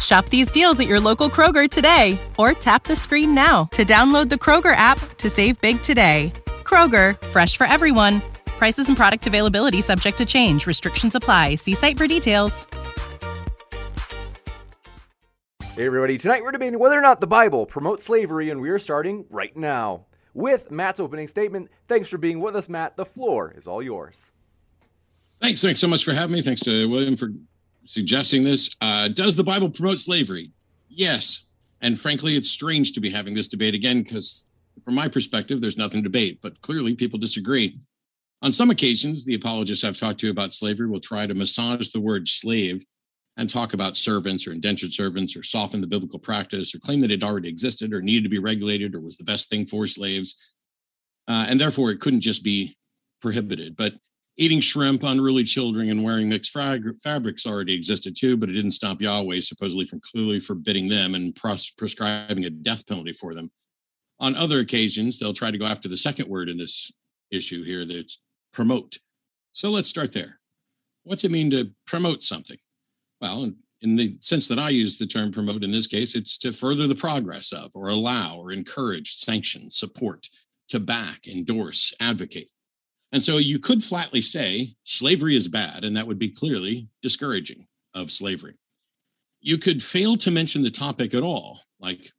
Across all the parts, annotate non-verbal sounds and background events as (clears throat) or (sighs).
Shop these deals at your local Kroger today or tap the screen now to download the Kroger app to save big today. Kroger, fresh for everyone. Prices and product availability subject to change. Restrictions apply. See site for details. Hey, everybody. Tonight we're debating whether or not the Bible promotes slavery, and we are starting right now with Matt's opening statement. Thanks for being with us, Matt. The floor is all yours. Thanks. Thanks so much for having me. Thanks to William for suggesting this. Uh, does the Bible promote slavery? Yes. And frankly, it's strange to be having this debate again because, from my perspective, there's nothing to debate, but clearly people disagree. On some occasions, the apologists I've talked to about slavery will try to massage the word slave and talk about servants or indentured servants or soften the biblical practice or claim that it already existed or needed to be regulated or was the best thing for slaves. Uh, and therefore, it couldn't just be prohibited. But eating shrimp, unruly children, and wearing mixed fabrics already existed too, but it didn't stop Yahweh supposedly from clearly forbidding them and pros- prescribing a death penalty for them. On other occasions, they'll try to go after the second word in this issue here that's promote. So let's start there. What's it mean to promote something? Well, in the sense that I use the term promote in this case, it's to further the progress of, or allow, or encourage, sanction, support, to back, endorse, advocate. And so you could flatly say slavery is bad, and that would be clearly discouraging of slavery. You could fail to mention the topic at all, like,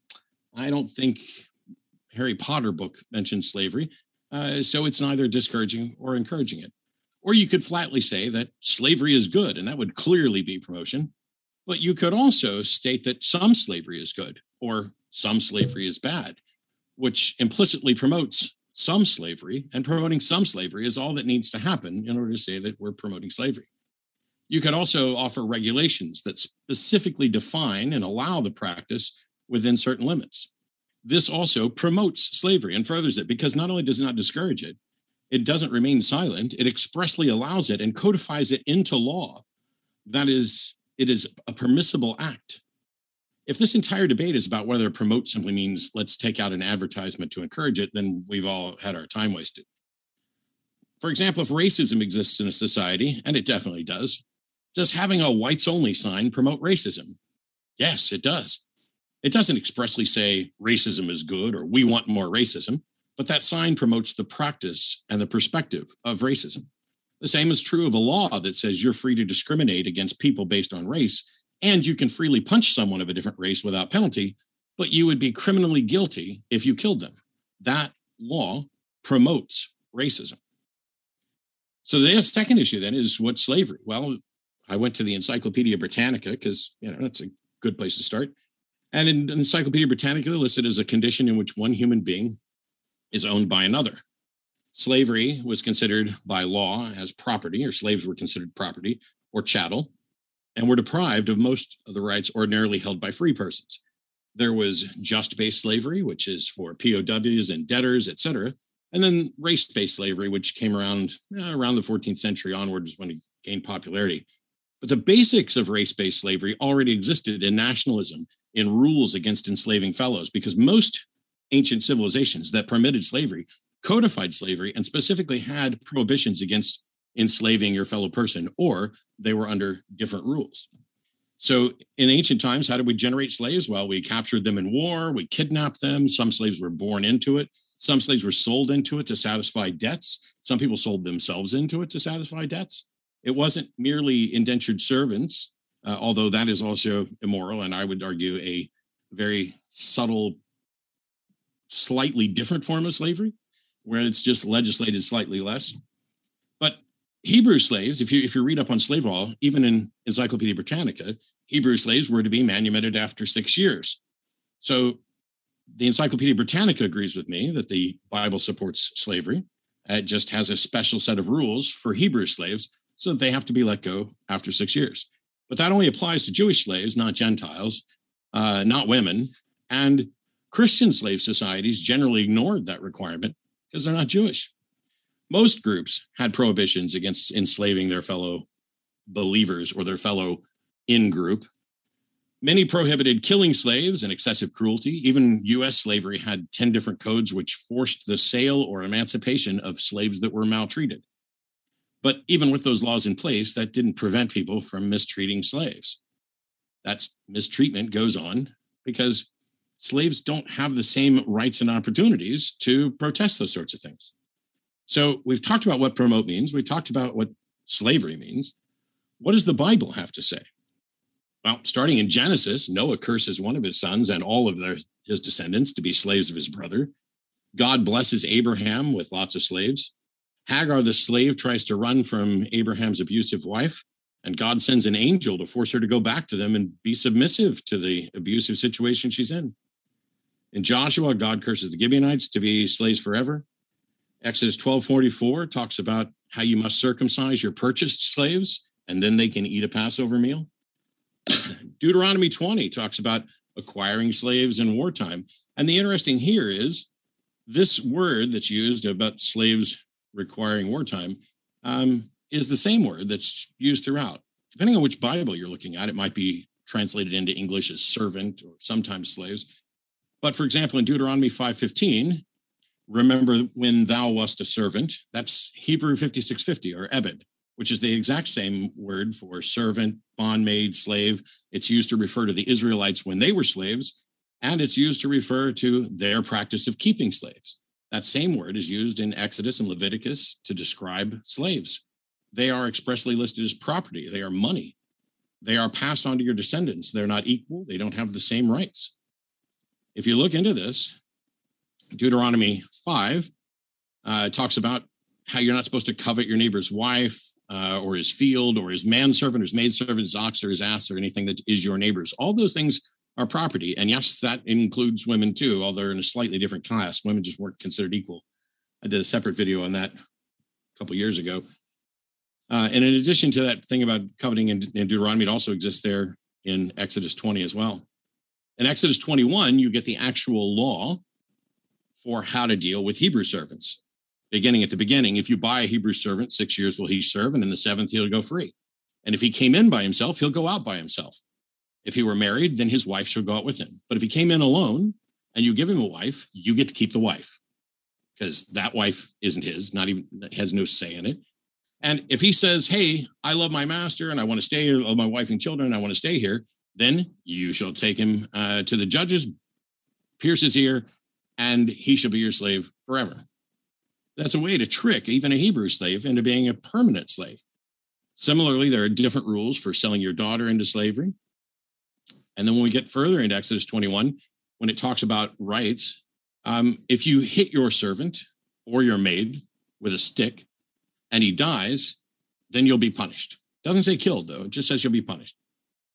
I don't think Harry Potter book mentions slavery, uh, so it's neither discouraging or encouraging it. Or you could flatly say that slavery is good, and that would clearly be promotion. But you could also state that some slavery is good or some slavery is bad, which implicitly promotes some slavery, and promoting some slavery is all that needs to happen in order to say that we're promoting slavery. You could also offer regulations that specifically define and allow the practice within certain limits. This also promotes slavery and furthers it because not only does it not discourage it, it doesn't remain silent, it expressly allows it and codifies it into law. That is, it is a permissible act if this entire debate is about whether promote simply means let's take out an advertisement to encourage it, then we've all had our time wasted. For example, if racism exists in a society, and it definitely does, does having a whites only sign promote racism? Yes, it does. It doesn't expressly say racism is good or we want more racism, but that sign promotes the practice and the perspective of racism. The same is true of a law that says you're free to discriminate against people based on race and you can freely punch someone of a different race without penalty, but you would be criminally guilty if you killed them. That law promotes racism. So the second issue then is what slavery? Well, I went to the Encyclopedia Britannica because you know that's a good place to start. And in Encyclopedia Britannica listed as a condition in which one human being is owned by another. Slavery was considered by law as property, or slaves were considered property or chattel, and were deprived of most of the rights ordinarily held by free persons. There was just based slavery, which is for POWs and debtors, et cetera. And then race based slavery, which came around eh, around the 14th century onwards when it gained popularity. But the basics of race based slavery already existed in nationalism, in rules against enslaving fellows, because most ancient civilizations that permitted slavery codified slavery and specifically had prohibitions against enslaving your fellow person, or they were under different rules. So in ancient times, how did we generate slaves? Well, we captured them in war, we kidnapped them. Some slaves were born into it. Some slaves were sold into it to satisfy debts. Some people sold themselves into it to satisfy debts. It wasn't merely indentured servants, uh, although that is also immoral, and I would argue a very subtle, slightly different form of slavery, where it's just legislated slightly less. Hebrew slaves, if you if you read up on slave law, even in Encyclopedia Britannica, Hebrew slaves were to be manumitted after six years. So the Encyclopedia Britannica agrees with me that the Bible supports slavery. It just has a special set of rules for Hebrew slaves so that they have to be let go after six years. But that only applies to Jewish slaves, not Gentiles, uh, not women. And Christian slave societies generally ignored that requirement because they're not Jewish. Most groups had prohibitions against enslaving their fellow believers or their fellow in group. Many prohibited killing slaves and excessive cruelty. Even US slavery had 10 different codes which forced the sale or emancipation of slaves that were maltreated. But even with those laws in place, that didn't prevent people from mistreating slaves. That mistreatment goes on because slaves don't have the same rights and opportunities to protest those sorts of things. So we've talked about what promote means. We talked about what slavery means. What does the Bible have to say? Well, starting in Genesis, Noah curses one of his sons and all of their, his descendants to be slaves of his brother. God blesses Abraham with lots of slaves. Hagar, the slave, tries to run from Abraham's abusive wife, and God sends an angel to force her to go back to them and be submissive to the abusive situation she's in. In Joshua, God curses the Gibeonites to be slaves forever. Exodus 12:44 talks about how you must circumcise your purchased slaves and then they can eat a Passover meal. (coughs) Deuteronomy 20 talks about acquiring slaves in wartime. And the interesting here is this word that's used about slaves requiring wartime um, is the same word that's used throughout. Depending on which Bible you're looking at, it might be translated into English as servant or sometimes slaves. But for example, in Deuteronomy 5:15, remember when thou wast a servant, that's Hebrew 5650 or ebed which is the exact same word for servant, bondmaid, slave. It's used to refer to the Israelites when they were slaves, and it's used to refer to their practice of keeping slaves. That same word is used in Exodus and Leviticus to describe slaves. They are expressly listed as property, they are money. They are passed on to your descendants. They're not equal, they don't have the same rights. If you look into this, Deuteronomy 5 uh, talks about how you're not supposed to covet your neighbor's wife, uh, or his field or his manservant or his maidservant, his ox or his ass or anything that is your neighbor's. All those things are property. And yes, that includes women too, although they're in a slightly different class. Women just weren't considered equal. I did a separate video on that a couple years ago. Uh, and in addition to that thing about coveting in, in Deuteronomy, it also exists there in Exodus 20 as well. In Exodus 21, you get the actual law for how to deal with Hebrew servants beginning at the beginning. If you buy a Hebrew servant, six years will he serve, and in the seventh he'll go free. And if he came in by himself, he'll go out by himself. If he were married, then his wife shall go out with him. But if he came in alone and you give him a wife, you get to keep the wife because that wife isn't his, not even has no say in it. And if he says, Hey, I love my master and I want to stay here, I love my wife and children, and I want to stay here, then you shall take him uh, to the judges, pierce his ear, and he shall be your slave forever. That's a way to trick even a Hebrew slave into being a permanent slave. Similarly, there are different rules for selling your daughter into slavery. And then when we get further into Exodus 21, when it talks about rights, um, if you hit your servant or your maid with a stick and he dies, then you'll be punished. Doesn't say killed, though, it just says you'll be punished.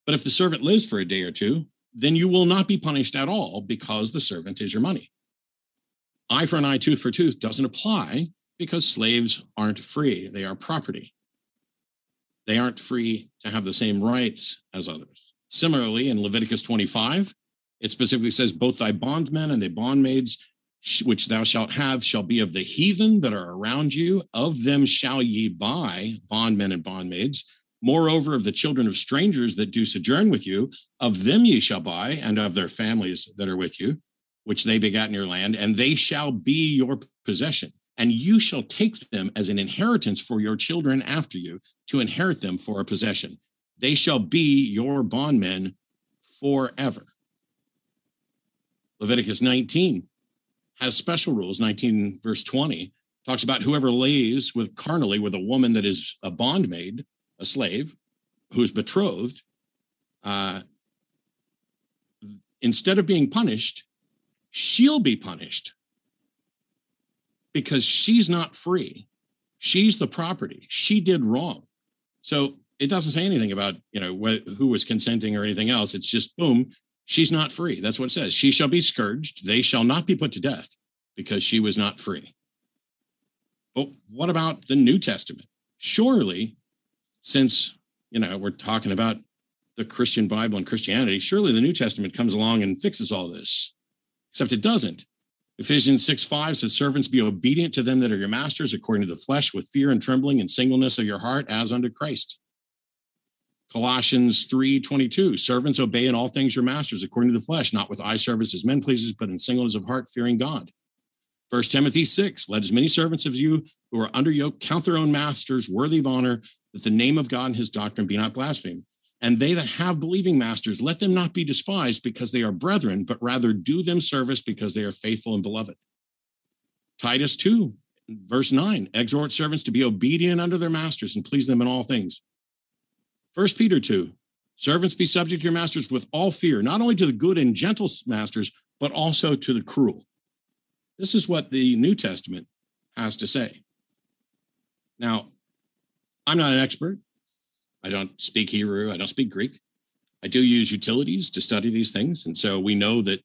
But if the servant lives for a day or two, then you will not be punished at all because the servant is your money eye for an eye, tooth for tooth doesn't apply because slaves aren't free. They are property. They aren't free to have the same rights as others. Similarly, in Leviticus 25, it specifically says, Both thy bondmen and thy bondmaids, which thou shalt have, shall be of the heathen that are around you. Of them shall ye buy bondmen and bondmaids. Moreover, of the children of strangers that do sojourn with you, of them ye shall buy, and of their families that are with you which they begat in your land, and they shall be your possession. And you shall take them as an inheritance for your children after you to inherit them for a possession. they shall be your bondmen forever. Leviticus 19 has special rules. 19 verse 20 talks about whoever lays with carnally with a woman that is a bondmaid, a slave, who is betrothed, uh, instead of being punished, she'll be punished because she's not free. She's the property. She did wrong. So it doesn't say anything about you know wh- who was consenting or anything else. It's just boom, she's not free. That's what it says. She shall be scourged. They shall not be put to death because she was not free. But what about the New Testament? Surely, since you know we're talking about the Christian Bible and Christianity, surely the New Testament comes along and fixes all this. Except it doesn't. Ephesians 6 5 says, Servants, be obedient to them that are your masters according to the flesh, with fear and trembling and singleness of your heart, as unto Christ. Colossians 3 22, servants obey in all things your masters according to the flesh, not with eye service as men pleases, but in singleness of heart, fearing God. First Timothy 6, let as many servants of you who are under yoke count their own masters worthy of honor, that the name of God and his doctrine be not blasphemed. And they that have believing masters, let them not be despised because they are brethren, but rather do them service because they are faithful and beloved. Titus 2, verse 9, exhort servants to be obedient unto their masters and please them in all things. First Peter 2, servants be subject to your masters with all fear, not only to the good and gentle masters, but also to the cruel. This is what the New Testament has to say. Now, I'm not an expert. I don't speak Hebrew. I don't speak Greek. I do use utilities to study these things. And so we know that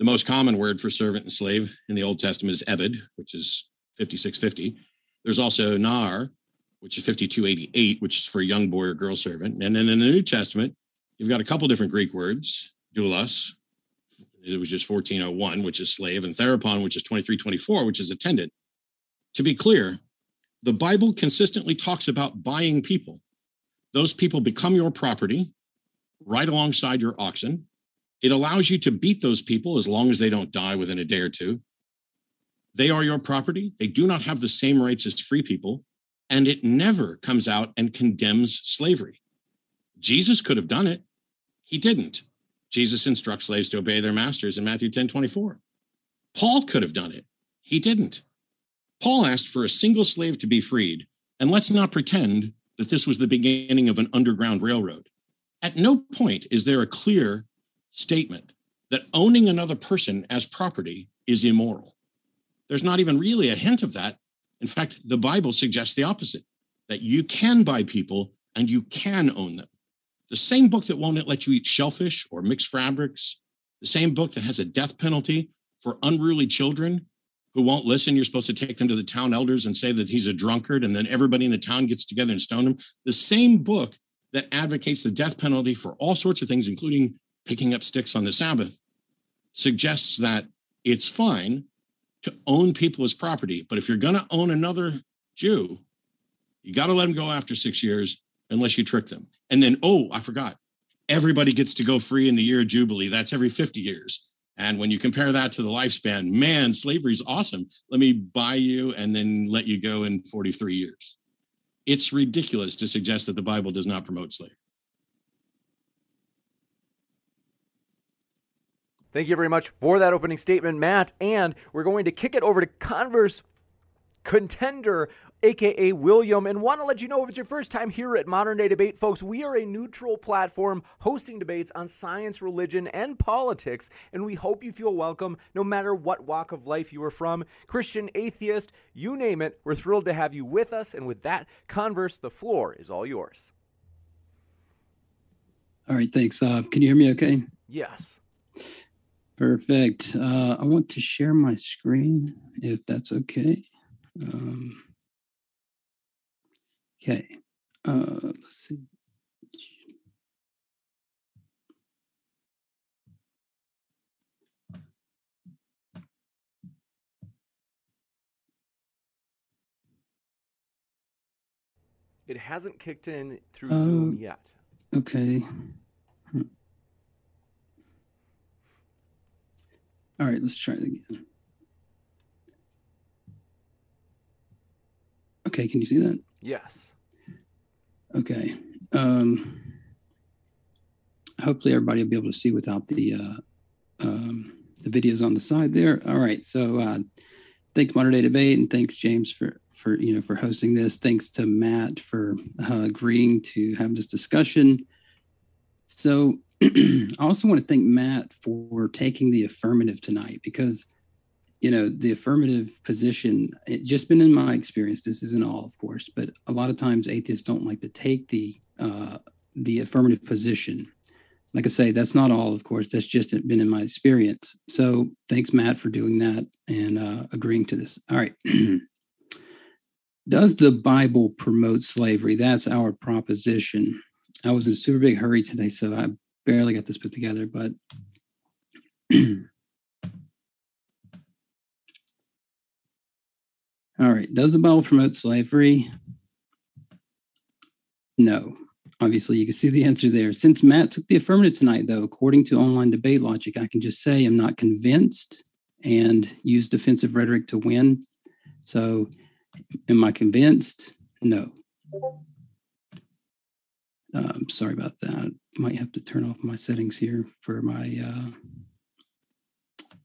the most common word for servant and slave in the Old Testament is ebed, which is 5650. There's also nar, which is 5288, which is for a young boy or girl servant. And then in the New Testament, you've got a couple different Greek words, doulos, it was just 1401, which is slave, and therapon, which is 2324, which is attendant. To be clear, the Bible consistently talks about buying people. Those people become your property right alongside your oxen. It allows you to beat those people as long as they don't die within a day or two. They are your property. They do not have the same rights as free people. And it never comes out and condemns slavery. Jesus could have done it. He didn't. Jesus instructs slaves to obey their masters in Matthew 10 24. Paul could have done it. He didn't. Paul asked for a single slave to be freed. And let's not pretend that this was the beginning of an underground railroad. At no point is there a clear statement that owning another person as property is immoral. There's not even really a hint of that. In fact, the Bible suggests the opposite that you can buy people and you can own them. The same book that won't let you eat shellfish or mixed fabrics, the same book that has a death penalty for unruly children who won't listen. You're supposed to take them to the town elders and say that he's a drunkard, and then everybody in the town gets together and stone him. The same book that advocates the death penalty for all sorts of things, including picking up sticks on the Sabbath, suggests that it's fine to own people as property. But if you're going to own another Jew, you got to let him go after six years unless you trick them. And then, oh, I forgot. Everybody gets to go free in the year of Jubilee. That's every 50 years. And when you compare that to the lifespan, man, slavery is awesome. Let me buy you and then let you go in 43 years. It's ridiculous to suggest that the Bible does not promote slavery. Thank you very much for that opening statement, Matt. And we're going to kick it over to Converse contender aka William, and want to let you know if it's your first time here at Modern Day Debate, folks, we are a neutral platform hosting debates on science, religion, and politics, and we hope you feel welcome no matter what walk of life you are from Christian, atheist, you name it. We're thrilled to have you with us, and with that, Converse, the floor is all yours. All right, thanks. Uh, can you hear me okay? Yes. Perfect. Uh, I want to share my screen if that's okay. Um, Okay. Uh, let's see. It hasn't kicked in through Zoom Um, yet. Okay. Hmm. All right, let's try it again. Okay, can you see that? Yes. Okay. Um, hopefully everybody will be able to see without the uh, um, the videos on the side there. All right, so uh, thanks Modern Day Debate, and thanks James for for you know for hosting this. Thanks to Matt for uh, agreeing to have this discussion. So (clears throat) I also want to thank Matt for taking the affirmative tonight because you know the affirmative position it just been in my experience this isn't all of course but a lot of times atheists don't like to take the uh, the affirmative position. Like i say that's not all of course that's just been in my experience. So thanks matt for doing that and uh, agreeing to this. All right. (clears throat) Does the bible promote slavery? That's our proposition. I was in a super big hurry today so i barely got this put together but (clears throat) All right. Does the Bible promote slavery? No. Obviously, you can see the answer there. Since Matt took the affirmative tonight, though, according to online debate logic, I can just say I'm not convinced and use defensive rhetoric to win. So, am I convinced? No. Um, sorry about that. Might have to turn off my settings here for my uh,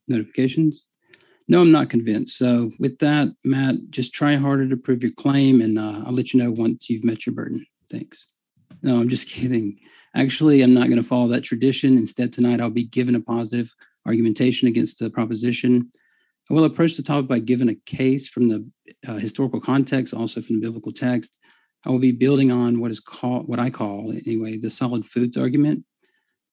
notifications. No, I'm not convinced. So, with that, Matt, just try harder to prove your claim, and uh, I'll let you know once you've met your burden. Thanks. No, I'm just (laughs) kidding. Actually, I'm not going to follow that tradition. Instead, tonight I'll be given a positive argumentation against the proposition. I will approach the topic by giving a case from the uh, historical context, also from the biblical text. I will be building on what is called, what I call anyway, the solid foods argument.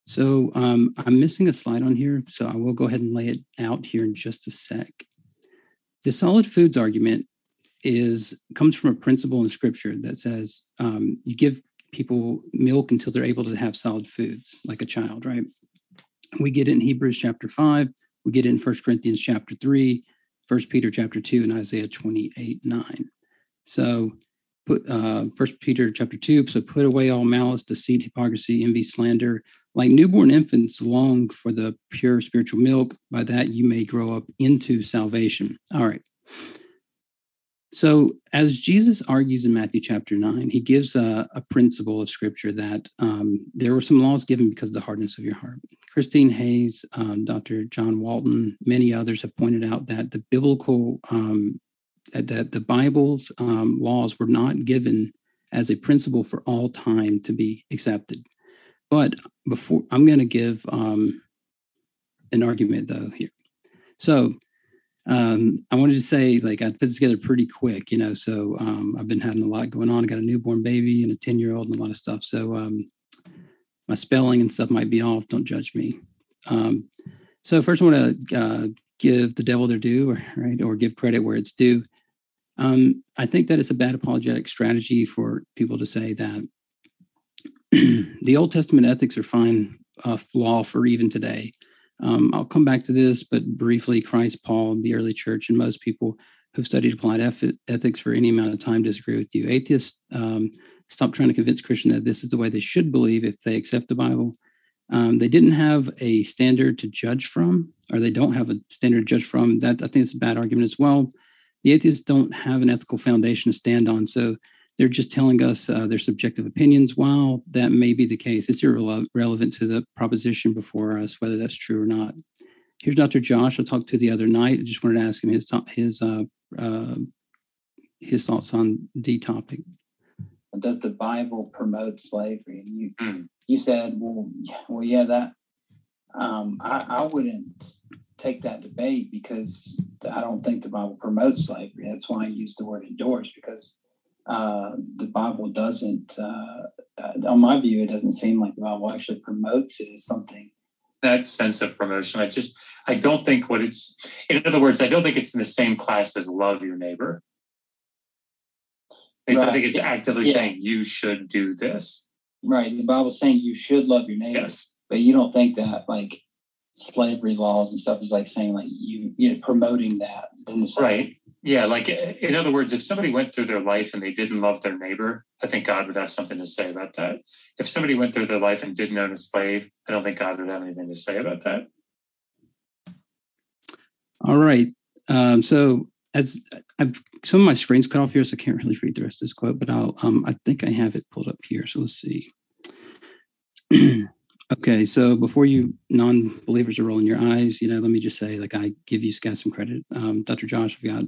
So um, I'm missing a slide on here, so I will go ahead and lay it out here in just a sec. The solid foods argument is comes from a principle in scripture that says um, you give people milk until they're able to have solid foods, like a child, right? We get it in Hebrews chapter 5, we get it in 1 Corinthians chapter 3, 1 Peter chapter 2, and Isaiah 28, 9. So put uh first Peter chapter 2, so put away all malice, deceit, hypocrisy, envy, slander like newborn infants long for the pure spiritual milk, by that you may grow up into salvation. All right. So, as Jesus argues in Matthew chapter 9, he gives a, a principle of scripture that um, there were some laws given because of the hardness of your heart. Christine Hayes, um, Dr. John Walton, many others have pointed out that the biblical, um, that the Bible's um, laws were not given as a principle for all time to be accepted. But before I'm going to give um, an argument though here. So um, I wanted to say like I put this together pretty quick, you know. So um, I've been having a lot going on. I got a newborn baby and a ten year old and a lot of stuff. So um, my spelling and stuff might be off. Don't judge me. Um, so first, I want to uh, give the devil their due, right, or give credit where it's due. Um, I think that it's a bad apologetic strategy for people to say that (clears throat) the Old Testament ethics are fine uh, law for even today. Um, I'll come back to this, but briefly, Christ, Paul, the early church, and most people who've studied applied ethics for any amount of time disagree with you. Atheists um, stop trying to convince Christians that this is the way they should believe if they accept the Bible. Um, they didn't have a standard to judge from, or they don't have a standard to judge from. That I think is a bad argument as well. The atheists don't have an ethical foundation to stand on, so they're just telling us uh, their subjective opinions. While that may be the case, it's irrelevant to the proposition before us whether that's true or not. Here's Dr. Josh. I talked to the other night. I just wanted to ask him his his uh, uh, his thoughts on the topic. Does the Bible promote slavery? And you mm. you said, well, well, yeah, that um, I, I wouldn't take that debate because I don't think the Bible promotes slavery. That's why I use the word endorse because uh, the Bible doesn't, uh, on my view, it doesn't seem like the Bible actually promotes it as something. That sense of promotion, I just, I don't think what it's, in other words, I don't think it's in the same class as love your neighbor. Right. I think it's actively yeah. saying you should do this. Right. The Bible's saying you should love your neighbor. Yes. But you don't think that like slavery laws and stuff is like saying like you, you know, promoting that. Right. Yeah, like in other words, if somebody went through their life and they didn't love their neighbor, I think God would have something to say about that. If somebody went through their life and didn't own a slave, I don't think God would have anything to say about that. All right. Um, so as I've some of my screens cut off here, so I can't really read the rest of this quote, but I'll um, I think I have it pulled up here. So let's see. (clears throat) Okay, so before you non-believers are rolling your eyes, you know, let me just say, like, I give you guys some credit. Um, Dr. Josh, I've got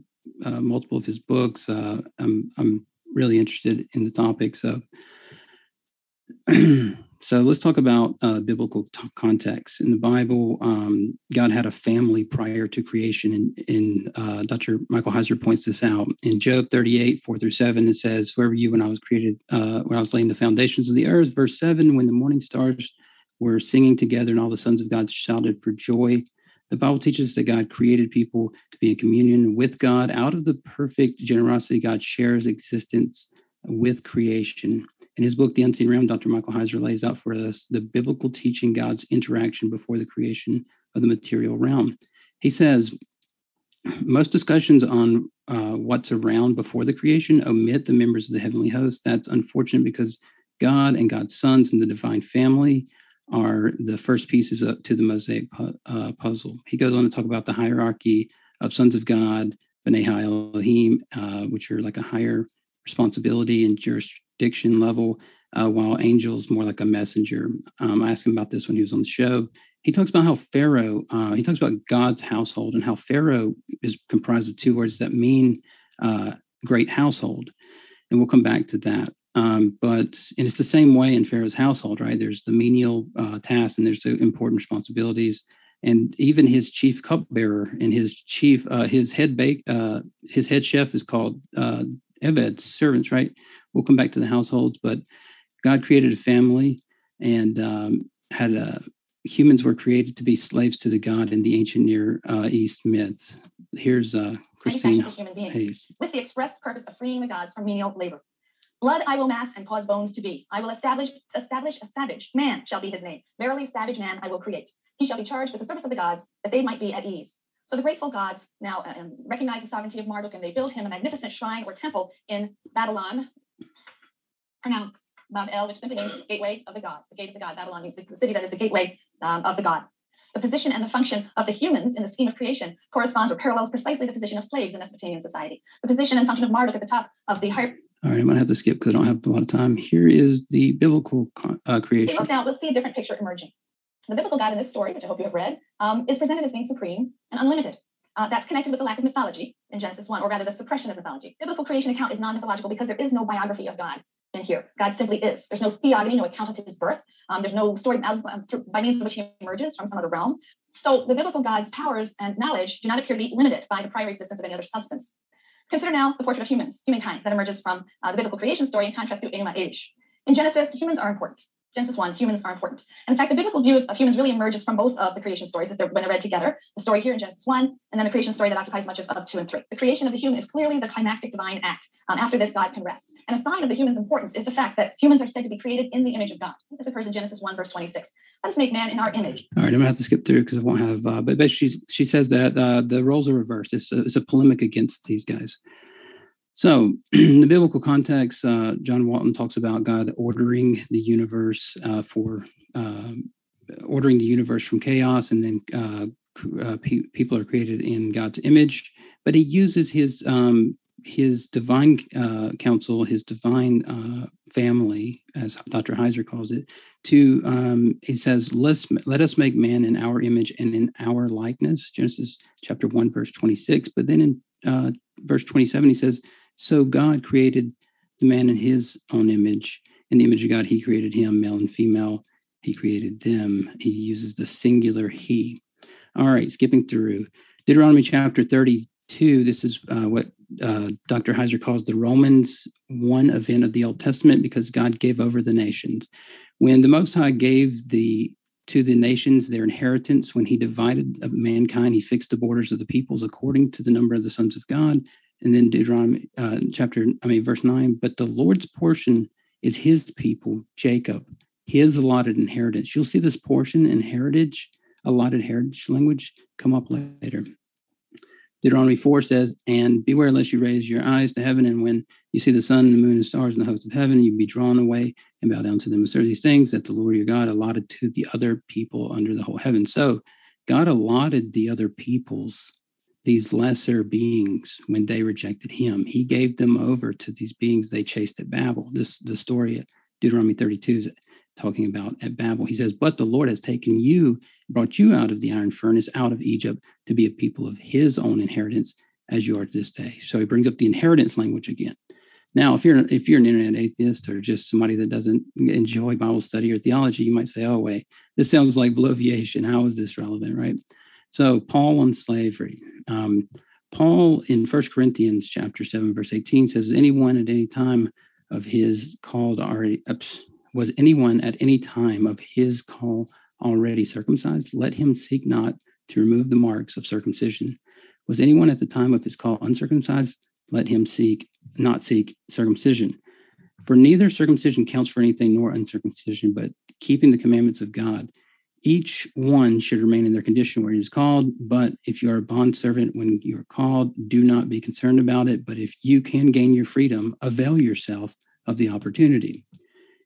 uh, multiple of his books. Uh, I'm I'm really interested in the topic, so (clears throat) so let's talk about uh, biblical t- context. In the Bible, um, God had a family prior to creation, and, and uh, Dr. Michael Heiser points this out in Job 38, 4 through 7. It says, "Where were you when I was created? Uh, when I was laying the foundations of the earth?" Verse 7, when the morning stars were singing together and all the sons of God shouted for joy. The Bible teaches that God created people to be in communion with God. Out of the perfect generosity, God shares existence with creation. In his book, The Unseen Realm, Dr. Michael Heiser lays out for us the biblical teaching God's interaction before the creation of the material realm. He says, most discussions on uh, what's around before the creation omit the members of the heavenly host. That's unfortunate because God and God's sons and the divine family are the first pieces to the Mosaic pu- uh, puzzle. He goes on to talk about the hierarchy of sons of God, B'nai Elohim, uh, which are like a higher responsibility and jurisdiction level, uh, while angels more like a messenger. Um, I asked him about this when he was on the show. He talks about how Pharaoh, uh, he talks about God's household and how Pharaoh is comprised of two words that mean uh, great household. And we'll come back to that. Um, but and it's the same way in Pharaoh's household, right? There's the menial uh, tasks and there's the important responsibilities, and even his chief cupbearer and his chief, uh, his head bake, uh, his head chef is called uh, Eved, servants, right? We'll come back to the households, but God created a family and um, had a humans were created to be slaves to the God in the ancient Near uh, East myths. Here's uh, Christine Hayes. With the express purpose of freeing the gods from menial labor. Blood I will mass and cause bones to be. I will establish establish a savage. Man shall be his name. Verily, savage man I will create. He shall be charged with the service of the gods, that they might be at ease. So the grateful gods now um, recognize the sovereignty of Marduk, and they build him a magnificent shrine or temple in Babylon, pronounced Bab-el, which simply means gateway of the god. The gate of the god. Babylon means the city that is the gateway um, of the god. The position and the function of the humans in the scheme of creation corresponds or parallels precisely the position of slaves in Mesopotamian society. The position and function of Marduk at the top of the higher all right, I'm going to have to skip because I don't have a lot of time. Here is the biblical uh, creation. Look now, let's see a different picture emerging. The biblical God in this story, which I hope you have read, um, is presented as being supreme and unlimited. Uh, that's connected with the lack of mythology in Genesis 1, or rather the suppression of mythology. Biblical creation account is non mythological because there is no biography of God in here. God simply is. There's no theogony, no account of his birth. Um, there's no story by means of which he emerges from some other realm. So the biblical God's powers and knowledge do not appear to be limited by the prior existence of any other substance. Consider now the portrait of humans, humankind, that emerges from uh, the biblical creation story in contrast to Enuma Elish. In Genesis, humans are important. Genesis 1, humans are important. And in fact, the biblical view of humans really emerges from both of the creation stories when they're read together. The story here in Genesis 1, and then the creation story that occupies much of, of 2 and 3. The creation of the human is clearly the climactic divine act. Um, after this, God can rest. And a sign of the human's importance is the fact that humans are said to be created in the image of God. This occurs in Genesis 1, verse 26. Let us make man in our image. All right, I'm going to have to skip through because I won't have, uh, but, but she, she says that uh, the roles are reversed. It's a, it's a polemic against these guys. So, (clears throat) in the biblical context, uh, John Walton talks about God ordering the universe uh, for um, ordering the universe from chaos, and then uh, uh pe- people are created in God's image. But he uses his um, his divine uh, counsel, his divine uh, family, as Dr. Heiser calls it, to um, he says, "Let's let us make man in our image and in our likeness." Genesis chapter one, verse twenty six. But then in verse twenty seven, he says so God created the man in his own image. In the image of God, he created him, male and female. He created them. He uses the singular he. All right, skipping through Deuteronomy chapter 32. This is uh, what uh, Dr. Heiser calls the Romans 1 event of the Old Testament because God gave over the nations. When the Most High gave the to the nations their inheritance, when he divided mankind, he fixed the borders of the peoples according to the number of the sons of God and then Deuteronomy uh, chapter, I mean, verse 9, but the Lord's portion is his people, Jacob, his allotted inheritance. You'll see this portion and heritage, allotted heritage language come up later. Deuteronomy 4 says, And beware lest you raise your eyes to heaven, and when you see the sun and the moon and stars and the host of heaven, you be drawn away and bow down to them. Observe these things that the Lord your God allotted to the other people under the whole heaven. So God allotted the other peoples these lesser beings when they rejected him. He gave them over to these beings they chased at Babel. This the story of Deuteronomy 32 is talking about at Babel. He says, But the Lord has taken you, brought you out of the iron furnace, out of Egypt, to be a people of his own inheritance, as you are to this day. So he brings up the inheritance language again. Now, if you're if you're an internet atheist or just somebody that doesn't enjoy Bible study or theology, you might say, "Oh, wait, this sounds like bloviation. How is this relevant?" Right? So, Paul on slavery. Um, Paul in First Corinthians chapter seven, verse eighteen says, "Anyone at any time of his called already was anyone at any time of his call already circumcised? Let him seek not to remove the marks of circumcision. Was anyone at the time of his call uncircumcised? Let him seek not seek circumcision. For neither circumcision counts for anything nor uncircumcision, but keeping the commandments of God. Each one should remain in their condition where he is called. But if you are a bondservant when you are called, do not be concerned about it. But if you can gain your freedom, avail yourself of the opportunity.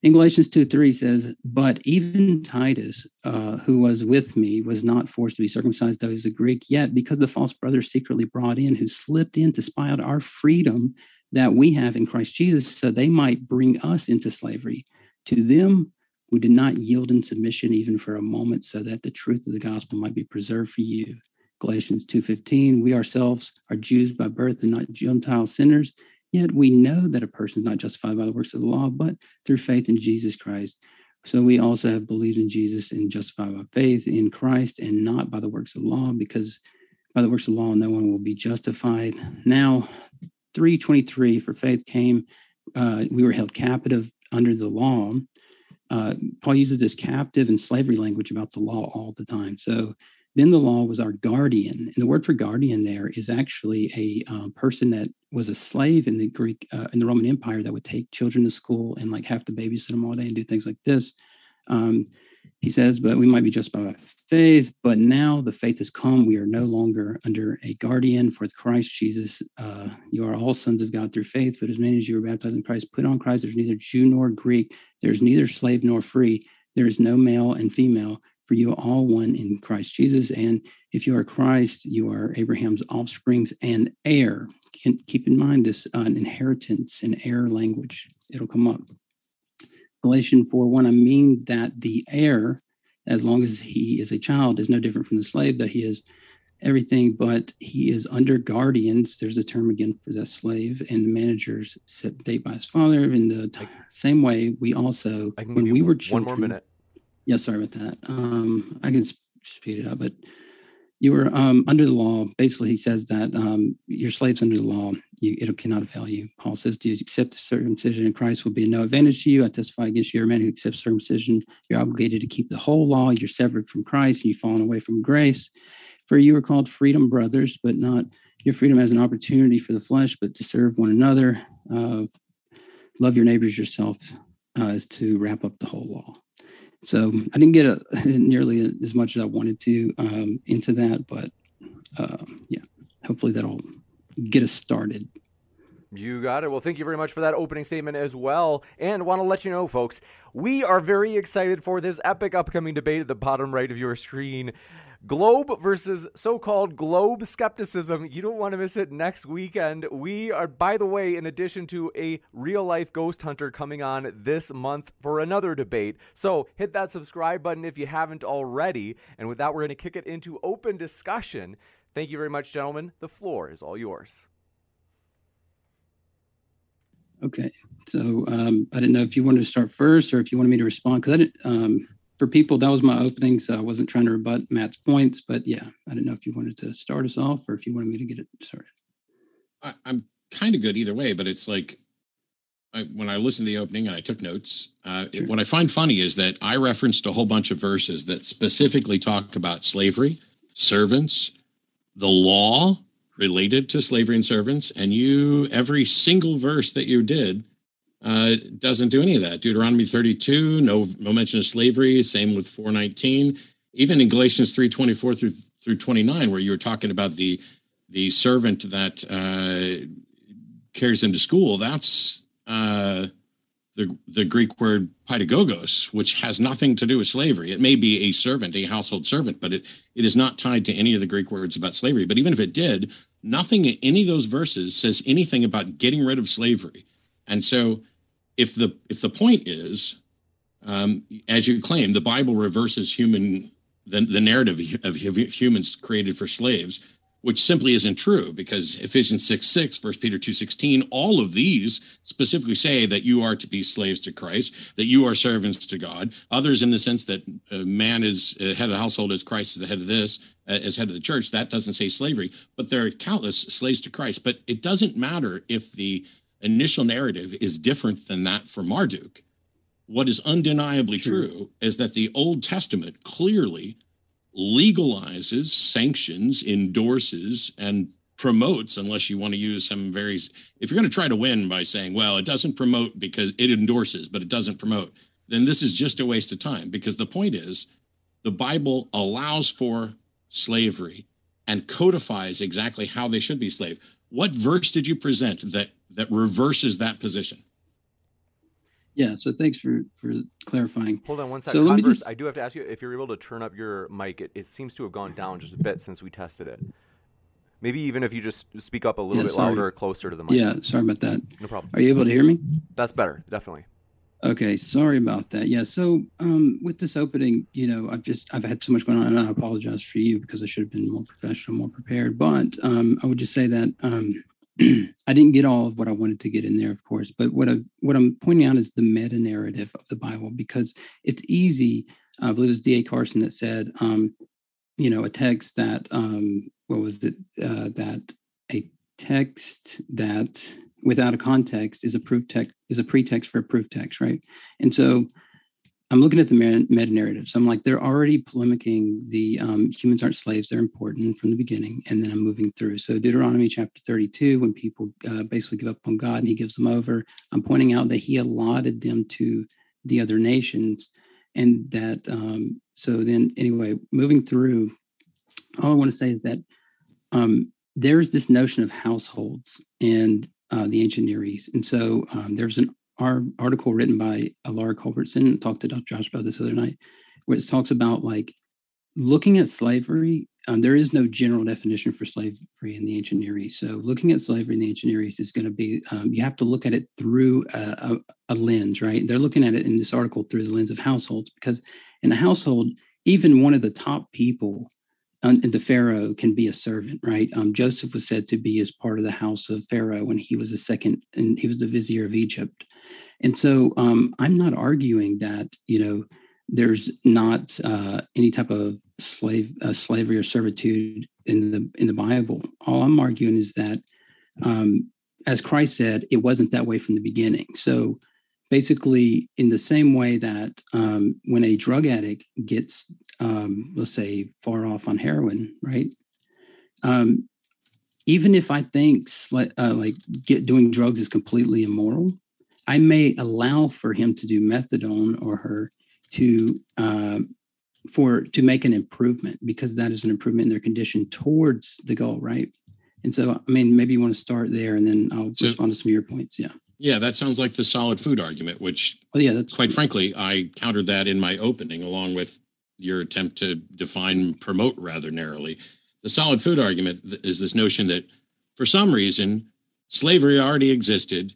In Galatians 2 3 says, But even Titus, uh, who was with me, was not forced to be circumcised, though he's a Greek, yet because the false brothers secretly brought in, who slipped in to spy out our freedom that we have in Christ Jesus, so they might bring us into slavery. To them, we did not yield in submission even for a moment, so that the truth of the gospel might be preserved for you. Galatians 2:15, we ourselves are Jews by birth and not Gentile sinners Yet we know that a person is not justified by the works of the law, but through faith in Jesus Christ. So we also have believed in Jesus and justified by faith in Christ and not by the works of the law, because by the works of the law, no one will be justified. Now, 323 for faith came, uh, we were held captive under the law. Uh, Paul uses this captive and slavery language about the law all the time. So then the law was our guardian. And the word for guardian there is actually a um, person that was a slave in the Greek, uh, in the Roman Empire that would take children to school and like have to babysit them all day and do things like this. Um, he says, but we might be just by faith, but now the faith has come. We are no longer under a guardian for Christ Jesus. Uh, you are all sons of God through faith, but as many as you are baptized in Christ, put on Christ. There's neither Jew nor Greek. There's neither slave nor free. There is no male and female for you are all one in Christ Jesus. And if you are Christ, you are Abraham's offsprings and heir. Can, keep in mind this uh, inheritance and heir language. It'll come up. Galatians 4 1, I mean that the heir, as long as he is a child, is no different from the slave, that he is everything, but he is under guardians. There's a term again for the slave, and the managers set date by his father. In the t- same way, we also, when we were children, one more minute yeah, sorry about that. Um, I can speed it up, but you were um, under the law. Basically, he says that um, your slaves under the law, you, it cannot avail you. Paul says, Do you accept the circumcision in Christ will be no advantage to you? I testify against you, a man who accepts circumcision. You're obligated to keep the whole law. You're severed from Christ and you've fallen away from grace. For you are called freedom, brothers, but not your freedom as an opportunity for the flesh, but to serve one another. Uh, love your neighbors yourself uh, is to wrap up the whole law. So I didn't get a, (laughs) nearly as much as I wanted to um, into that, but uh, yeah, hopefully that'll get us started. You got it. Well, thank you very much for that opening statement as well. And want to let you know, folks, we are very excited for this epic upcoming debate at the bottom right of your screen. Globe versus so called globe skepticism. You don't want to miss it next weekend. We are, by the way, in addition to a real life ghost hunter coming on this month for another debate. So hit that subscribe button if you haven't already. And with that, we're going to kick it into open discussion. Thank you very much, gentlemen. The floor is all yours. Okay. So um, I didn't know if you wanted to start first or if you wanted me to respond because I didn't. Um, for people, that was my opening, so I wasn't trying to rebut Matt's points. But yeah, I don't know if you wanted to start us off or if you wanted me to get it started. I, am kind of good either way, but it's like I, when I listened to the opening and I took notes, uh, sure. it, what I find funny is that I referenced a whole bunch of verses that specifically talk about slavery, servants, the law related to slavery and servants, and you every single verse that you did uh, doesn't do any of that. Deuteronomy 32, no no mention of slavery. Same with 419. Even in Galatians 3:24 through through 29, where you were talking about the the servant that uh, carries them to school, that's uh, the the Greek word pedagogos, which has nothing to do with slavery. It may be a servant, a household servant, but it it is not tied to any of the Greek words about slavery. But even if it did, nothing in any of those verses says anything about getting rid of slavery. And so if the if the point is um, as you claim, the Bible reverses human the, the narrative of humans created for slaves, which simply isn't true because Ephesians 6 6, 1 Peter 2 16, all of these specifically say that you are to be slaves to Christ, that you are servants to God. Others, in the sense that uh, man is uh, head of the household as Christ is the head of this, uh, as head of the church, that doesn't say slavery, but there are countless slaves to Christ. But it doesn't matter if the initial narrative is different than that for Marduk what is undeniably true. true is that the Old Testament clearly legalizes, sanctions, endorses, and promotes, unless you want to use some very, if you're going to try to win by saying, well, it doesn't promote because it endorses, but it doesn't promote, then this is just a waste of time. Because the point is, the Bible allows for slavery and codifies exactly how they should be slave. What verse did you present that that reverses that position? Yeah, so thanks for for clarifying. Hold on one second. So Converse, just... I do have to ask you if you're able to turn up your mic. It, it seems to have gone down just a bit since we tested it. Maybe even if you just speak up a little yeah, bit sorry. louder or closer to the mic. Yeah, sorry about that. No problem. Are you able to hear me? That's better, definitely. Okay, sorry about that. Yeah, so um, with this opening, you know, I've just I've had so much going on, and I apologize for you because I should have been more professional, more prepared. But um, I would just say that um, I didn't get all of what I wanted to get in there, of course, but what I what I'm pointing out is the meta narrative of the Bible because it's easy. I believe it was D.A. Carson that said, um, you know, a text that um, what was it uh, that a text that without a context is a proof text is a pretext for a proof text, right? And so I'm looking at the meta narrative. So I'm like, they're already polemicking the um, humans aren't slaves, they're important from the beginning. And then I'm moving through. So Deuteronomy chapter 32, when people uh, basically give up on God and he gives them over, I'm pointing out that he allotted them to the other nations. And that, um, so then anyway, moving through, all I want to say is that um, there's this notion of households and uh, the ancient Near East. And so um, there's an our article written by Laura Culbertson, talked to Dr. Josh about this other night, where it talks about like looking at slavery. Um, there is no general definition for slavery in the ancient Near East. So looking at slavery in the ancient Near East is going to be um, you have to look at it through a, a, a lens, right? They're looking at it in this article through the lens of households because in a household, even one of the top people and the Pharaoh can be a servant, right? Um, Joseph was said to be as part of the house of Pharaoh when he was a second, and he was the vizier of Egypt. And so um, I'm not arguing that, you know, there's not uh, any type of slave uh, slavery or servitude in the in the Bible. All I'm arguing is that, um, as Christ said, it wasn't that way from the beginning. So basically, in the same way that um, when a drug addict gets um, let's say, far off on heroin, right? Um, even if I think sli- uh, like get, doing drugs is completely immoral, I may allow for him to do methadone or her to uh, for to make an improvement because that is an improvement in their condition towards the goal, right? And so, I mean, maybe you want to start there, and then I'll so, respond to some of your points. Yeah. Yeah, that sounds like the solid food argument, which, well, yeah, that's quite frankly, I countered that in my opening, along with your attempt to define promote rather narrowly. The solid food argument is this notion that for some reason slavery already existed.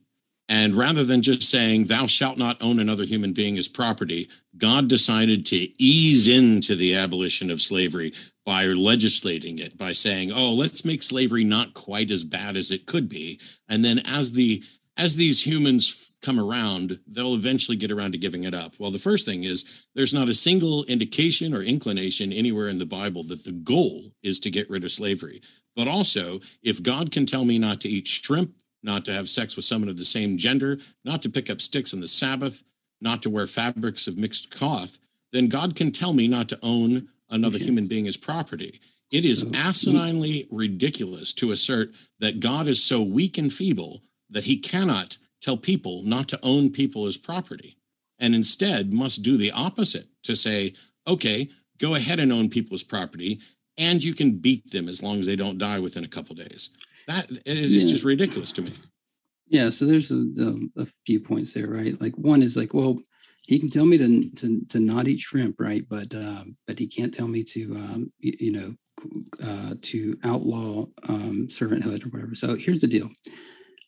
And rather than just saying, thou shalt not own another human being as property, God decided to ease into the abolition of slavery by legislating it, by saying, oh, let's make slavery not quite as bad as it could be. And then as the as these humans come around, they'll eventually get around to giving it up. Well, the first thing is there's not a single indication or inclination anywhere in the Bible that the goal is to get rid of slavery. But also, if God can tell me not to eat shrimp, not to have sex with someone of the same gender, not to pick up sticks on the Sabbath, not to wear fabrics of mixed cloth, then God can tell me not to own another human being as property. It is mm-hmm. asininely ridiculous to assert that God is so weak and feeble that he cannot tell people not to own people as property and instead must do the opposite to say, okay, go ahead and own people's property and you can beat them as long as they don't die within a couple days. That is yeah. just ridiculous to me. Yeah, so there's a, a, a, few points there, right? Like one is like, well, he can tell me to to, to not eat shrimp, right? But um, but he can't tell me to um, you, you know uh, to outlaw um, servanthood or whatever. So here's the deal.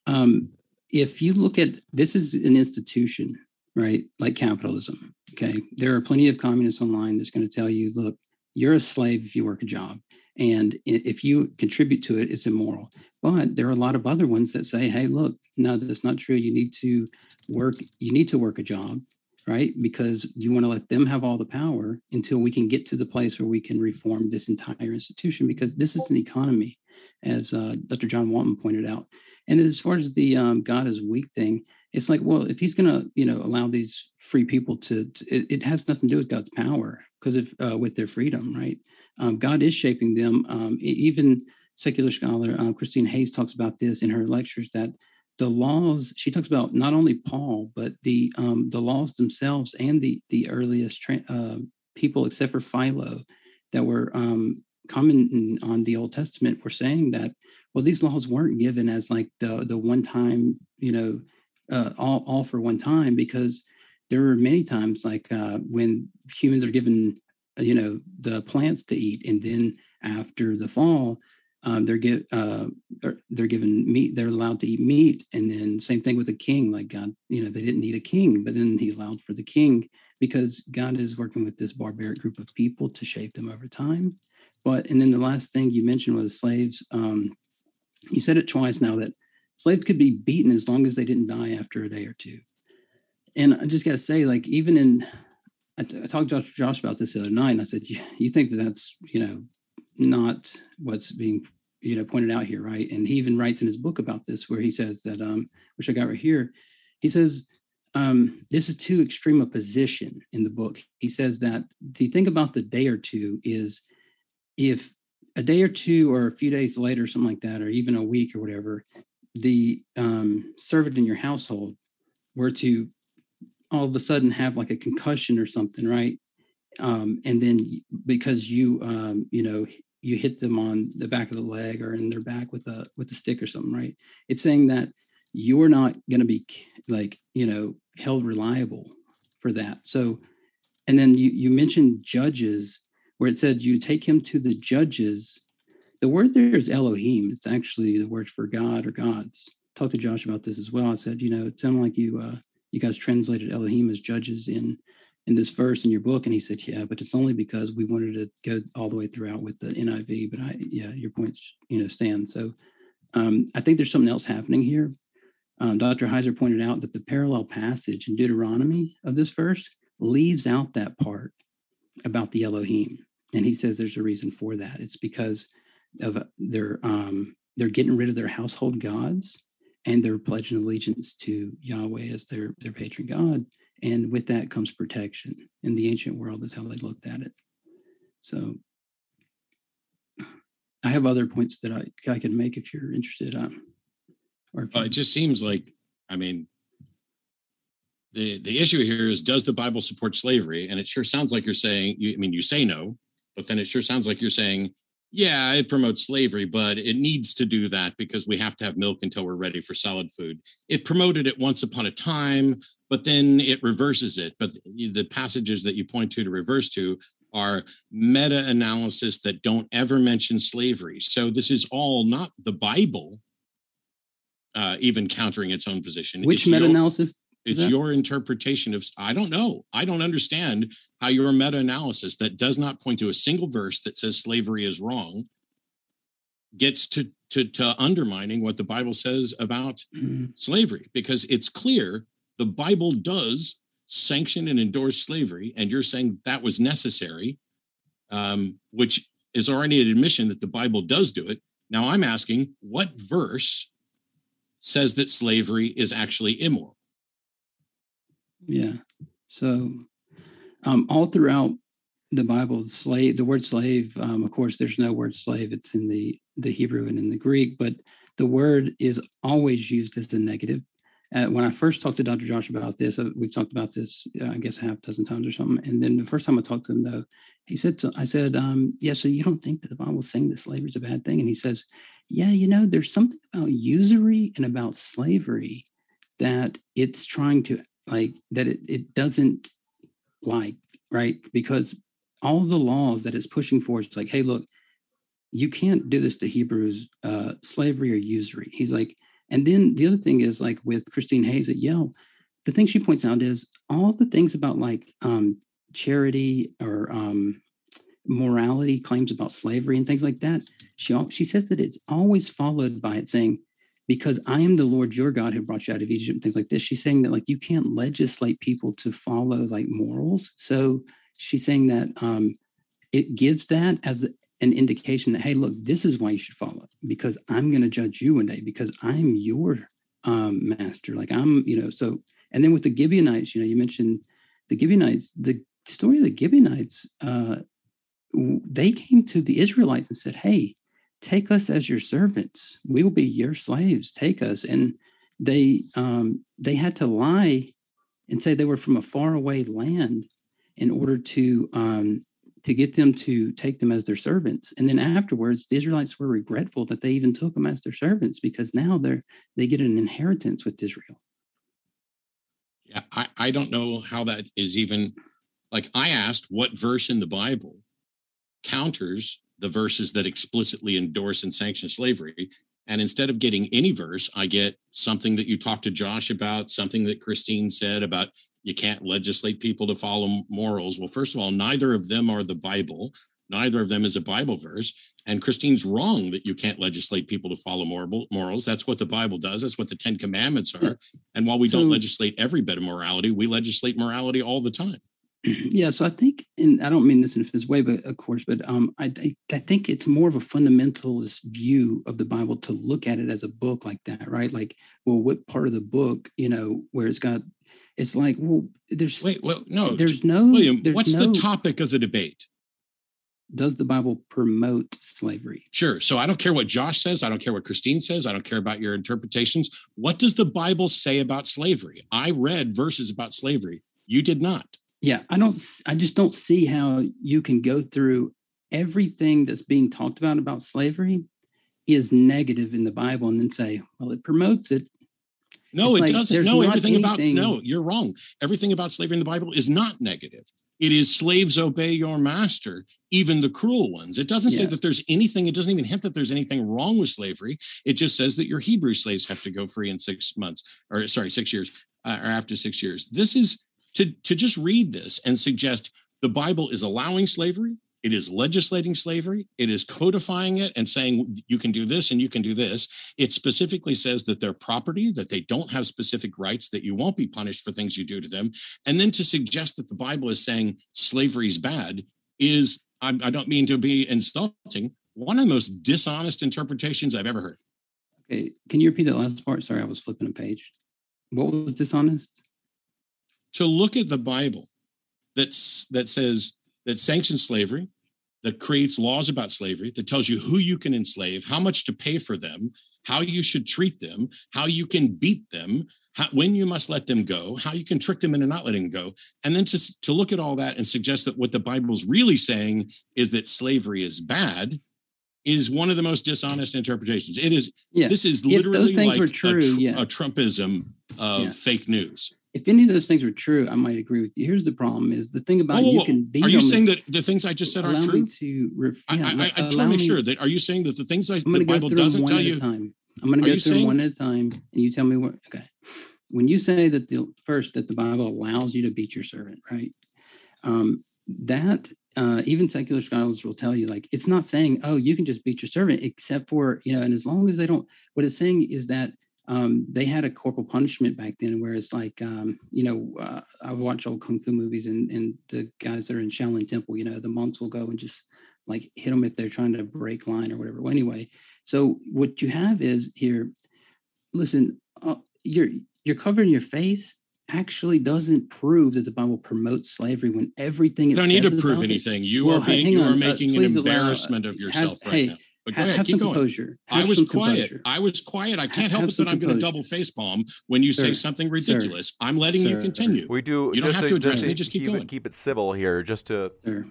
Um, if you look at this is an institution right? Like capitalism. Okay. There are plenty of communists online that's going to tell you, look, you're a slave if you work a job. And if you contribute to it, it's immoral. But there are a lot of other ones that say, hey, look, no, that's not true. You need to work, you need to work a job, right? Because you want to let them have all the power until we can get to the place where we can reform this entire institution, because this is an economy, as uh, Dr. John Walton pointed out. And as far as the um, God is weak thing, it's like, well, if he's going to, you know, allow these free people to, to it, it, has nothing to do with God's power because of uh, with their freedom, right? Um, God is shaping them. Um, even secular scholar uh, Christine Hayes talks about this in her lectures that the laws she talks about not only Paul but the um, the laws themselves and the the earliest tra- uh, people except for Philo that were um, commenting on the Old Testament were saying that well these laws weren't given as like the the one time you know uh, all, all for one time because there are many times like uh, when humans are given you know the plants to eat and then after the fall um, they're get uh, they're given meat they're allowed to eat meat and then same thing with the king like god you know they didn't need a king but then he allowed for the king because god is working with this barbaric group of people to shape them over time but and then the last thing you mentioned was slaves um, you said it twice now that slaves could be beaten as long as they didn't die after a day or two. And I just got to say, like, even in, I, t- I talked to Josh about this the other night, and I said, you, think that that's, you know, not what's being, you know, pointed out here, right? And he even writes in his book about this, where he says that, um, which I got right here, he says, um, this is too extreme a position in the book. He says that the thing about the day or two is if a day or two or a few days later, something like that, or even a week or whatever, the um, servant in your household were to all of a sudden have like a concussion or something, right? Um, and then because you um, you know you hit them on the back of the leg or in their back with a with a stick or something, right? It's saying that you're not going to be like you know held reliable for that. So, and then you you mentioned judges where it said you take him to the judges the word there is Elohim. It's actually the word for God or gods. Talked to Josh about this as well. I said, you know, it sounded like you uh, you guys translated Elohim as judges in in this verse in your book, and he said, yeah, but it's only because we wanted to go all the way throughout with the NIV. But I, yeah, your points, you know, stand. So um, I think there's something else happening here. Um, Dr. Heiser pointed out that the parallel passage in Deuteronomy of this verse leaves out that part about the Elohim. And he says there's a reason for that. It's because of their um, they're getting rid of their household gods and they're pledging allegiance to Yahweh as their their patron god. And with that comes protection. In the ancient world, is how they looked at it. So I have other points that I, I can make if you're interested. Um, or uh, it just seems like, I mean, the the issue here is does the Bible support slavery? And it sure sounds like you're saying, you, I mean, you say no, but then it sure sounds like you're saying yeah, it promotes slavery, but it needs to do that because we have to have milk until we're ready for solid food. It promoted it once upon a time, but then it reverses it. But the passages that you point to to reverse to are meta analysis that don't ever mention slavery. So this is all not the Bible, uh, even countering its own position. Which meta analysis? It's that- your interpretation of, I don't know. I don't understand how your meta analysis that does not point to a single verse that says slavery is wrong gets to, to, to undermining what the Bible says about mm-hmm. slavery because it's clear the Bible does sanction and endorse slavery. And you're saying that was necessary, um, which is already an admission that the Bible does do it. Now I'm asking what verse says that slavery is actually immoral? Yeah. So, um, all throughout the Bible, slave, the word slave, um, of course, there's no word slave. It's in the the Hebrew and in the Greek, but the word is always used as a negative. Uh, when I first talked to Dr. Josh about this, uh, we've talked about this, uh, I guess, a half dozen times or something. And then the first time I talked to him, though, he said, to, I said, um, yeah, so you don't think that the Bible is saying that slavery is a bad thing? And he says, yeah, you know, there's something about usury and about slavery that it's trying to like that it, it doesn't like right because all the laws that it's pushing for is like hey look you can't do this to hebrews uh, slavery or usury he's like and then the other thing is like with christine hayes at yale the thing she points out is all the things about like um, charity or um, morality claims about slavery and things like that. She she says that it's always followed by it saying, "Because I am the Lord your God who brought you out of Egypt," and things like this. She's saying that like you can't legislate people to follow like morals. So she's saying that um, it gives that as an indication that hey, look, this is why you should follow because I'm going to judge you one day because I'm your um, master. Like I'm, you know. So and then with the Gibeonites, you know, you mentioned the Gibeonites. The story of the Gibeonites. Uh, they came to the Israelites and said, Hey, take us as your servants. We will be your slaves. Take us. And they um, they had to lie and say they were from a faraway land in order to um, to get them to take them as their servants. And then afterwards, the Israelites were regretful that they even took them as their servants because now they're they get an inheritance with Israel. Yeah, I, I don't know how that is even like I asked what verse in the Bible counters the verses that explicitly endorse and sanction slavery. And instead of getting any verse, I get something that you talked to Josh about, something that Christine said about you can't legislate people to follow morals. Well, first of all, neither of them are the Bible. Neither of them is a Bible verse. And Christine's wrong that you can't legislate people to follow morals. That's what the Bible does. That's what the Ten Commandments are. And while we so, don't legislate every bit of morality, we legislate morality all the time. Yeah so i think and i don't mean this in a offensive way but of course but um I, I think it's more of a fundamentalist view of the bible to look at it as a book like that right? Like well what part of the book you know where it's got it's like well there's wait well no there's no william there's what's no, the topic of the debate? Does the bible promote slavery? Sure so i don't care what josh says i don't care what christine says i don't care about your interpretations. What does the bible say about slavery? I read verses about slavery you did not yeah i don't i just don't see how you can go through everything that's being talked about about slavery is negative in the bible and then say well it promotes it. No it's it like, doesn't. no everything anything... about no you're wrong. Everything about slavery in the bible is not negative. It is slaves obey your master even the cruel ones. It doesn't yeah. say that there's anything it doesn't even hint that there's anything wrong with slavery. It just says that your hebrew slaves have to go free in six months or sorry six years uh, or after six years. This is to, to just read this and suggest the Bible is allowing slavery, it is legislating slavery, it is codifying it and saying you can do this and you can do this. It specifically says that they're property, that they don't have specific rights, that you won't be punished for things you do to them. And then to suggest that the Bible is saying slavery is bad is, I, I don't mean to be insulting, one of the most dishonest interpretations I've ever heard. Okay, can you repeat that last part? Sorry, I was flipping a page. What was dishonest? To look at the Bible that's that says that sanctions slavery, that creates laws about slavery, that tells you who you can enslave, how much to pay for them, how you should treat them, how you can beat them, how, when you must let them go, how you can trick them into not letting them go, and then to, to look at all that and suggest that what the Bible's really saying is that slavery is bad is one of the most dishonest interpretations. It is. Yeah. This is literally those things like were true, a, tr- yeah. a Trumpism of yeah. fake news if any of those things were true, I might agree with you. Here's the problem: is the thing about whoa, whoa, whoa. you can be. Are you saying that the things I just said aren't true? To ref, yeah, I, I, I just want to make sure that. Are you saying that the things I, the Bible doesn't tell you? Time. I'm going to go through saying? one at a time, and you tell me what. Okay, when you say that the first that the Bible allows you to beat your servant, right? Um, that uh, even secular scholars will tell you like it's not saying oh you can just beat your servant except for you know and as long as they don't what it's saying is that um, they had a corporal punishment back then, whereas like um, you know uh, I've watched old kung fu movies and and the guys that are in Shaolin Temple, you know, the monks will go and just like hit them if they're trying to break line or whatever. Well, anyway, so what you have is here. Listen, uh, you're you're covering your face actually doesn't prove that the Bible promotes slavery when everything. You don't need to prove anything. You well, are being, you on, are uh, making uh, an embarrassment allow, of yourself have, right hey, now. But go have, ahead, have keep some going. composure. Have I was quiet. Composure. I was quiet. I can't have, help it that I'm going to double face palm when you sir, say something ridiculous. Sir, I'm letting sir. you continue. We do. You don't have to address me. Just keep, keep going. It, keep it civil here, just to. Sir.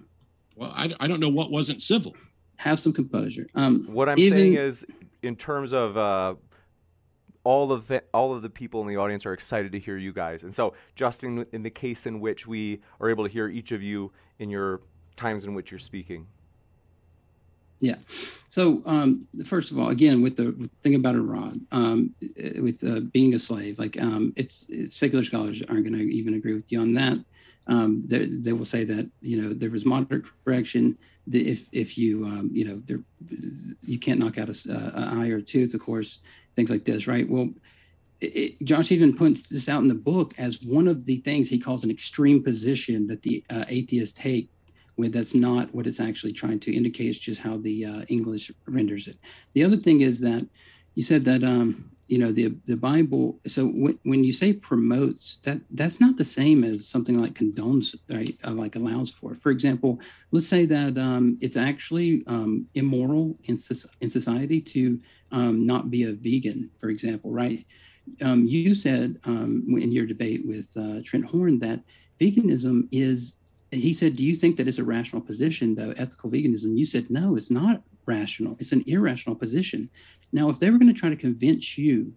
Well, I, I don't know what wasn't civil. Have some composure. Um, what I'm even, saying is, in terms of uh, all of the, all of the people in the audience are excited to hear you guys, and so just in, in the case in which we are able to hear each of you in your times in which you're speaking. Yeah. So, um, first of all, again, with the thing about rod, um, with uh, being a slave, like um, it's, it's, secular scholars aren't going to even agree with you on that. Um, they, they, will say that you know there was moderate correction. If if you um, you know there, you can't knock out a, a eye or tooth, of course, things like this, right? Well, it, Josh even puts this out in the book as one of the things he calls an extreme position that the uh, atheists take that's not what it's actually trying to indicate. It's just how the uh, English renders it. The other thing is that you said that um, you know the the Bible. So when, when you say promotes, that that's not the same as something like condones, right? Uh, like allows for. For example, let's say that um, it's actually um, immoral in in society to um, not be a vegan, for example, right? Um, you said um, in your debate with uh, Trent Horn that veganism is he said, Do you think that it's a rational position, though, ethical veganism? You said, No, it's not rational. It's an irrational position. Now, if they were going to try to convince you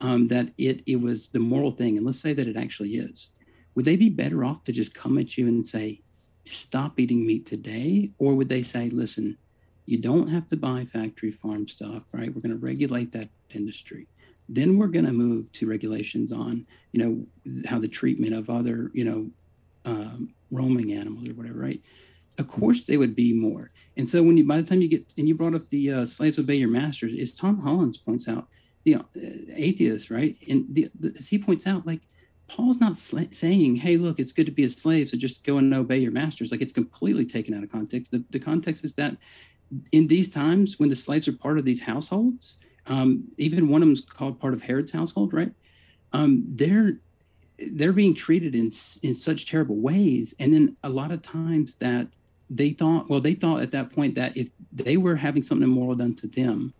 um, that it, it was the moral thing, and let's say that it actually is, would they be better off to just come at you and say, Stop eating meat today? Or would they say, Listen, you don't have to buy factory farm stuff, right? We're going to regulate that industry. Then we're going to move to regulations on, you know, how the treatment of other, you know, um, roaming animals or whatever, right? Of course, they would be more. And so when you, by the time you get, and you brought up the uh, slaves obey your masters, is Tom Holland points out the uh, atheist, right? And the, the, as he points out, like Paul's not sl- saying, "Hey, look, it's good to be a slave, so just go and obey your masters." Like it's completely taken out of context. The, the context is that in these times when the slaves are part of these households, um, even one of them's called part of Herod's household, right? Um, they're they're being treated in in such terrible ways. And then a lot of times that they thought well they thought at that point that if they were having something immoral done to them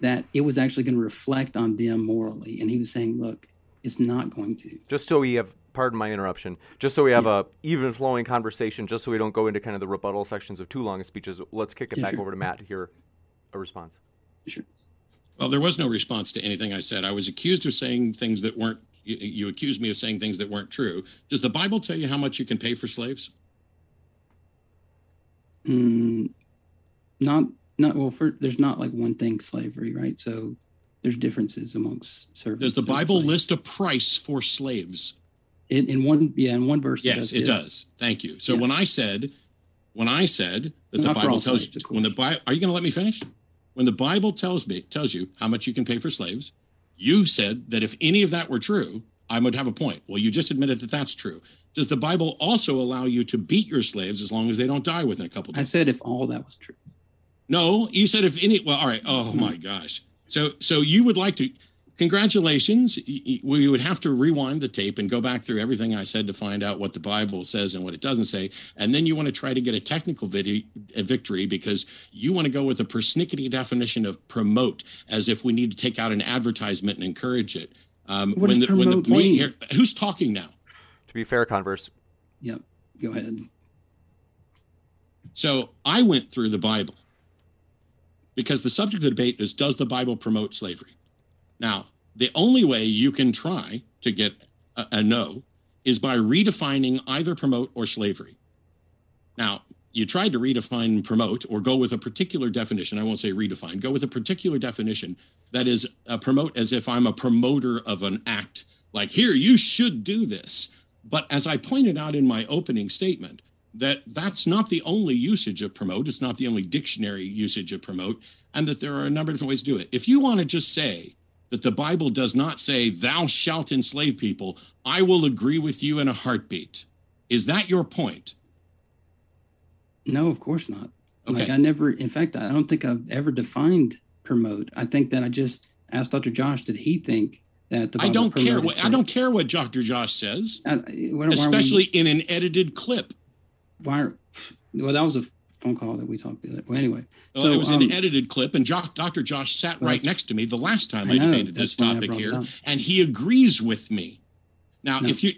that it was actually going to reflect on them morally. And he was saying look it's not going to. Just so we have pardon my interruption just so we have yeah. a even flowing conversation just so we don't go into kind of the rebuttal sections of too long of speeches let's kick it yeah, back sure. over to matt to hear a response. Sure. Well there was no response to anything i said. I was accused of saying things that weren't you, you accuse me of saying things that weren't true. Does the Bible tell you how much you can pay for slaves? Mm, not not well. For, there's not like one thing slavery, right? So there's differences amongst servants. Does the Bible list a price for slaves? In, in one, yeah, in one verse. Yes, it does. It does. Thank you. So yeah. when I said, when I said that not the Bible tells, slaves, when the Bible, are you going to let me finish? When the Bible tells me tells you how much you can pay for slaves, you said that if any of that were true, I would have a point. Well, you just admitted that that's true. Does the Bible also allow you to beat your slaves as long as they don't die within a couple days? I said if all that was true. No, you said if any. Well, all right. Oh my gosh. So, so you would like to congratulations. We would have to rewind the tape and go back through everything I said to find out what the Bible says and what it doesn't say. And then you want to try to get a technical video, a victory because you want to go with a persnickety definition of promote as if we need to take out an advertisement and encourage it. Um, what when, the, when the point here, who's talking now? To be fair, Converse. Yep. Go ahead. So I went through the Bible because the subject of the debate is Does the Bible promote slavery? Now, the only way you can try to get a, a no is by redefining either promote or slavery. Now, you tried to redefine promote or go with a particular definition. I won't say redefine, go with a particular definition that is a promote as if I'm a promoter of an act, like, here, you should do this. But as I pointed out in my opening statement, that that's not the only usage of promote. It's not the only dictionary usage of promote, and that there are a number of different ways to do it. If you want to just say, that the Bible does not say, Thou shalt enslave people. I will agree with you in a heartbeat. Is that your point? No, of course not. Okay. Like I never, in fact, I don't think I've ever defined promote. I think that I just asked Dr. Josh, did he think that the Bible I don't care what I don't care what Dr. Josh says, uh, why, especially we, in an edited clip. Why? Well, that was a phone call that we talked to. Well, anyway, well, so it was um, an edited clip, and jo- Dr. Josh sat right next to me the last time I, I debated this topic here, and he agrees with me. Now, no. if you,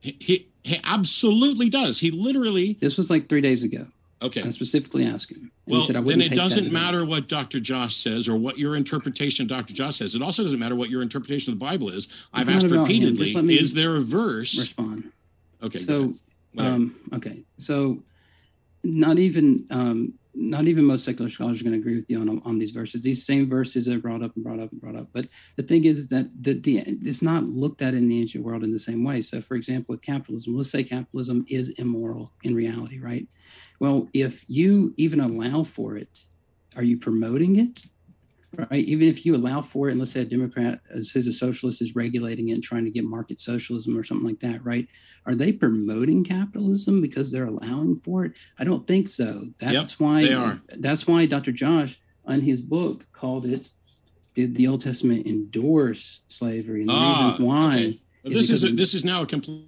he, he absolutely does. He literally. This was like three days ago. Okay. I specifically asked him. Well, then it doesn't matter what Dr. Josh says or what your interpretation of Dr. Josh says. It also doesn't matter what your interpretation of the Bible is. It's I've asked repeatedly, is there a verse? Respond. Okay. So, um, okay. So, not even um, not even most secular scholars are going to agree with you on, on these verses. These same verses are brought up and brought up and brought up. But the thing is that the, the it's not looked at in the ancient world in the same way. So, for example, with capitalism, let's say capitalism is immoral in reality, right? Well, if you even allow for it, are you promoting it? Right. Even if you allow for it, and let's say a Democrat says a socialist is regulating it and trying to get market socialism or something like that, right? Are they promoting capitalism because they're allowing for it? I don't think so. That's yep, why they are. That's why Dr. Josh on his book called it did the Old Testament endorse slavery and the ah, reasons why. Okay. Well, this is a, this is now a complete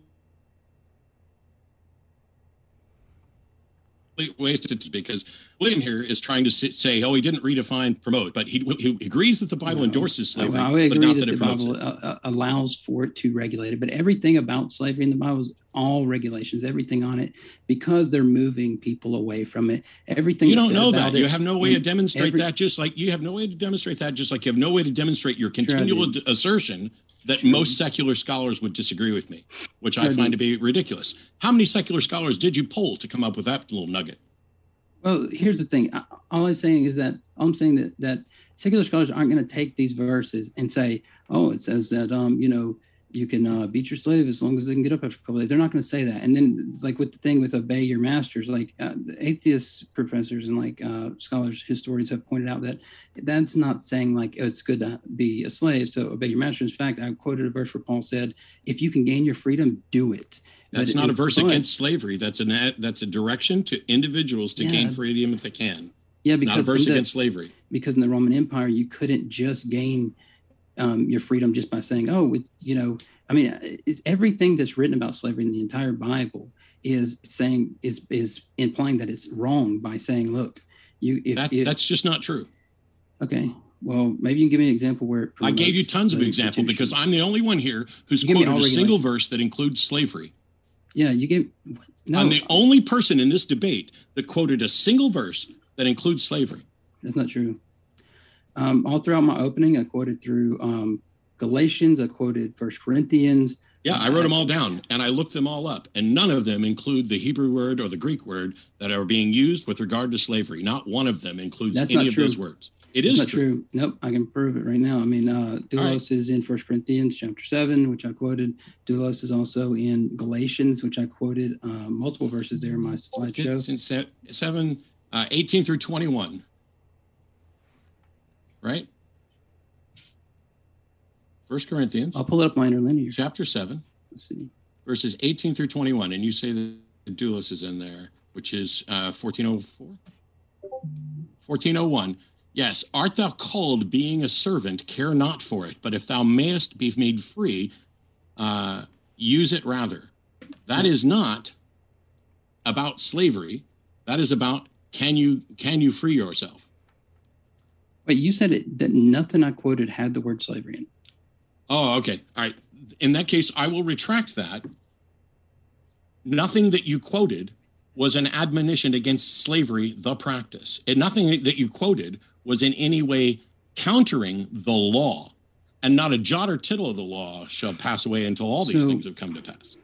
wasted because William here is trying to say, oh, he didn't redefine promote, but he, he agrees that the Bible no. endorses slavery, I, I but not that, that it the Bible it. Uh, allows for it to regulate it. But everything about slavery in the Bible is all regulations, everything on it, because they're moving people away from it. Everything you don't know that. You have no way to demonstrate every, that. Just like you have no way to demonstrate that. Just like you have no way to demonstrate your continual assertion that True. most secular scholars would disagree with me, which I find to be ridiculous. How many secular scholars did you poll to come up with that little nugget? Well, here's the thing. All I'm saying is that I'm saying that that secular scholars aren't going to take these verses and say, "Oh, it says that um, you know, you can uh, beat your slave as long as they can get up after a couple days." They're not going to say that. And then, like with the thing with obey your masters, like uh, atheist professors and like uh, scholars, historians have pointed out that that's not saying like oh, it's good to be a slave, so obey your masters. In fact, I quoted a verse where Paul said, "If you can gain your freedom, do it." That's not a verse against slavery. That's an that's a direction to individuals to yeah. gain freedom if they can. Yeah, it's because not a verse the, against slavery. Because in the Roman Empire, you couldn't just gain um, your freedom just by saying, "Oh, it's, you know." I mean, everything that's written about slavery in the entire Bible is saying is is implying that it's wrong by saying, "Look, you." If, that, if, that's just not true. Okay. Well, maybe you can give me an example where I gave you tons of examples because I'm the only one here who's quoted a single verse that includes slavery. Yeah, you gave. No, I'm the only person in this debate that quoted a single verse that includes slavery. That's not true. Um, all throughout my opening, I quoted through um, Galatians. I quoted First Corinthians. Yeah, I wrote them all down and I looked them all up, and none of them include the Hebrew word or the Greek word that are being used with regard to slavery. Not one of them includes That's any of true. those words. It That's is not true. Nope, I can prove it right now. I mean, uh, doulos right. is in First Corinthians chapter seven, which I quoted. Doulos is also in Galatians, which I quoted uh, multiple verses there in my slideshow. It's in seven, uh, 18 through 21. Right? First Corinthians. I'll pull it up my interlinear. Chapter seven. Let's see. Verses 18 through 21. And you say that doulos is in there, which is uh, 1404? 1401. Yes, art thou called being a servant, care not for it, but if thou mayest be made free, uh, use it rather. That is not about slavery. That is about can you can you free yourself? But you said it, that nothing I quoted had the word slavery in. Oh, okay. All right. In that case, I will retract that. Nothing that you quoted was an admonition against slavery, the practice. And nothing that you quoted was in any way countering the law. And not a jot or tittle of the law shall pass away until all these so, things have come to pass.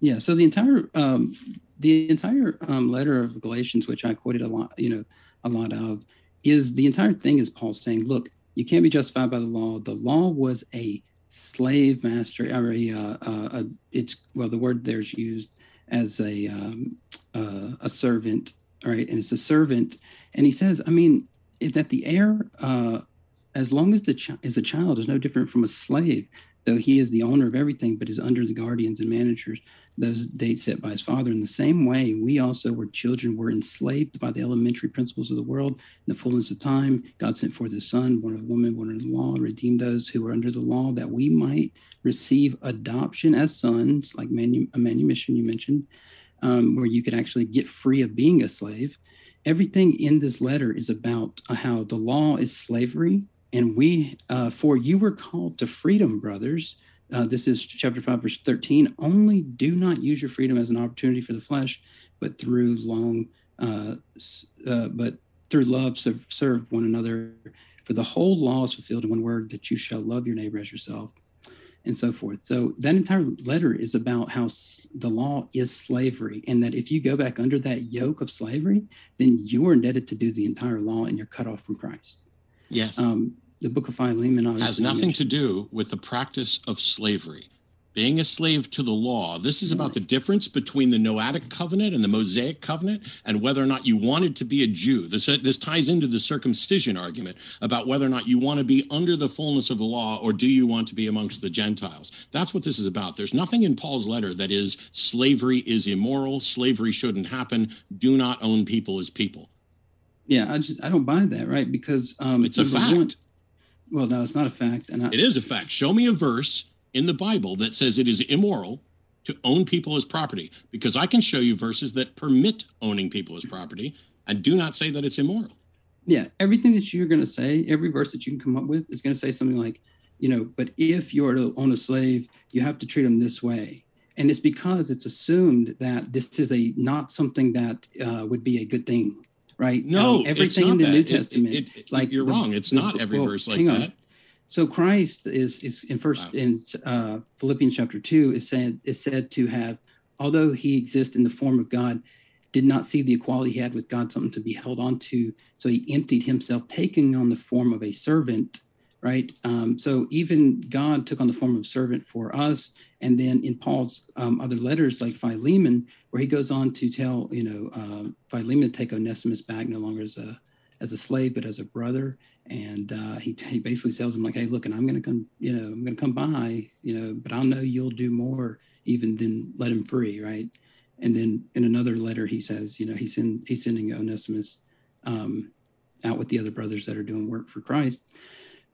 Yeah. So the entire um, the entire um, letter of Galatians, which I quoted a lot, you know, a lot of, is the entire thing is Paul saying, look, you can't be justified by the law. The law was a slave master or a, uh, uh, it's well the word there's used as a um, uh, a servant, right? And it's a servant, and he says, I mean, that the heir, uh, as long as the child is a child, is no different from a slave, though he is the owner of everything, but is under the guardians and managers. Those dates set by his father. In the same way, we also were children, were enslaved by the elementary principles of the world. In the fullness of time, God sent forth his son, born of woman, born under the law, redeemed those who were under the law, that we might receive adoption as sons, like manu- a manumission you mentioned, um, where you could actually get free of being a slave. Everything in this letter is about how the law is slavery, and we, uh, for you were called to freedom, brothers. Uh, this is chapter 5, verse 13. Only do not use your freedom as an opportunity for the flesh, but through long, uh, uh, but through love serve, serve one another. For the whole law is fulfilled in one word that you shall love your neighbor as yourself. and so forth. So that entire letter is about how the law is slavery, and that if you go back under that yoke of slavery, then you are indebted to do the entire law, and you're cut off from Christ. Yes. Um, the Book of Philemon has nothing to do with the practice of slavery being a slave to the law. This is about the difference between the Noahic covenant and the Mosaic covenant and whether or not you wanted to be a Jew. This, this ties into the circumcision argument about whether or not you want to be under the fullness of the law or do you want to be amongst the Gentiles. That's what this is about. There's nothing in Paul's letter that is slavery is immoral, slavery shouldn't happen, do not own people as people. Yeah, I just I don't buy that, right? Because um, it's a fact. One, well, no, it's not a fact. And I, it is a fact. Show me a verse in the Bible that says it is immoral to own people as property because I can show you verses that permit owning people as property and do not say that it's immoral. Yeah, everything that you're going to say, every verse that you can come up with is going to say something like, you know, but if you're to own a slave, you have to treat them this way. And it's because it's assumed that this is a not something that uh, would be a good thing, right? No, um, everything in the that. New Testament, it, it, like you're the, wrong. It's the, not every well, verse like that. So Christ is is in first wow. in uh, Philippians chapter two is said is said to have, although he exists in the form of God, did not see the equality he had with God something to be held on to. So he emptied himself, taking on the form of a servant. Right. Um, so even God took on the form of servant for us. And then in Paul's um, other letters, like Philemon, where he goes on to tell you know uh, Philemon to take Onesimus back no longer as a as a slave, but as a brother. And uh, he, he basically tells him like, "Hey, look, and I'm going to come, you know, I'm going to come by, you know, but I'll know you'll do more even than let him free, right?" And then in another letter, he says, you know, he's in, he's sending Onesimus um, out with the other brothers that are doing work for Christ.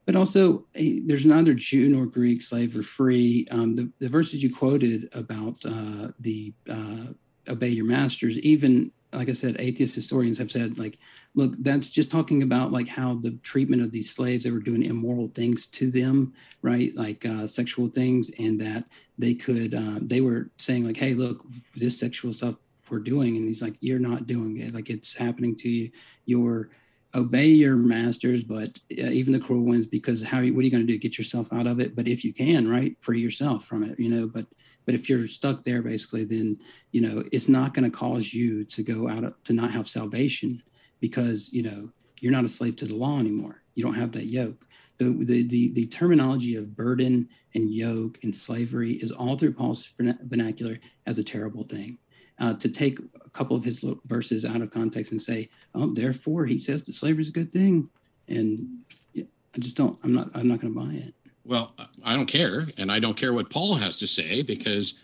But also, there's neither Jew nor Greek, slave or free. Um, the, the verses you quoted about uh, the uh, obey your masters, even like I said, atheist historians have said like look that's just talking about like how the treatment of these slaves they were doing immoral things to them right? Like uh, sexual things and that they could uh, they were saying like hey look this sexual stuff we're doing. And he's like you're not doing it. Like it's happening to you. You're obey your masters but uh, even the cruel ones because how what are you going to do get yourself out of it but if you can right free yourself from it you know but but if you're stuck there basically then you know it's not going to cause you to go out to not have salvation because you know you're not a slave to the law anymore. You don't have that yoke. The, the, the, the terminology of burden and yoke and slavery is all through Paul's vernacular as a terrible thing. Uh, to take couple of his verses out of context and say, "Oh, therefore he says that slavery is a good thing," and I just don't. I'm not. I'm not going to buy it. Well, I don't care, and I don't care what Paul has to say because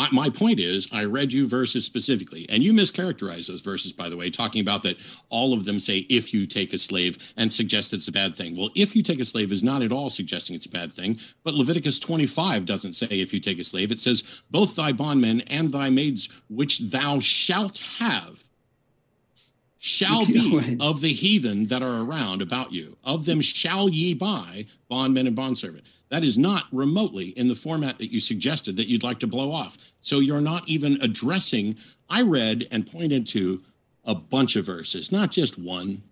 I, my point is, I read you verses specifically, and you mischaracterize those verses, by the way, talking about that all of them say if you take a slave and suggest it's a bad thing. Well, if you take a slave is not at all suggesting it's a bad thing, but Leviticus 25 doesn't say if you take a slave. It says, both thy bondmen and thy maids, which thou shalt have, shall (laughs) be of the heathen that are around about you. Of them shall ye buy bondmen and bondservant. That is not remotely in the format that you suggested that you'd like to blow off. So you're not even addressing. I read and pointed to a bunch of verses, not just one,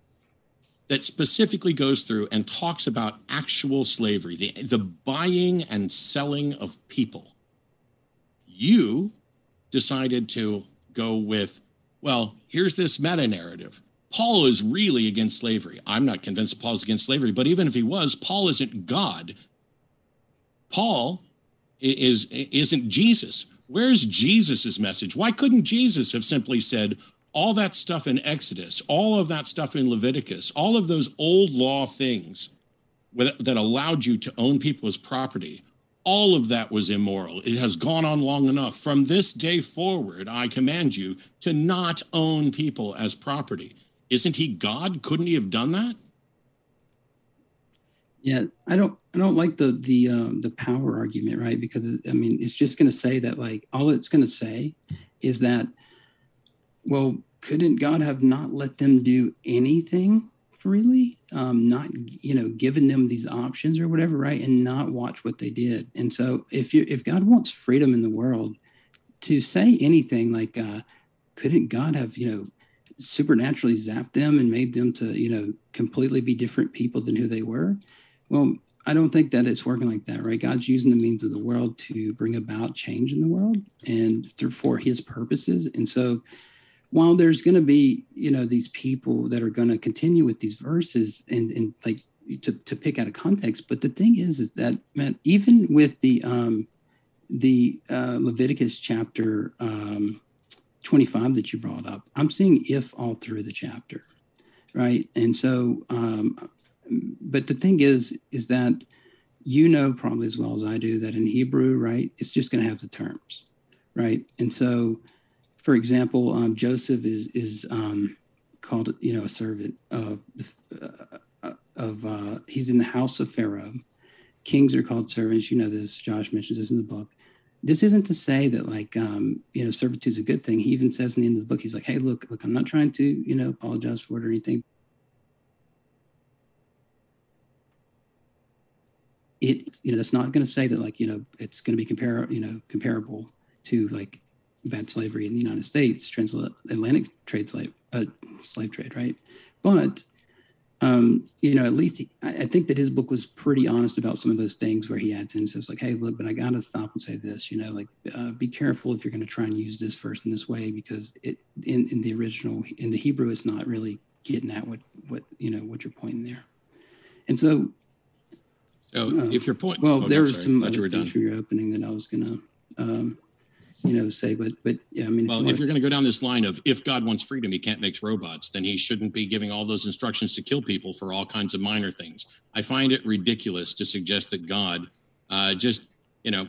that specifically goes through and talks about actual slavery, the, the buying and selling of people. You decided to go with, well, here's this meta narrative. Paul is really against slavery. I'm not convinced Paul's against slavery, but even if he was, Paul isn't God Paul is isn't Jesus. Where's Jesus's message? Why couldn't Jesus have simply said all that stuff in Exodus, all of that stuff in Leviticus, all of those old law things that allowed you to own people as property? All of that was immoral. It has gone on long enough. From this day forward, I command you to not own people as property. Isn't he God? Couldn't he have done that? Yeah, I don't I don't like the the um, the power argument, right? Because I mean, it's just going to say that like all it's going to say is that well, couldn't God have not let them do anything freely? Um, not you know, given them these options or whatever, right? And not watch what they did. And so if you if God wants freedom in the world, to say anything like uh, couldn't God have you know supernaturally zapped them and made them to you know completely be different people than who they were? Well, I don't think that it's working like that, right? God's using the means of the world to bring about change in the world and through for his purposes. And so while there's going to be, you know, these people that are going to continue with these verses and, and like to, to pick out of context, but the thing is, is that, man, even with the, um, the uh, Leviticus chapter um, 25 that you brought up, I'm seeing if all through the chapter, right? And so, um, but the thing is, is that you know probably as well as I do that in Hebrew, right, it's just going to have the terms, right? And so, for example, um, Joseph is is um, called, you know, a servant of uh, of uh, he's in the house of Pharaoh. Kings are called servants. You know this. Josh mentions this in the book. This isn't to say that like um, you know servitude is a good thing. He even says in the end of the book, he's like, "Hey, look, look, I'm not trying to you know apologize for it or anything, it you know that's not going to say that like you know it's going to be compar you know comparable to like bad slavery in the United States, transatlantic trade slave uh, slave trade, right? But um, you know, at least he, I, think that his book was pretty honest about some of those things where he adds in says like, hey, look, but I got to stop and say this, you know, like uh, be careful if you're going to try and use this verse in this way because it in, in the original in the Hebrew it's not really getting at what what you know what you're pointing there, and so so uh, if your point, well, oh, there no, were some other you things for your opening that I was going to, um, you know, say, but but yeah, I mean, well, if, if you're going to go down this line of if God wants freedom, He can't make robots, then He shouldn't be giving all those instructions to kill people for all kinds of minor things. I find it ridiculous to suggest that God uh, just, you know,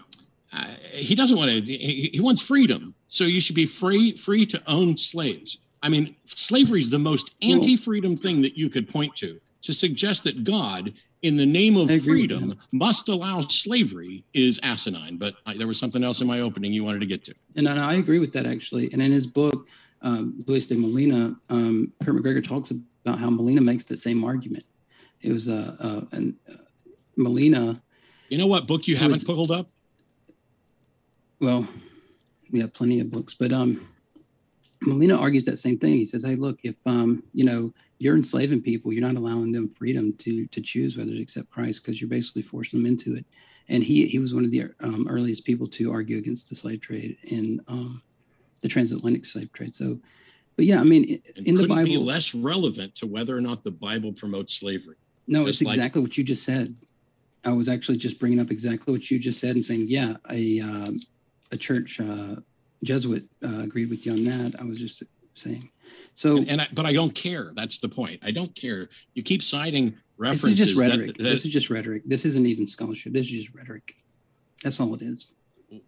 uh, He doesn't want to. He, he wants freedom, so you should be free free to own slaves. I mean, slavery is the most anti-freedom thing that you could point to. To suggest that God in the name of freedom must allow slavery is asinine. But I, there was something else in my opening you wanted to get to. And I agree with that actually. And in his book, um, Luis de Molina, um, Kirk MacGregor talks about how Molina makes the same argument. It was a uh, uh, an, uh, Molina. You know what book you haven't was, pulled up? Well, we have plenty of books, but um, Molina argues that same thing. He says, "Hey, look, if um, you know, you're enslaving people, you're not allowing them freedom to to choose whether to accept Christ because you're basically forcing them into it." And he he was one of the um, earliest people to argue against the slave trade and um, the transatlantic slave trade. So, but yeah, I mean, in, in the Bible, be less relevant to whether or not the Bible promotes slavery. No, just it's exactly what you just said. I was actually just bringing up exactly what you just said and saying, yeah, a uh, a church uh, Jesuit uh, agreed with you on that. I was just saying. So, and, and I, but I don't care. That's the point. I don't care. You keep citing references. This is just rhetoric. That, that, this is just rhetoric. This isn't even scholarship. This is just rhetoric. That's all it is.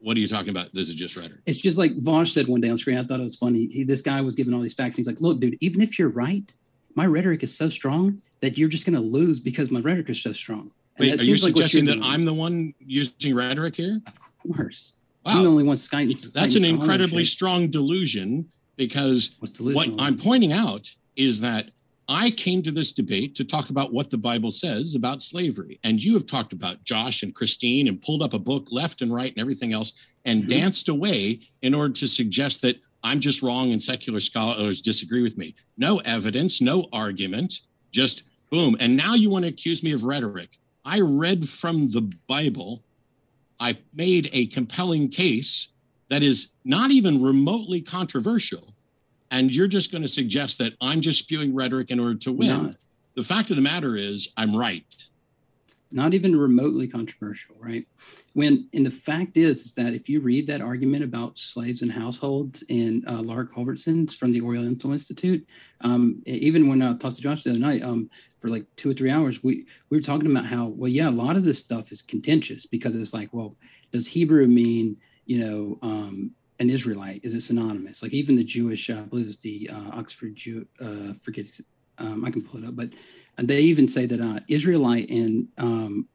What are you talking about? This is just rhetoric. It's just like Vaush said one day on screen. I thought it was funny. He, this guy was giving all these facts. He's like, "Look, dude, even if you're right, my rhetoric is so strong that you're just going to lose because my rhetoric is so strong." And Wait, are you like suggesting that I'm the one using rhetoric here? Of course. Wow. I'm the only one Skype. That's an incredibly strong delusion because what I'm pointing out is that I came to this debate to talk about what the Bible says about slavery. And you have talked about Josh and Christine and pulled up a book left and right and everything else and mm-hmm. danced away in order to suggest that I'm just wrong and secular scholars disagree with me. No evidence, no argument, just boom. And now you want to accuse me of rhetoric. I read from the Bible I made a compelling case that is not even remotely controversial. And you're just going to suggest that I'm just spewing rhetoric in order to win. Not. The fact of the matter is, I'm right not even remotely controversial, right? When and the fact is, is that if you read that argument about slaves and households in uh, Laura Culbertson's from the Oriental Institute, um, even when I talked to Josh the other night um, for like two or three hours, we we were talking about how well, yeah, a lot of this stuff is contentious because it's like, well, does Hebrew mean you know um, an Israelite? Is it synonymous? Like even the Jewish, I believe it's the uh, Oxford Jew, uh, forget, um, I can pull it up, but they even say that uh, Israelite and um,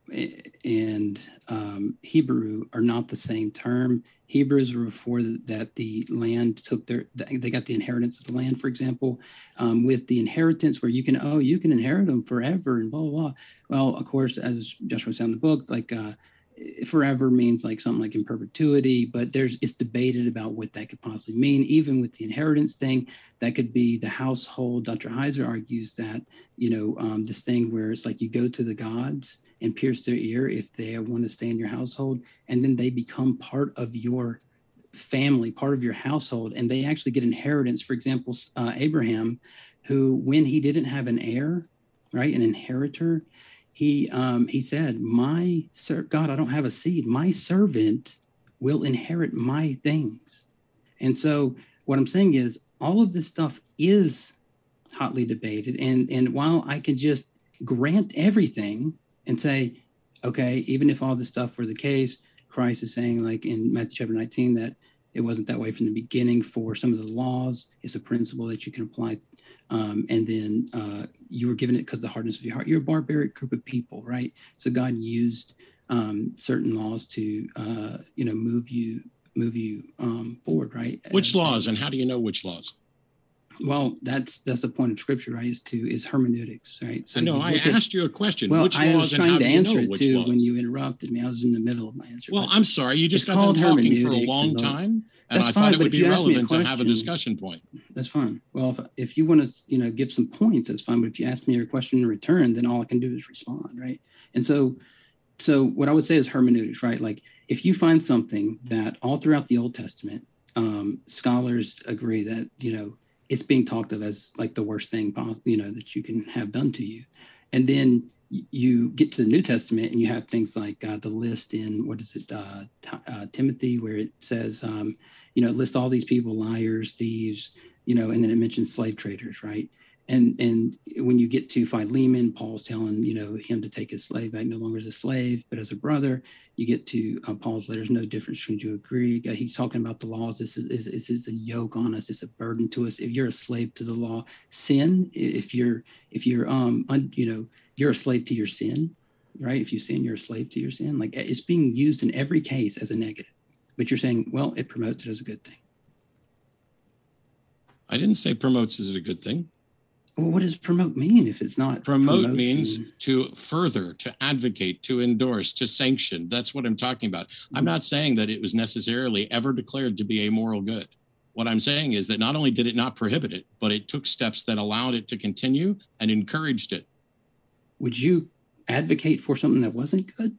and um, Hebrew are not the same term. Hebrews were before that the land took their they got the inheritance of the land, for example, um, with the inheritance where you can oh you can inherit them forever and blah blah blah. Well, of course, as Joshua said in the book, like uh, forever means like something like in perpetuity, but there's it's debated about what that could possibly mean. Even with the inheritance thing, that could be the household. Dr. Heiser argues that you know um, this thing where it's like you go to the gods and pierce their ear if they want to stay in your household, and then they become part of your family, part of your household, and they actually get inheritance. For example, uh, Abraham, who when he didn't have an heir, right, an inheritor, he um, he said, "My sir, God, I don't have a seed. My servant will inherit my things." And so, what I'm saying is, all of this stuff is hotly debated, and and while I can just grant everything and say, okay, even if all this stuff were the case, Christ is saying, like in Matthew chapter 19, that it wasn't that way from the beginning for some of the laws. It's a principle that you can apply. Um, and then uh, you were given it because the hardness of your heart. You're a barbaric group of people, right? So God used um, certain laws to, uh, you know, move you move you um, forward, right? Which laws, and how do you know which laws? Well, that's that's the point of scripture, right? Is to is hermeneutics, right? So I know I at, asked you a question. Well, which I was trying to answer it too laws? when you interrupted me. I was in the middle of my answer. Well, I'm sorry. You just got done talking for a long time, and I thought it would be relevant to have a discussion point. That's fine. Well, if, if you want to, you know, give some points, that's fine. But if you ask me your question in return, then all I can do is respond, right? And so, so what I would say is hermeneutics, right? Like if you find something that all throughout the Old Testament, um, scholars agree that you know it's being talked of as like the worst thing you know that you can have done to you. And then you get to the new testament and you have things like uh, the list in what is it uh, t- uh, timothy where it says um, you know list all these people liars thieves you know and then it mentions slave traders right and and when you get to Philemon, Paul's telling you know him to take his slave back, no longer as a slave, but as a brother. You get to uh, Paul's letters, no difference between Jew and Greek. Uh, he's talking about the laws. This is, is is a yoke on us. It's a burden to us. If you're a slave to the law, sin. If you're if you're um un, you know you're a slave to your sin, right? If you sin, you're a slave to your sin. Like it's being used in every case as a negative, but you're saying, well, it promotes it as a good thing. I didn't say promotes is a good thing. Well, what does promote mean if it's not? Promote promotion? means to further, to advocate, to endorse, to sanction. That's what I'm talking about. I'm not saying that it was necessarily ever declared to be a moral good. What I'm saying is that not only did it not prohibit it, but it took steps that allowed it to continue and encouraged it. Would you advocate for something that wasn't good?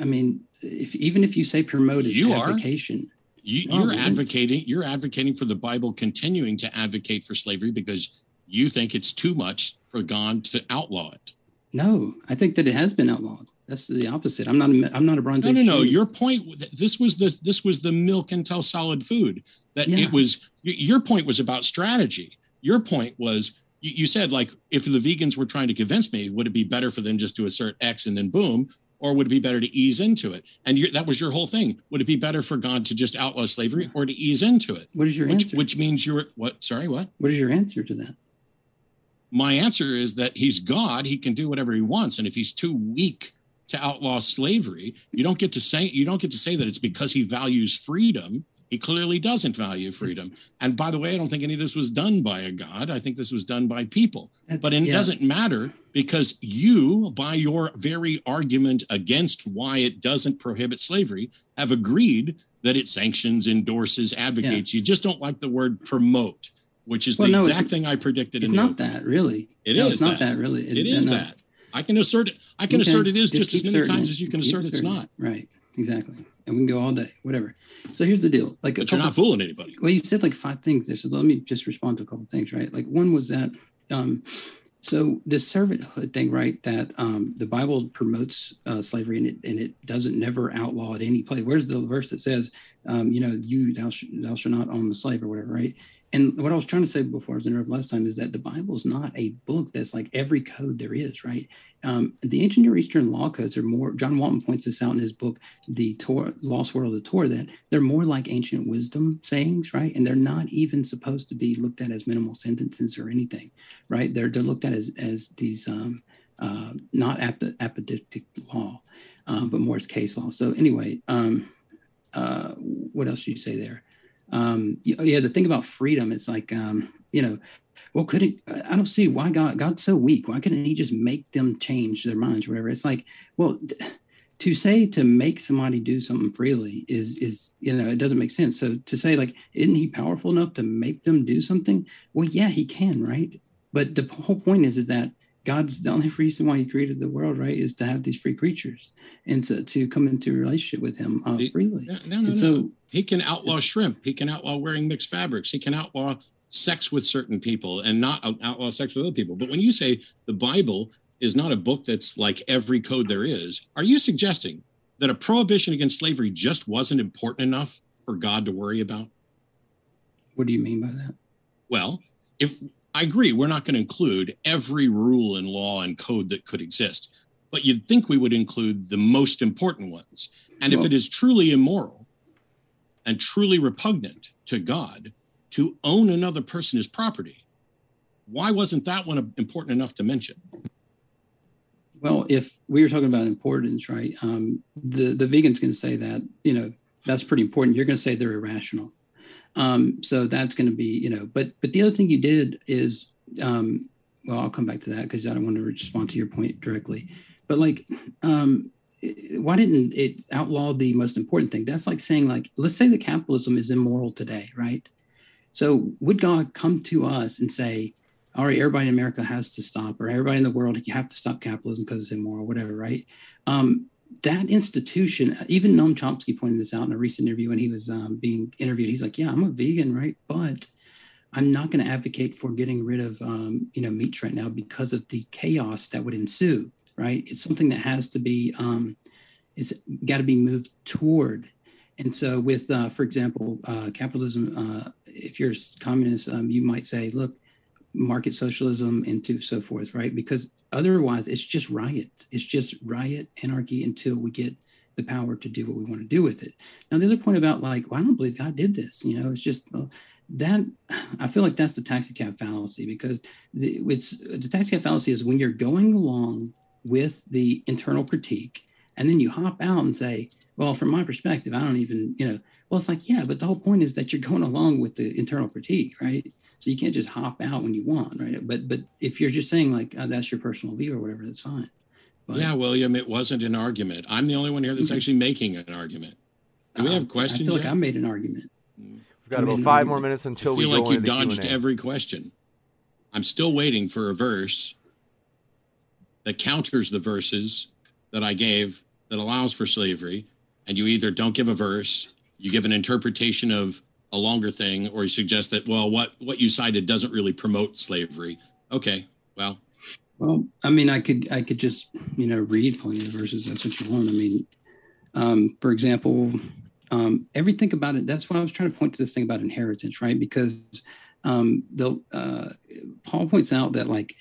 I mean, if even if you say promote is you advocation. Are. You, are oh, advocating. You're advocating for the Bible continuing to advocate for slavery because you think it's too much for God to outlaw it. No, I think that it has been outlawed. That's the opposite. I'm not. A, I'm not a bronze. No, no, no. Your point. This was the. This was the milk until solid food. That yeah. it was. Your point was about strategy. Your point was. You, you said like, if the vegans were trying to convince me, would it be better for them just to assert X and then boom, or would it be better to ease into it? And that was your whole thing. Would it be better for God to just outlaw slavery or to ease into it? What is your which, answer? Which means you're what? Sorry, what? What is your answer to that? My answer is that he's God. He can do whatever he wants. And if he's too weak to outlaw slavery, you don't get to say you don't get to say that it's because he values freedom. He clearly doesn't value freedom. And by the way, I don't think any of this was done by a God. I think this was done by people. That's, but it yeah. doesn't matter because you, by your very argument against why it doesn't prohibit slavery, have agreed that it sanctions, endorses, advocates. Yeah. You just don't like the word promote which is well, the no, exact thing I predicted. It's not that really. It no, is It's not that, really. It, it is no. that. I can assert it. I can okay. assert it is just, just as many times it. as you can assert it's not. Right. Exactly. And we can go all day. Whatever. So here's the deal. Like, but you're not fooling anybody. Well, you said like five things there. So let me just respond to a couple things. Right. Like one was that. um so this servanthood thing, right? That um, the Bible promotes uh, slavery and it and it doesn't never outlaw at any place. Where's the verse that says, um, you know, you thou, sh- thou shalt not own the slave or whatever, right? And what I was trying to say before I was interrupted last time is that the Bible is not a book that's like every code there is, right? Um, the ancient Near Eastern law codes are more. John Walton points this out in his book, "The Torah, Lost World of the Torah," that they're more like ancient wisdom sayings, right? And they're not even supposed to be looked at as minimal sentences or anything, right? They're they're looked at as as these um, uh, not ap- apodictic law, um, but more as case law. So anyway, um, uh, what else do you say there? Um, yeah, the thing about freedom is like, um, you know, well, couldn't I don't see why God God's so weak. Why couldn't He just make them change their minds or whatever? It's like, well, to say to make somebody do something freely is is you know it doesn't make sense so to say like isn't he powerful enough to make them do something well yeah he can right but the whole point is is that god's the only reason why he created the world right is to have these free creatures and so to come into a relationship with him uh, freely no no no, no. So, he can outlaw shrimp he can outlaw wearing mixed fabrics he can outlaw sex with certain people and not outlaw sex with other people but when you say the bible is not a book that's like every code there is. Are you suggesting that a prohibition against slavery just wasn't important enough for God to worry about? What do you mean by that? Well, if I agree, we're not going to include every rule and law and code that could exist, but you'd think we would include the most important ones. And well, if it is truly immoral and truly repugnant to God to own another person as property, why wasn't that one important enough to mention? Well, if we were talking about importance, right? Um, the the vegan's going to say that you know that's pretty important. You're going to say they're irrational. Um, so that's going to be you know. But but the other thing you did is um, well, I'll come back to that because I don't want to respond to your point directly. But like, um, why didn't it outlaw the most important thing? That's like saying like, let's say that capitalism is immoral today, right? So would God come to us and say, all right, everybody in America has to stop, or everybody in the world, you have to stop capitalism because it's immoral, whatever, right? Um, that institution, even Noam Chomsky pointed this out in a recent interview when he was um, being interviewed. He's like, "Yeah, I'm a vegan, right? But I'm not going to advocate for getting rid of, um, you know, meats right now because of the chaos that would ensue, right? It's something that has to be, um, it's got to be moved toward. And so, with, uh, for example, uh, capitalism, uh, if you're a communist, um, you might say, look, market socialism into so forth, right? Because otherwise, it's just riot. It's just riot, anarchy until we get the power to do what we want to do with it. Now, the other point about like, well, I don't believe God did this. You know, it's just uh, that I feel like that's the taxi cab fallacy because the, it's the taxi cab fallacy is when you're going along with the internal critique and then you hop out and say, well, from my perspective, I don't even, you know, well, it's like, yeah, but the whole point is that you're going along with the internal critique, right? So you can't just hop out when you want, right? But but if you're just saying like oh, that's your personal view or whatever, that's fine. But, yeah, William, it wasn't an argument. I'm the only one here that's mm-hmm. actually making an argument. Do we have questions? I feel like yet? I made an argument. We've got about five more minutes until I feel we like you dodged Q&A. every question. I'm still waiting for a verse that counters the verses that I gave that allows for slavery. And you either don't give a verse, you give an interpretation of a longer thing, or you suggest that well, what what you cited doesn't really promote slavery. Okay, well, well, I mean, I could I could just you know read plenty of verses. That's what you want. I mean, um, for example, um, everything about it. That's why I was trying to point to this thing about inheritance, right? Because um, the uh, Paul points out that like,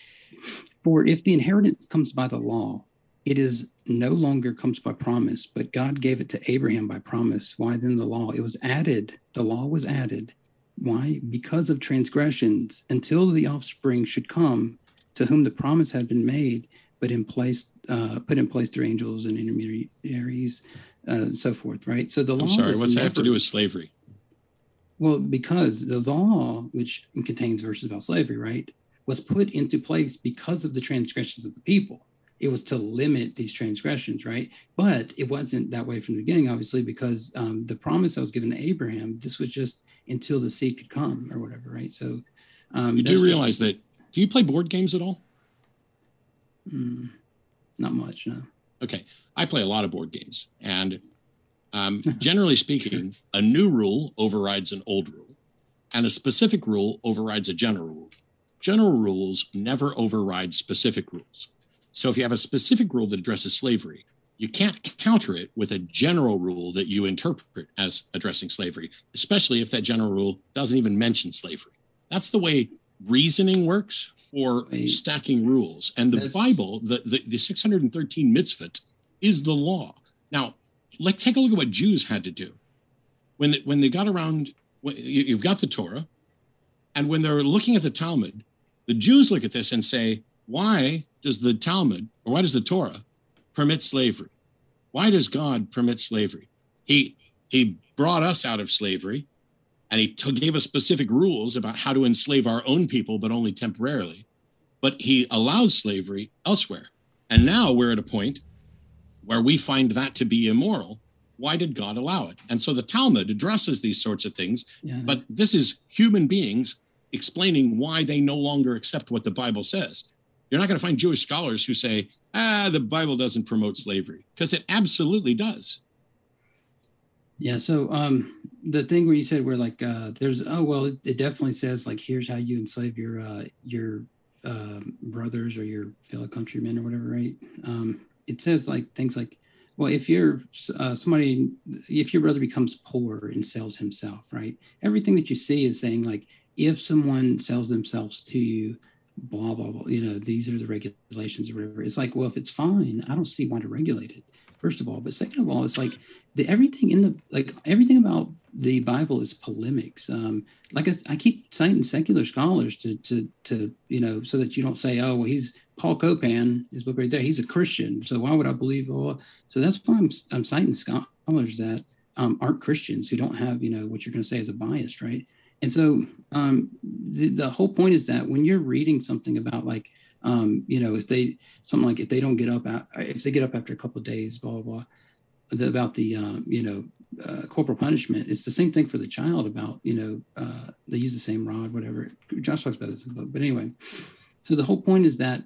for if the inheritance comes by the law, it is no longer comes by promise, but God gave it to Abraham by promise. Why then the law? It was added. The law was added. Why? Because of transgressions, until the offspring should come, to whom the promise had been made, but in place, uh, put in place through angels and intermediaries, uh, and so forth. Right. So the law. I'm sorry. What's that have to do with slavery? Well, because the law, which contains verses about slavery, right, was put into place because of the transgressions of the people it was to limit these transgressions, right? But it wasn't that way from the beginning, obviously, because um, the promise that was given to Abraham, this was just until the seed could come or whatever, right? So um, you do realize that. Do you play board games at all? Mm, not much, no. Okay, I play a lot of board games, and um, (laughs) generally speaking, a new rule overrides an old rule, and a specific rule overrides a general rule. General rules never override specific rules. So if you have a specific rule that addresses slavery, you can't counter it with a general rule that you interpret as addressing slavery, especially if that general rule doesn't even mention slavery. That's the way reasoning works for right. stacking rules. And the That's... Bible, the, the, the 613 mitzvot, is the law. Now, let's take a look at what Jews had to do when they, when they got around. When, you, you've got the Torah, and when they're looking at the Talmud, the Jews look at this and say, "Why does the Talmud or why does the Torah permit slavery? Why does God permit slavery? He he brought us out of slavery and he t- gave us specific rules about how to enslave our own people, but only temporarily. But he allows slavery elsewhere. And now we're at a point where we find that to be immoral, why did God allow it? And so the Talmud addresses these sorts of things, Yeah. but this is human beings explaining why they no longer accept what the Bible says. You're not going to find Jewish scholars who say, ah, the Bible doesn't promote slavery, because it absolutely does. Yeah. So um, the thing where you said where like uh, there's oh well it, it definitely says like here's how you enslave your uh, your uh, brothers or your fellow countrymen or whatever, right? Um, it says like things like well if you're uh, somebody if your brother becomes poor and sells himself, right? Everything that you see is saying like if someone sells themselves to you blah blah blah you know these are the regulations or whatever. It's like well if it's fine i don't see why to regulate it first of all. But second of all it's like the everything in the like everything about the bible is polemics um like I, I keep citing secular scholars to to to you know so that you don't say oh well he's paul copan his book right there he's a christian. So why would i believe oh so that's why i'm, I'm citing scholars that um, aren't christians who don't have you know what you're going to say is a bias right and so um, the, the whole point is that when you're reading something about like um, you know if they something like if they don't get up at, if they get up after a couple of days blah blah blah the, about the um, you know uh, corporal punishment it's the same thing for the child about you know uh, they use the same rod whatever. Josh talks about this in the book but anyway. So the whole point is that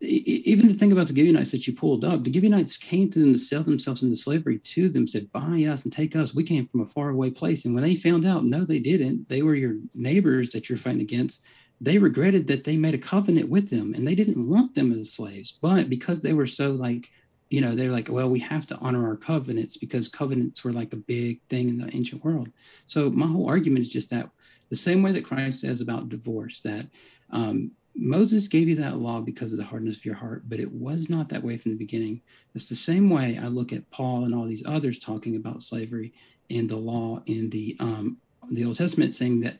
even the thing about the Gibeonites that you pulled up, the Gibeonites came to them to sell themselves into slavery to them, said, Buy us and take us. We came from a faraway place. And when they found out, no, they didn't, they were your neighbors that you're fighting against. They regretted that they made a covenant with them and they didn't want them as slaves. But because they were so like, you know, they're like, well, we have to honor our covenants because covenants were like a big thing in the ancient world. So my whole argument is just that the same way that Christ says about divorce, that um, Moses gave you that law because of the hardness of your heart, but it was not that way from the beginning. It's the same way I look at Paul and all these others talking about slavery and the law in the um, the Old Testament, saying that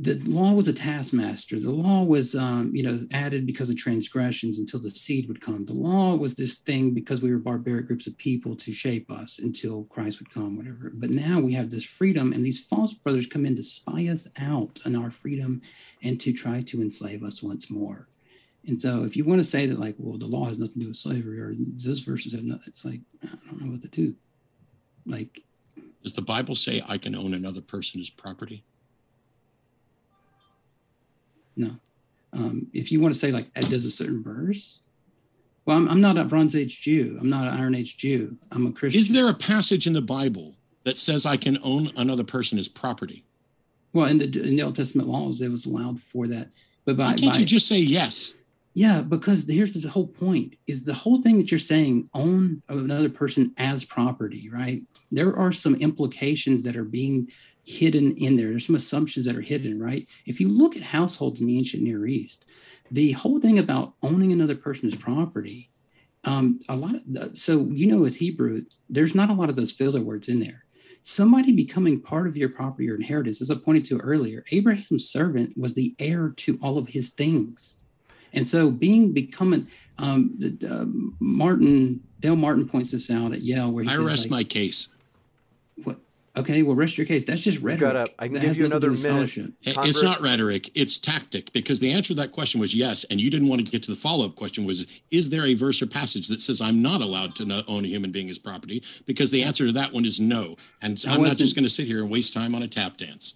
the law was a taskmaster. The law was, um, you know, added because of transgressions until the seed would come. The law was this thing because we were barbaric groups of people to shape us until Christ would come, whatever. But now we have this freedom, and these false brothers come in to spy us out on our freedom and to try to enslave us once more. And so, if you want to say that, like, well, the law has nothing to do with slavery, or those verses have nothing, it's like I don't know what to do. Like, Does the Bible say I can own another person's property? No. Um, if you want to say like Ed does a certain verse, well, I'm, I'm not a Bronze Age Jew. I'm not an Iron Age Jew. I'm a Christian. Is there a passage in the Bible that says I can own another person as property? Well, in the in the Old Testament laws, it was allowed for that. But by, Why can't by- you just say yes? Yeah, because here's the whole point: is the whole thing that you're saying own another person as property, right? There are some implications that are being hidden in there. There's some assumptions that are hidden, right? If you look at households in the ancient Near East, the whole thing about owning another person's property, um, a lot of so you know with Hebrew, there's not a lot of those filler words in there. Somebody becoming part of your property or inheritance, as I pointed to earlier, Abraham's servant was the heir to all of his things. And so, being becoming um, uh, Martin Dale Martin points this out at Yale, where he I rest like, my case. What? Okay, well, rest your case. That's just rhetoric. gotta- I can That give you another do minute. scholarship. It's not rhetoric, it's tactic, because the answer to that question was yes. And you didn't want to get to the follow up question was, is there a verse or passage that says I'm not allowed to no- own a human being as property? Because the answer to that one is no. And I I'm not just going to sit here and waste time on a tap dance.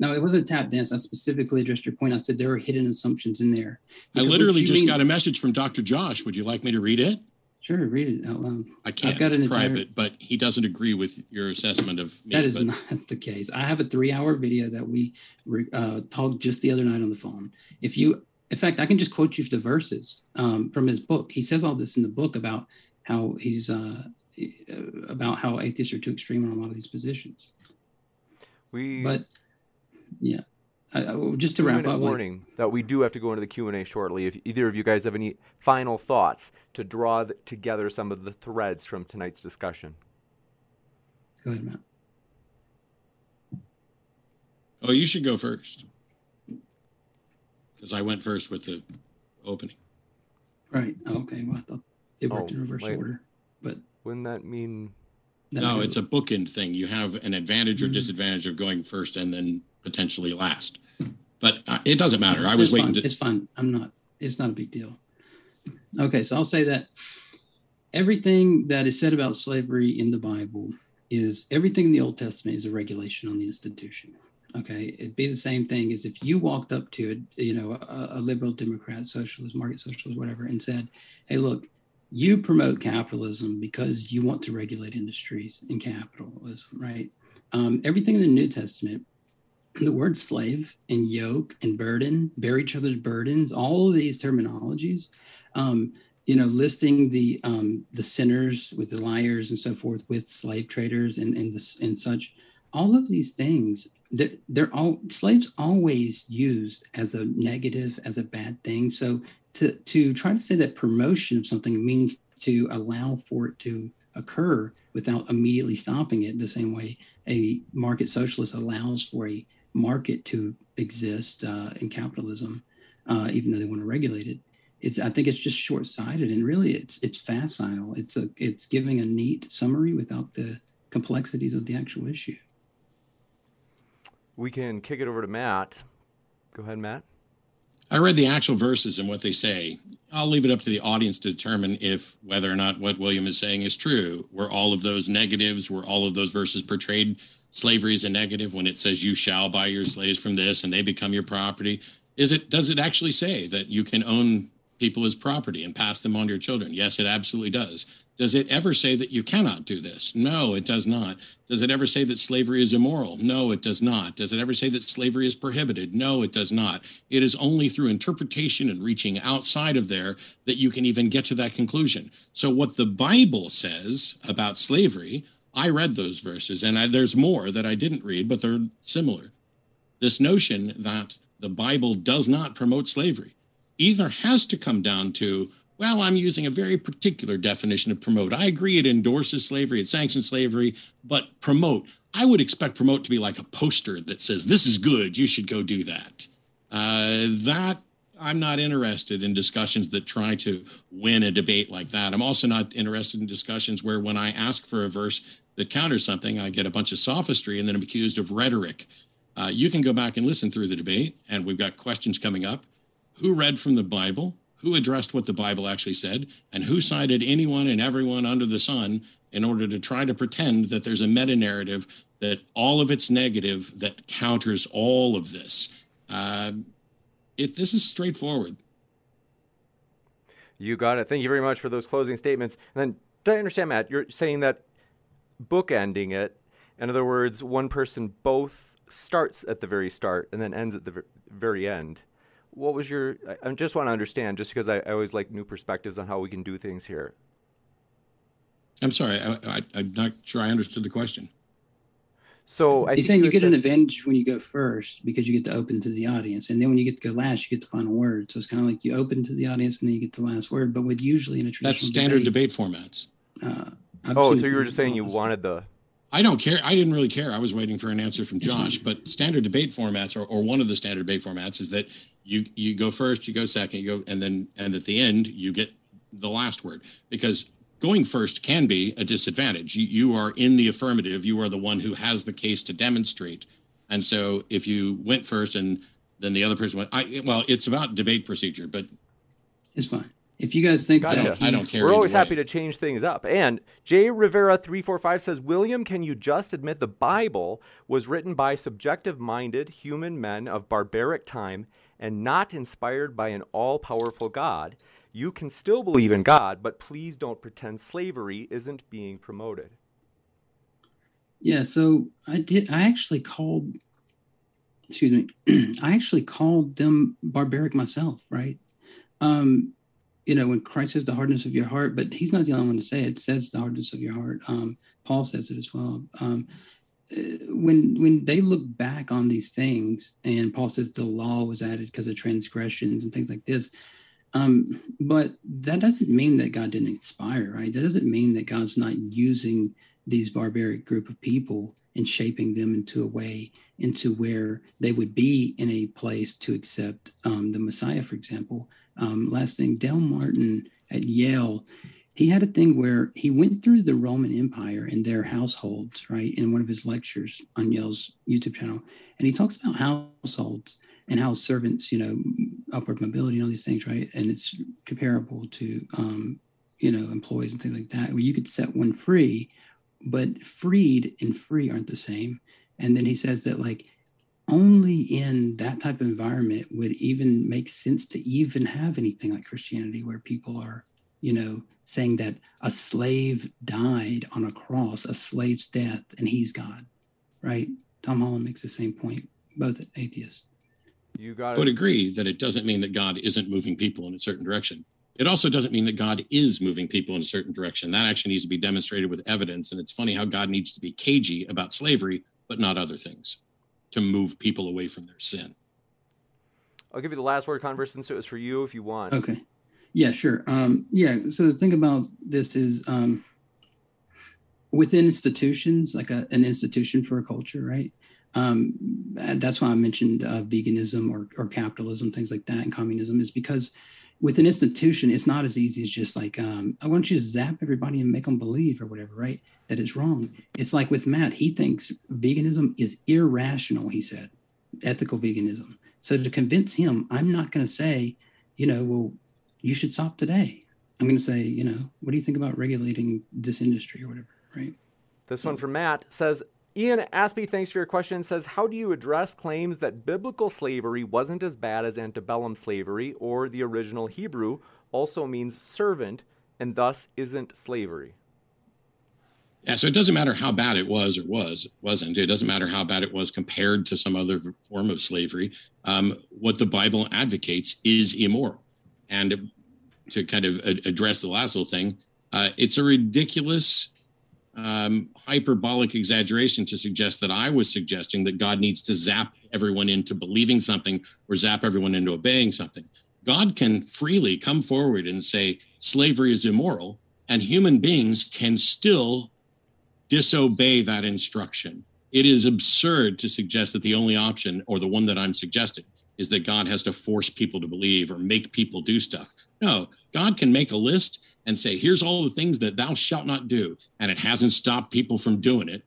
No, it wasn't a tap dance. I specifically addressed your point. I said there are hidden assumptions in there. I Because what literally just mean- got a message from Dr. Josh. Would you like me to read it? Sure, read it out loud. I can't. got It's an entire- private, but he doesn't agree with your assessment of me. That is but- not (laughs) the case. I have a three-hour video that we re- uh, talked just the other night on the phone. If you, in fact, I can just quote you the verses um, from his book. He says all this in the book about how he's uh, about how atheists are too extreme on a lot of these positions. We But yeah, I, I, just to two wrap minute up, like, warning that we do have to go into the Q and A shortly. If either of you guys have any final thoughts to draw th- together some of the threads from tonight's discussion, go ahead, Matt. Oh, you should go first. Because I went first with the opening. Right. Okay. Well, I thought it worked Oh, in reverse wait. order, but wouldn't that mean? that- No, it's a bookend thing. You have an advantage or Mhm. disadvantage of going first and then potentially last. But uh, it doesn't matter. I was it's waiting fine. to. It's fine. I'm not. It's not a big deal. Okay, so I'll say that everything that is said about slavery in the Bible is everything in the Old Testament is a regulation on the institution. Okay, it'd be the same thing as if you walked up to a, you know a, a liberal Democrat, socialist, market socialist, whatever, and said, "Hey, look, you promote capitalism because you want to regulate industries and capitalism, right? Um, everything in the New Testament, the word slave and yoke and burden, bear each other's burdens, all of these terminologies, um, you know, listing the um, the sinners with the liars and so forth with slave traders and and, the, and such, all of these things they're, they're all slaves always used as a negative as a bad thing. So to to try to say that promotion of something means to allow for it to occur without immediately stopping it the same way a market socialist allows for a market to exist uh, in capitalism uh, even though they want to regulate it it's i think it's just short-sighted and really it's it's facile it's a it's giving a neat summary without the complexities of the actual issue we can kick it over to Matt. Go ahead, Matt. I read the actual verses and what they say. I'll leave it up to the audience to determine if whether or not what William is saying is true. Were all of those negatives, were all of those verses portrayed slavery is a negative when it says you shall buy your slaves from this and they become your property? Is it does it actually say that you can own people as property and pass them on to your children? Yes, it absolutely does. Does it ever say that you cannot do this? No, it does not. Does it ever say that slavery is immoral? No, it does not. Does it ever say that slavery is prohibited? No, it does not. It is only through interpretation and reaching outside of there that you can even get to that conclusion. So, what the Bible says about slavery, I read those verses, and I, there's more that I didn't read, but they're similar. This notion that the Bible does not promote slavery either has to come down to well, I'm using a very particular definition of promote. I agree it endorses slavery, it sanctions slavery, but promote, I would expect promote to be like a poster that says, this is good, you should go do that. Uh, that I'm not interested in discussions that try to win a debate like that. I'm also not interested in discussions where when I ask for a verse that counters something, I get a bunch of sophistry and then I'm accused of rhetoric. Uh, you can go back and listen through the debate, and we've got questions coming up. Who read from the Bible? who addressed what the Bible actually said, and who cited anyone and everyone under the sun in order to try to pretend that there's a meta narrative that all of it's negative that counters all of this. Uh, it, this is straightforward. You got it. Thank you very much for those closing statements. And then, do I understand, Matt? You're saying that bookending it, in other words, one person both starts at the very start and then ends at the very end what was your? I, just want to understand, just because I, I, always like new perspectives on how we can do things here. I'm sorry, I, am not sure I understood the question. So I he's saying you get an advantage when you go first because you get to open to the audience, and then when you get to go last, you get the final word. So it's kind of like you open to the audience and then you get the last word. But with usually in a traditional that's standard debate, debate formats. Uh, oh, so you were just saying you wanted the I don't care. I didn't really care. I was waiting for an answer from Josh. But standard debate formats, or, or one of the standard debate formats, is that you you go first, you go second, you go, and then and at the end you get the last word because going first can be a disadvantage. You, you are in the affirmative. You are the one who has the case to demonstrate. And so if you went first and then the other person went, I, well, it's about debate procedure, but it's fine. If you guys think gotcha. that, I don't care. We're always way. happy to change things up. And J Rivera three four five says, William, can you just admit the Bible was written by subjective-minded human men of barbaric time and not inspired by an all-powerful God? You can still believe in God, but please don't pretend slavery isn't being promoted. Yeah, so I did. I actually called. Excuse me. (clears throat) I actually called them barbaric myself, right? Um, you know, when Christ says the hardness of your heart, but he's not the only one to say it. it says the hardness of your heart. Um, Paul says it as well. Um, uh, when when they look back on these things, and Paul says the law was added because of transgressions and things like this, um, but that doesn't mean that God didn't inspire, right? That doesn't mean that God's not using these barbaric group of people and shaping them into a way into where they would be in a place to accept um, the Messiah, for example. Um, last thing, Dale Martin at Yale, he had a thing where he went through the Roman Empire and their households, right, in one of his lectures on Yale's YouTube channel. And he talks about households and how servants, you know, upward mobility and all these things, right? And it's comparable to um, you know, employees and things like that, where you could set one free, but freed and free aren't the same. And then he says that like only in that type of environment would even make sense to even have anything like Christianity where people are, you know, saying that a slave died on a cross, a slave's death, and he's God, right? Tom Holland makes the same point, both atheists. You got I would agree that it doesn't mean that God isn't moving people in a certain direction. It also doesn't mean that God is moving people in a certain direction. That actually needs to be demonstrated with evidence. And it's funny how God needs to be cagey about slavery, but not other things to move people away from their sin. I'll give you the last word, Converse, since it was for you if you want. Okay. Yeah, sure. Um, yeah. So the thing about this is um, within institutions, like a, an institution for a culture, right? Um, that's why I mentioned uh, veganism or, or capitalism, things like that, and communism, is because with an institution, it's not as easy as just like, um, I want you to zap everybody and make them believe or whatever, right? That it's wrong. It's like with Matt, he thinks veganism is irrational, he said, ethical veganism. So to convince him, I'm not going to say, you know, well, you should stop today. I'm going to say, you know, what do you think about regulating this industry or whatever, right? This one from Matt says Ian Aspie, thanks for your question. Says, How do you address claims that biblical slavery wasn't as bad as antebellum slavery, or the original Hebrew also means servant and thus isn't slavery? Yeah, so it doesn't matter how bad it was or was wasn't. It doesn't matter how bad it was compared to some other form of slavery. Um, what the Bible advocates is immoral, and to kind of address the last little thing, uh, it's a ridiculous um, hyperbolic exaggeration to suggest that I was suggesting that God needs to zap everyone into believing something or zap everyone into obeying something. God can freely come forward and say slavery is immoral, and human beings can still disobey that instruction. It is absurd to suggest that the only option, or the one that I'm suggesting, is that God has to force people to believe or make people do stuff. No, God can make a list and say, here's all the things that thou shalt not do. And it hasn't stopped people from doing it.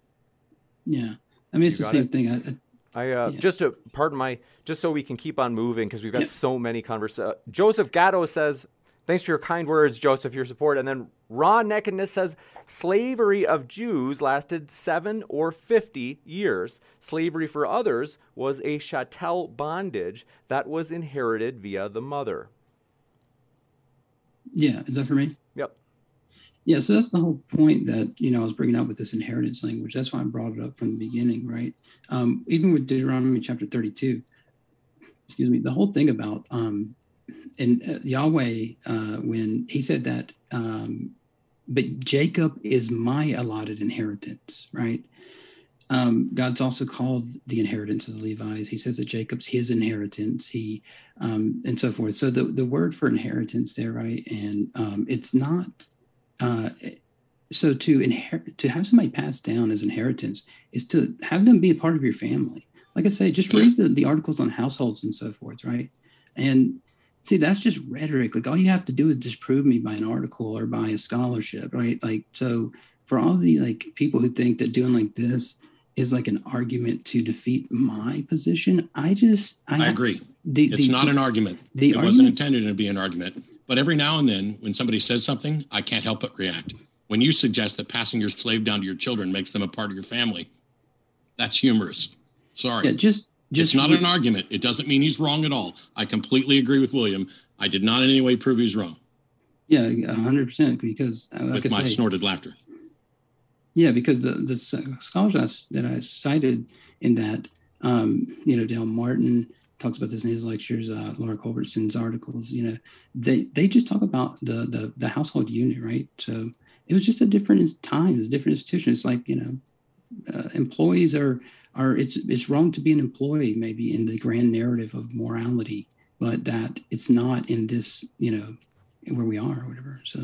Yeah. I mean, it's you the same it? thing. I, I, I uh, yeah. just to pardon my, just so we can keep on moving because we've got yeah. so many conversations. Uh, Joseph Gatto says, thanks for your kind words, Joseph, your support. And then Raw Nakedness says, slavery of Jews lasted seven or 50 years. Slavery for others was a chattel bondage that was inherited via the mother. Yeah. Is that for me? Yep. Yeah, so that's the whole point that you know I was bringing up with this inheritance language. That's why I brought it up from the beginning, right? Um, even with Deuteronomy chapter thirty-two, excuse me, the whole thing about um, and uh, Yahweh uh, when He said that, um, but Jacob is my allotted inheritance, right? Um, God's also called the inheritance of the Levites. He says that Jacob's his inheritance. He um, and so forth. So the the word for inheritance there, right? And um, it's not. Uh, so to inherit to have somebody passed down as inheritance is to have them be a part of your family. Like I say, just read the, the articles on households and so forth, right? And see, that's just rhetoric. Like all you have to do is disprove me by an article or by a scholarship, right? Like so for all the like people who think that doing like this is like an argument to defeat my position. I just I, I agree. The, it's the, not an argument. it wasn't intended to be an argument. But every now and then, when somebody says something, I can't help but react. When you suggest that passing your slave down to your children makes them a part of your family, that's humorous. Sorry. Yeah, just just it's not an argument. It doesn't mean he's wrong at all. I completely agree with William. I did not in any way prove he's wrong. Yeah, hundred percent. Because uh, like with I my say, snorted laughter. Yeah, because the the scholars that I cited in that, um, you know, Dale Martin talks about this in his lectures, uh, Laura Culbertson's articles. You know, they they just talk about the the, the household unit, right? So it was just a different time, it's a different institution. It's like you know, uh, employees are are it's it's wrong to be an employee maybe in the grand narrative of morality, but that it's not in this you know where we are or whatever. So.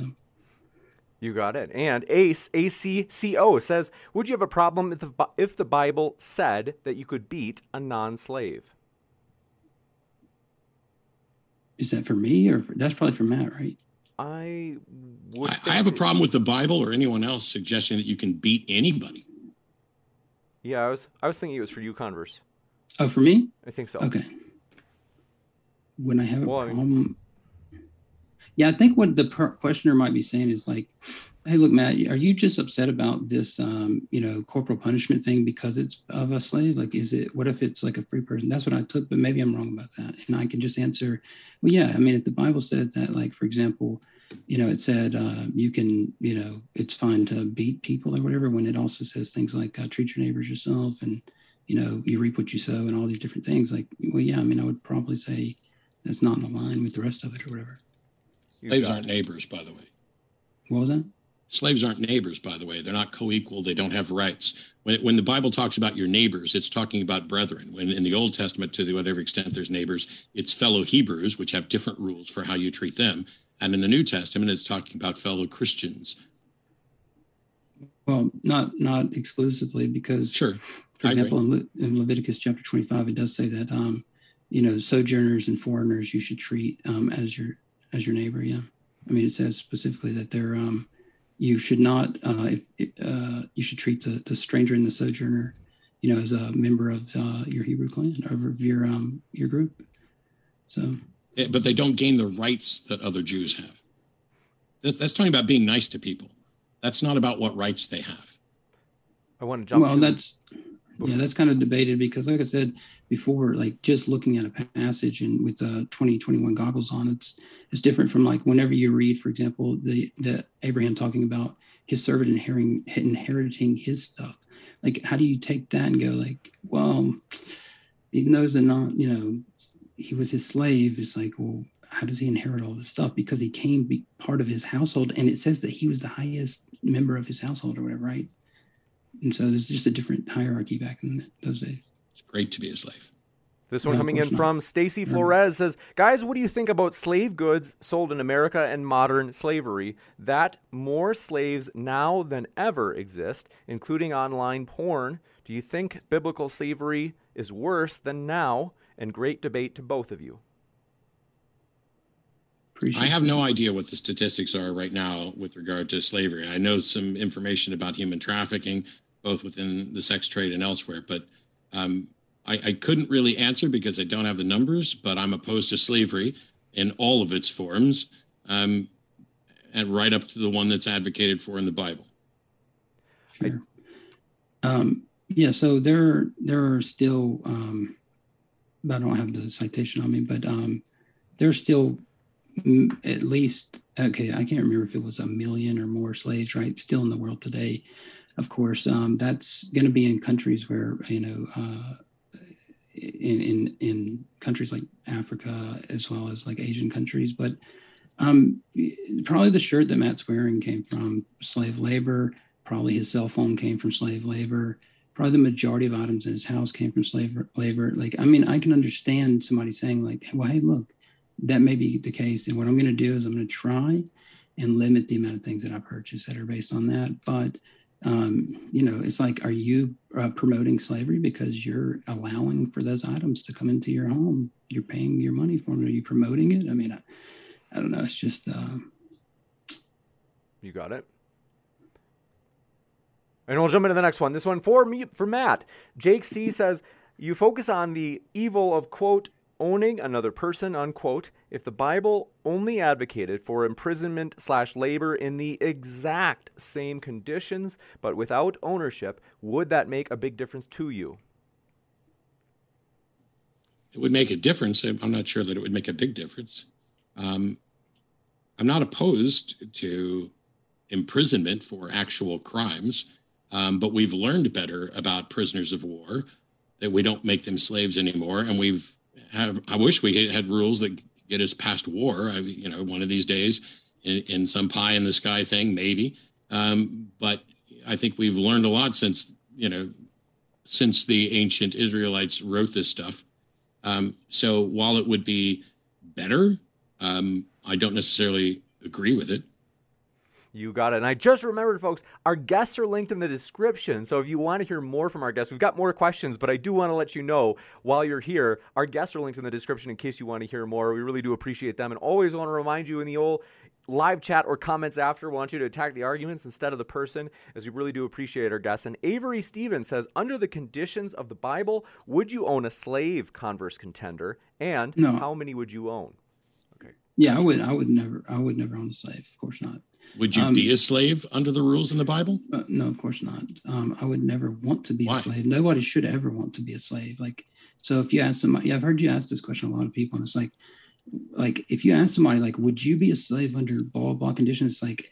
You got it. And Ace, ACCO says, Would you have a problem if the, if the Bible said that you could beat a non slave? Is that for me or for, that's probably for Matt, right? I would. I, I have a problem with the Bible or anyone else suggesting that you can beat anybody. Yeah, I was I was thinking it was for you, Converse. Oh, for me? I think so. Okay. When I have a well, problem, I mean, Yeah, I think what the per- questioner might be saying is like, hey, look, Matt, are you just upset about this, um, you know, corporal punishment thing because it's of a slave? Like, is it, what if it's like a free person? That's what I took, but maybe I'm wrong about that. And I can just answer, well, yeah, I mean, if the Bible said that, like, for example, you know, it said uh, you can, you know, it's fine to beat people or whatever, when it also says things like uh, treat your neighbors yourself and, you know, you reap what you sow and all these different things. Like, well, yeah, I mean, I would probably say that's not in line with the rest of it or whatever. Slaves aren't neighbors, by the way. What was that? Slaves aren't neighbors, by the way. They're not co-equal. They don't have rights. When, when the Bible talks about your neighbors, it's talking about brethren. When in the Old Testament, to whatever extent there's neighbors, it's fellow Hebrews, which have different rules for how you treat them. And in the New Testament, it's talking about fellow Christians. Well, not not exclusively, because sure. For example, in, Le- in, Leviticus chapter 25, it does say that um, you know sojourners and foreigners you should treat um, as your as your neighbor. Yeah, I mean it says specifically that they're um, you should not uh, if, uh, you should treat the, the stranger and the sojourner, you know, as a member of uh, your Hebrew clan or of your um, your group. So, but they don't gain the rights that other Jews have. That's talking about being nice to people. That's not about what rights they have. I want to jump. Well, to that's yeah, that's kind of debated because, like I said before, like just looking at a passage and with uh, 2021 goggles on, it's it's different from like whenever you read, for example, the the Abraham talking about his servant inheriting inheriting his stuff. Like, how do you take that and go like, well, even though they're not, you know, he was his slave. It's like, well, how does he inherit all this stuff? Because he came be part of his household, and it says that he was the highest member of his household or whatever, right? And so there's just a different hierarchy back in those days. It's great to be a slave. This one coming in from Stacy Flores says, "Guys, what do you think about slave goods sold in America and modern slavery? That more slaves now than ever exist, including online porn. Do you think biblical slavery is worse than now? And great debate to both of you." Appreciate I have no idea what the statistics are right now with regard to slavery. I know some information about human trafficking, both within the sex trade and elsewhere, but um, I, I couldn't really answer because I don't have the numbers. But I'm opposed to slavery in all of its forms, um, and right up to the one that's advocated for in the Bible. Sure. Um, yeah, so there there are still. Um, I don't have the citation on me, but um, there's still at least okay i can't remember if it was a million or more slaves right still in the world today. Of course um, that's going to be in countries where you know uh, in, in in countries like africa as well as like asian countries. But um, probably the shirt that matt's wearing came from slave labor. Probably his cell phone came from slave labor probably the majority of items in his house came from slave labor like i mean i can understand somebody saying like well hey look that may be the case. And what I'm going to do is I'm going to try and limit the amount of things that I purchase that are based on that. But um, you know, it's like, are you uh, promoting slavery because you're allowing for those items to come into your home? You're paying your money for them. Are you promoting it? I mean, I, I don't know. It's just. Uh, you got it. And we'll jump into the next one. This one for me, for Matt. Jake C says, "You focus on the evil of quote owning another person, unquote, if the Bible only advocated for imprisonment slash labor in the exact same conditions, but without ownership, would that make a big difference to you? It would make a difference. I'm not sure that it would make a big difference. Um, I'm not opposed to imprisonment for actual crimes, um, but we've learned better about prisoners of war that we don't make them slaves anymore, and we've have. I wish we had rules that get us past war. I, you know, one of these days, in, in some pie in the sky thing, maybe. Um, but I think we've learned a lot since you know, since the ancient Israelites wrote this stuff. Um, so while it would be better, um, I don't necessarily agree with it. You got it. And I just remembered, folks, our guests are linked in the description. So if you want to hear more from our guests, we've got more questions, but I do want to let you know while you're here, our guests are linked in the description in case you want to hear more. We really do appreciate them. And always want to remind you in the old live chat or comments after, we want you to attack the arguments instead of the person, as we really do appreciate our guests. And Avery Stevens says, under the conditions of the Bible, would you own a slave converse contender? And no. how many would you own? Okay. Yeah, I would. I would never. I would never own a slave. Of course not. Would you um, be a slave under the rules in the Bible? Uh, no, of course not. Um, I would never want to be Why? a slave. Nobody should ever want to be a slave. Like, so if you ask somebody, I've heard you ask this question a lot of people, and it's like, like if you ask somebody like would you be a slave under blah blah conditions it's like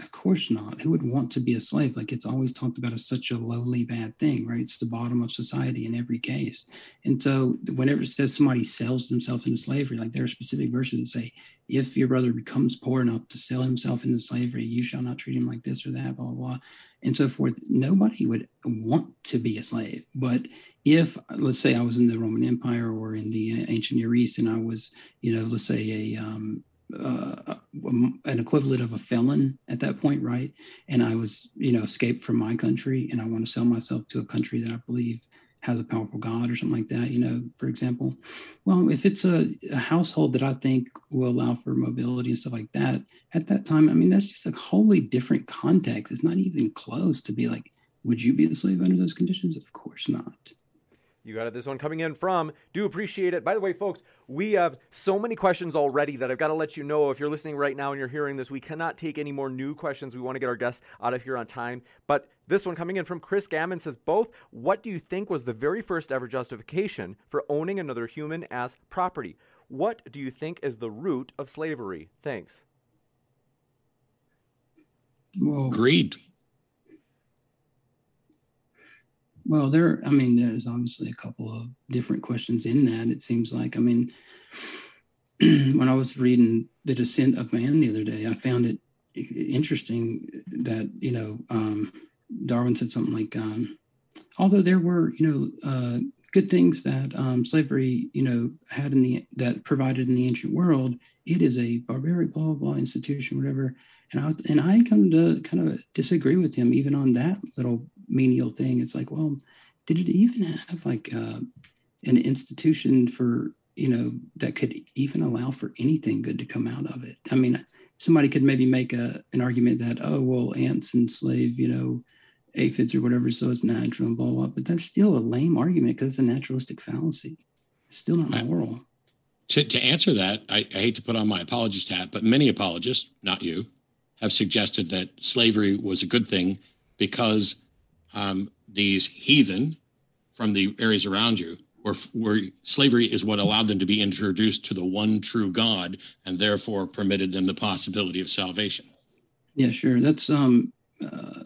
of course not who would want to be a slave like it's always talked about as such a lowly bad thing right it's the bottom of society in every case and so whenever it says somebody sells themselves into slavery like there are specific verses that say if your brother becomes poor enough to sell himself into slavery you shall not treat him like this or that blah blah, blah and so forth nobody would want to be a slave but if let's say I was in the Roman Empire or in the ancient Near East and I was, you know, let's say a um, uh, an equivalent of a felon at that point, right? And I was, you know, escaped from my country and I want to sell myself to a country that I believe has a powerful God or something like that, you know, for example. Well, if it's a, a, household that I think will allow for mobility and stuff like that, at that time, I mean, that's just a wholly different context. It's not even close to be like, would you be a slave under those conditions? Of course not. You got it. This one coming in from. Do appreciate it. By the way, folks, we have so many questions already that I've got to let you know if you're listening right now and you're hearing this, we cannot take any more new questions. We want to get our guests out of here on time. But this one coming in from Chris Gammon says both. What do you think was the very first ever justification for owning another human as property? What do you think is the root of slavery? Thanks. Well, Greed. Well, there, I mean, there's obviously a couple of different questions in that. It seems like, I mean, (clears throat) when I was reading The Descent of Man the other day, I found it interesting that, you know, um, Darwin said something like, um, although there were, you know, uh, good things that um, slavery, you know, had in the, that provided in the ancient world, it is a barbaric, blah, blah, blah institution, whatever. And I, and I come to kind of disagree with him even on that little menial thing. It's like, well, did it even have like uh, an institution for you know that could even allow for anything good to come out of it? I mean, somebody could maybe make a an argument that oh well, ants enslave you know aphids or whatever, so it's natural and blah blah. But that's still a lame argument because it's a naturalistic fallacy. It's still not moral. To, to answer that, I, I hate to put on my apologist hat, but many apologists, not you, have suggested that slavery was a good thing because um, these heathen from the areas around you, where, where slavery is what allowed them to be introduced to the one true God and therefore permitted them the possibility of salvation. Yeah, sure. That's um, uh,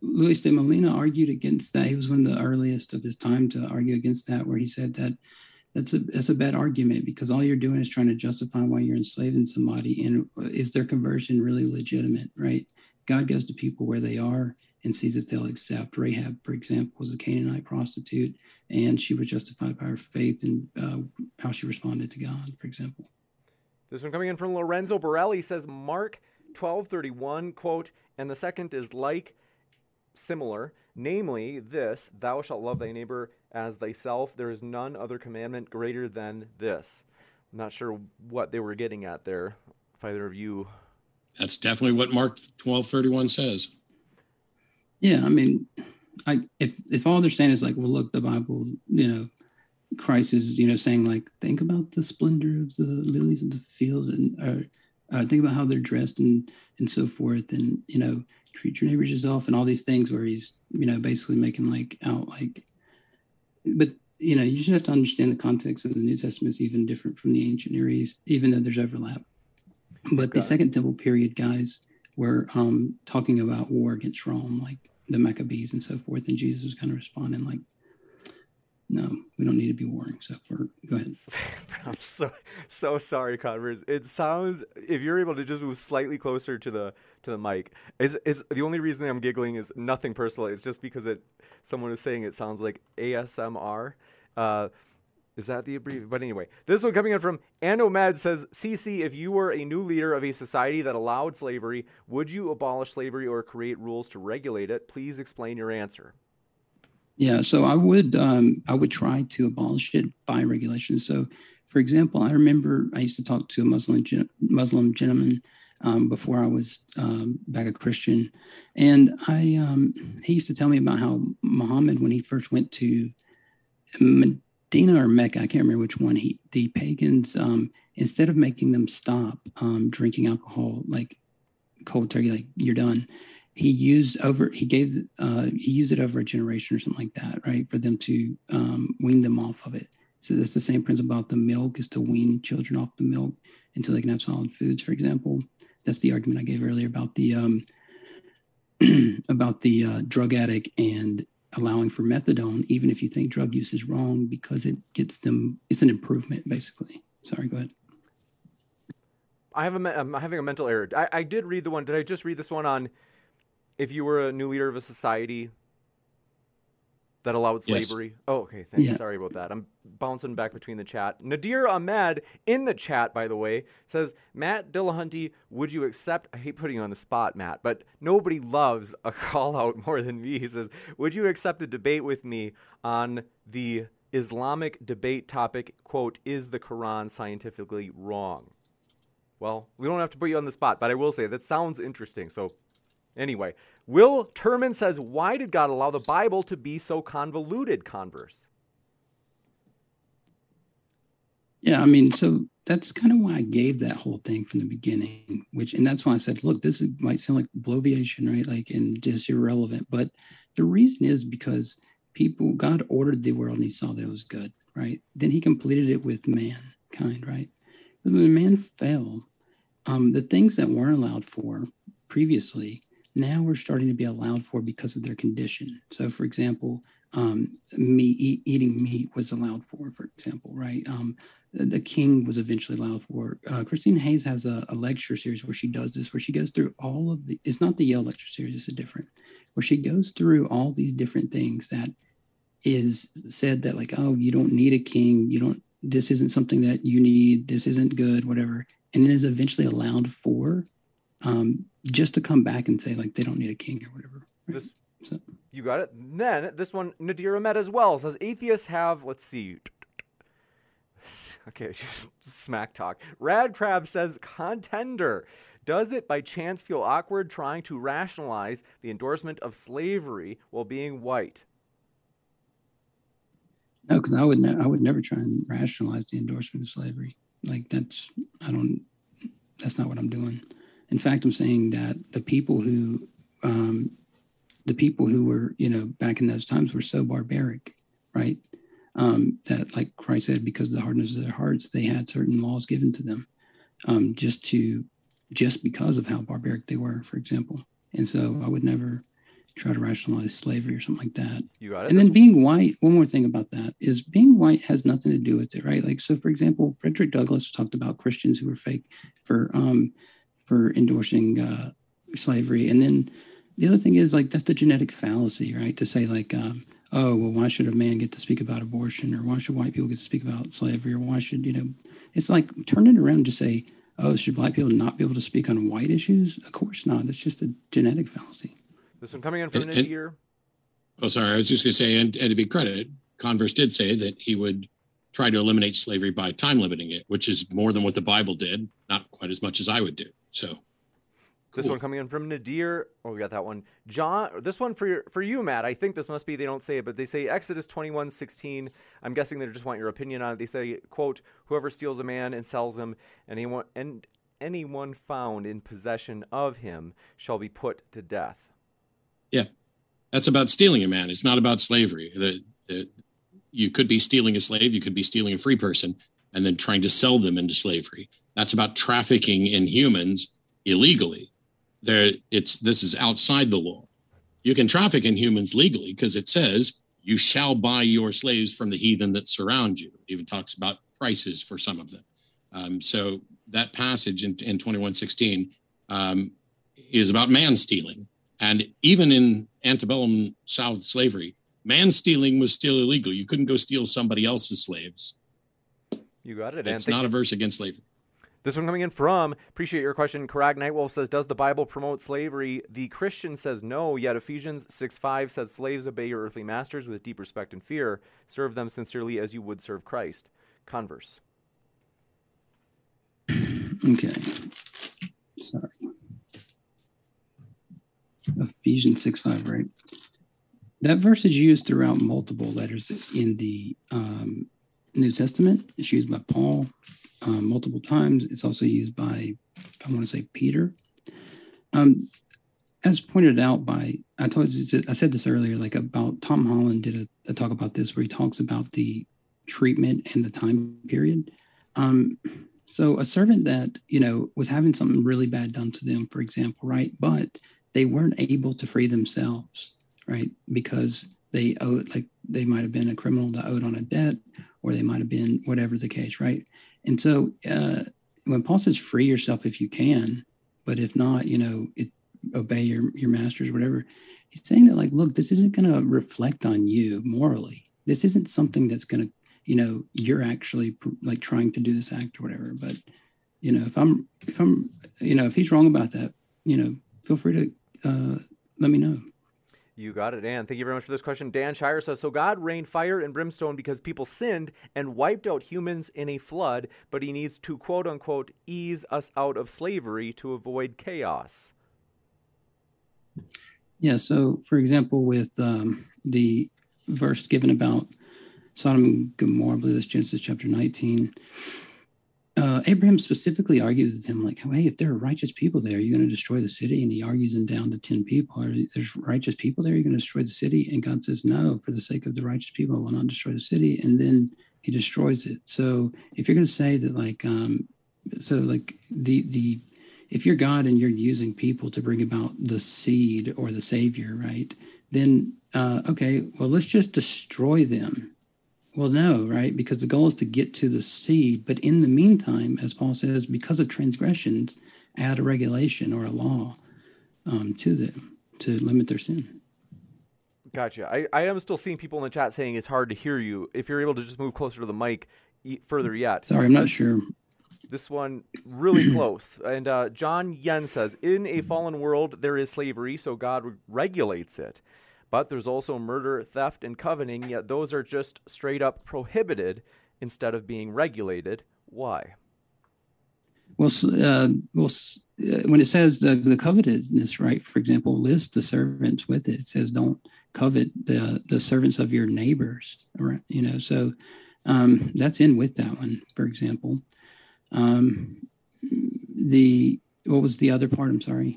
Luis de Molina argued against that. He was one of the earliest of his time to argue against that, where he said that that's a that's a bad argument because all you're doing is trying to justify why you're enslaving somebody, and is their conversion really legitimate? Right? God goes to people where they are and sees if they'll accept. Rahab, for example, was a Canaanite prostitute, and she was justified by her faith and uh, how she responded to God, for example. This one coming in from Lorenzo Borelli says Mark 12:31 quote, and the second is like similar, namely this: Thou shalt love thy neighbor as thyself. There is none other commandment greater than this. I'm not sure what they were getting at there. If either of you that's definitely what Mark 1231 says. Yeah, I mean, I if if all they're saying is like, well, look, the Bible, you know, Christ is, you know, saying like, think about the splendor of the lilies of the field, and uh, uh, think about how they're dressed and and so forth, and you know, treat your neighbors yourself, and all these things where he's, you know, basically making like out like, but you know, you just have to understand the context of the New Testament is even different from the ancient Near East, even though there's overlap. But Got the Second Temple period guys were um, talking about war against Rome, like the Maccabees and so forth, and Jesus was kind of responding like, "No, we don't need to be warring." So, for go ahead. (laughs) I'm so so sorry, Converse. It sounds if you're able to just move slightly closer to the to the mic. Is is the only reason I'm giggling is nothing personal. It's just because it someone is saying it sounds like ASMR. Uh, is that the abbreviation? But anyway, this one coming in from Anomad says, CC, if you were a new leader of a society that allowed slavery, would you abolish slavery or create rules to regulate it? Please explain your answer. Yeah, so I would um, I would try to abolish it by regulation. So, for example, I remember I used to talk to a Muslim Muslim gentleman um, before I was um, back a Christian, and I um, he used to tell me about how Muhammad, when he first went to Medina or Mecca, I can't remember which one. He the pagans um, instead of making them stop um, drinking alcohol like cold turkey, like you're done, he used over he gave uh, he used it over a generation or something like that, right, for them to um, wean them off of it. So that's the same principle about the milk is to wean children off the milk until they can have solid foods, for example. That's the argument I gave earlier about the um, (clears throat) about the uh, drug addict and allowing for methadone, even if you think drug use is wrong, because it gets them. It's an improvement, basically. Sorry, go ahead. I have a, I'm having a mental error. I, I did read the one. Did I just read this one on if you were a new leader of a society that allowed slavery? Yes. Oh, okay. Thanks. Yeah. Sorry about that. I'm bouncing back between the chat. Nadir Ahmed in the chat, by the way, says, Matt Dillahunty, would you accept? I hate putting you on the spot, Matt, but nobody loves a (laughs) call out more than me. He says, Would you accept a debate with me on the Islamic debate topic, quote, is the Quran scientifically wrong? Well, we don't have to put you on the spot, but I will say that sounds interesting. So, anyway, Will Turman says, Why did God allow the Bible to be so convoluted? Converse. Yeah, I mean, so that's kind of why I gave that whole thing from the beginning, which, and that's why I said, look, this is, might sound like bloviation, right? Like, and just irrelevant. But the reason is because people, God ordered the world and he saw that it was good, right? Then he completed it with mankind, right? When man fell, um, the things that weren't allowed for previously now we're starting to be allowed for because of their condition. So, for example, um, meat, eat, eating meat was allowed for, for example, right? Um, the, the king was eventually allowed for. Uh, Christine Hayes has a, a, lecture series where she does this, where she goes through all of the, it's not the Yale lecture series, it's a different, where she goes through all these different things that is said that, like, oh, you don't need a king, you don't, this isn't something that you need, this isn't good, whatever. And it is eventually allowed for um, just to come back and say like they don't need a king or whatever. Right? This, so. You got it. Then this one, Nadir Ahmed as well says atheists have. Let's see. (laughs) Okay, (laughs) just smack talk. Rad Crab says contender. Does it by chance feel awkward trying to rationalize the endorsement of slavery while being white? No, because I would ne- I would never try and rationalize the endorsement of slavery. Like that's I don't. That's not what I'm doing. In fact, I'm saying that the people who, um, the people who were, you know, back in those times were so barbaric, right? Um, that, like Christ said, because of the hardness of their hearts, they had certain laws given to them, um, just to, just because of how barbaric they were, for example. And so I would never try to rationalize slavery or something like that. You got it. And then being white, one more thing about that is being white has nothing to do with it, right? Like, so for example, Frederick Douglass talked about Christians who were fake for um, for endorsing uh, slavery. And then the other thing is like that's the genetic fallacy, right? To say like, um, oh, well, why should a man get to speak about abortion, or why should white people get to speak about slavery, or why should you know? It's like turn it around to say, oh, should black people not be able to speak on white issues? Of course not. It's just a genetic fallacy. This one coming in from an year. Oh, sorry. I was just going to say, and, and to be credit, Converse did say that he would try to eliminate slavery by time limiting it, which is more than what the Bible did, not quite as much as I would do. So cool. this one coming in from Nadir. Oh, we got that one. John, this one for for you, Matt. I think this must be they don't say it, but they say Exodus twenty one sixteen. I'm guessing they just want your opinion on it. They say, "quote Whoever steals a man and sells him, and anyone and anyone found in possession of him shall be put to death." Yeah, that's about stealing a man. It's not about slavery. The, the you could be stealing a slave. You could be stealing a free person and then trying to sell them into slavery. That's about trafficking in humans illegally. There, it's this is outside the law. You can traffic in humans legally because it says you shall buy your slaves from the heathen that surround you. It even talks about prices for some of them. Um, so that passage in, in 2116 um, is about man stealing. And even in antebellum South slavery, man stealing was still illegal. You couldn't go steal somebody else's slaves. You got it. It's not a verse against slavery. This one coming in from, appreciate your question. Karag Nightwolf says, Does the Bible promote slavery? The Christian says no, yet Ephesians 6 5 says, Slaves obey your earthly masters with deep respect and fear. Serve them sincerely as you would serve Christ. Converse. Okay. Sorry. Ephesians 6 5, right? That verse is used throughout multiple letters in the um, New Testament. It's used by Paul um, multiple times. It's also used by, I want to say, Peter. Um, as pointed out by, I told you, I said this earlier, like about Tom Holland did a, a talk about this where he talks about the treatment and the time period. Um, so a servant that you know was having something really bad done to them, for example, right? But they weren't able to free themselves, right? Because they owed, like they might have been a criminal that owed on a debt, or they might have been whatever the case, right? And so uh, when Paul says free yourself if you can, but if not, you know, it, obey your your masters, whatever. He's saying that like, look, this isn't going to reflect on you morally. This isn't something that's going to, you know, you're actually like trying to do this act or whatever. But you know, if I'm if I'm, you know, if he's wrong about that, you know, feel free to uh, let me know. You got it, Dan. Thank you very much for this question. Dan Shire says So God rained fire and brimstone because people sinned and wiped out humans in a flood, but he needs to quote unquote ease us out of slavery to avoid chaos. Yeah. So, for example, with um, the verse given about Sodom and Gomorrah, I believe that's Genesis chapter 19 uh, Abraham specifically argues with him, like, hey, if there are righteous people there, you're you going to destroy the city? And he argues him down to 10 people. Are there's righteous people there? you're you going to destroy the city? And God says, no, for the sake of the righteous people, I will not destroy the city. And then he destroys it. So if you're going to say that, like, um, so like the, the, if you're God and you're using people to bring about the seed or the savior, right? Then, uh, okay, well, let's just destroy them well, no, right? Because the goal is to get to the seed. But in the meantime, as Paul says, because of transgressions, add a regulation or a law um, to them to limit their sin. Gotcha. I, I am still seeing people in the chat saying it's hard to hear you. If you're able to just move closer to the mic further yet. Sorry, I'm not sure. This one really (clears throat) close. And uh, John Yen says, In a fallen world, there is slavery, so God regulates it. But there's also murder, theft, and coveting, yet those are just straight up prohibited instead of being regulated. Why? Well, uh, well, uh, when it says the, the covetousness, right? For example, list the servants with it. It says don't covet the the servants of your neighbors, right? You know, so um, that's in with that one. For example, um, the what was the other part? I'm sorry.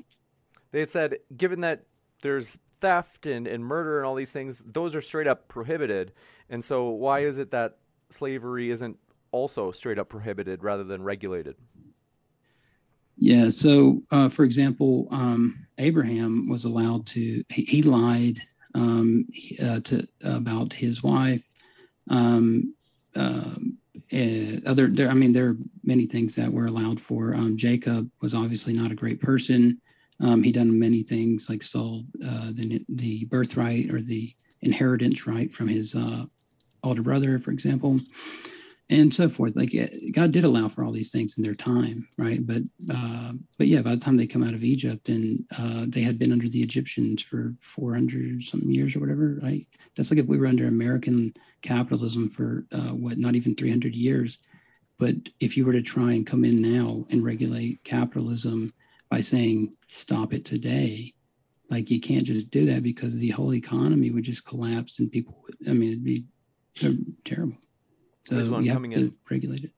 They said, given that there's theft and, and murder and all these things, those are straight up prohibited. And so, why is it that slavery isn't also straight up prohibited rather than regulated? Yeah. So, uh, for example, um, Abraham was allowed to, he, he lied um, uh, to about his wife. Um, uh, other, there, I mean, there are many things that were allowed for. Um, Jacob was obviously not a great person. Um, he done many things like stole uh, the the birthright or the inheritance right from his uh, older brother, for example, and so forth. Like God did allow for all these things in their time, right? But uh, but yeah, by the time they come out of Egypt and uh, they had been under the Egyptians for 400 something years or whatever, right? That's like if we were under American capitalism for uh, what not even 300 years. But if you were to try and come in now and regulate capitalism by saying stop it today like you can't just do that because the whole economy would just collapse and people would i mean it'd be terrible so you have to in. regulate it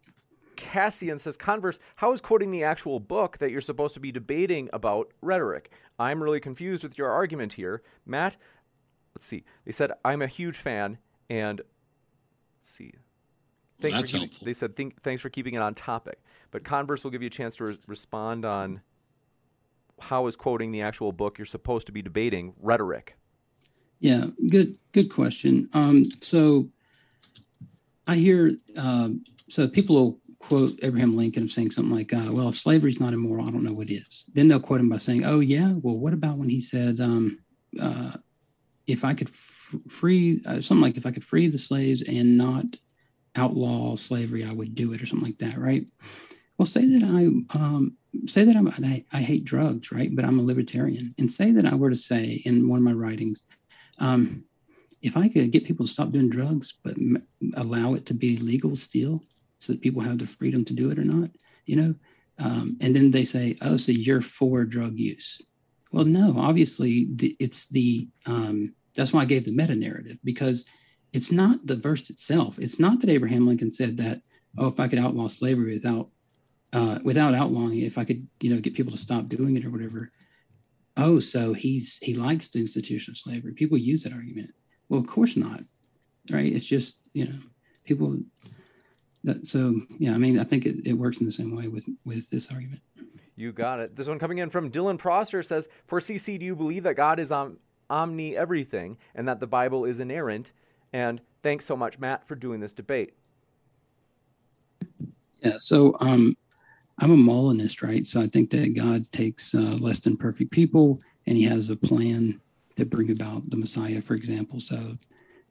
Cassian says, Converse, how is quoting the actual book that you're supposed to be debating about rhetoric? I'm really confused with your argument here. Matt, let's see. They said, I'm a huge fan, and let's see. Thanks well, that's keeping, helpful. They said, thanks for keeping it on topic. But Converse will give you a chance to re- respond on how is quoting the actual book you're supposed to be debating rhetoric? Yeah, good good question. Um, so I hear um, so people will quote Abraham Lincoln saying something like, uh, "Well, if slavery's not immoral, I don't know what is." Then they'll quote him by saying, "Oh yeah, well, what about when he said, um, uh, if I could f- free uh, something like if I could free the slaves and not outlaw slavery, I would do it, or something like that, right?" Well, say that I um, say that I'm, I, I, hate drugs, right? But I'm a libertarian, and say that I were to say in one of my writings, um, if I could get people to stop doing drugs, but m- allow it to be legal still, so that people have the freedom to do it or not, you know, um, and then they say, oh, so you're for drug use. Well, no, obviously the, it's the um, that's why I gave the meta narrative because it's not the verse itself. It's not that Abraham Lincoln said that oh, if I could outlaw slavery without uh, without outlawing it, if I could, you know, get people to stop doing it or whatever. Oh, so he's he likes the institution of slavery. People use that argument. Well, of course not, right? It's just you know, people. That, so yeah, I mean, I think it, it works in the same way with with this argument. You got it. This one coming in from Dylan Prosser says, "For CC, do you believe that God is om- omni everything and that the Bible is inerrant?" And thanks so much, Matt, for doing this debate. Yeah. So um, I'm a Molinist, right? So I think that God takes uh, less than perfect people and he has a plan to bring about the Messiah, for example. So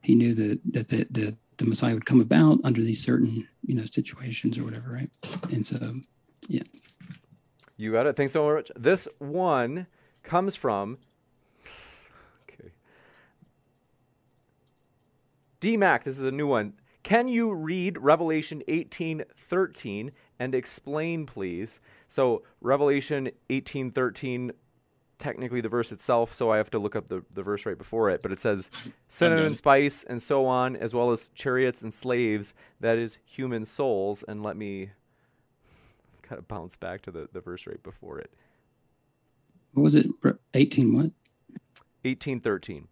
he knew that that that, that the Messiah would come about under these certain you know situations or whatever, right? And so, yeah. You got it. Thanks so much. This one comes from okay. DMAC, this is a new one. Can you read Revelation 18:13 and explain please? So, Revelation 18:13 technically the verse itself, so I have to look up the, the verse right before it, but it says cinnamon and spice and so on, as well as chariots and slaves, that is human souls. And let me (laughs) kind of bounce back to the, the verse right before it. What was it? 18 what? 1813.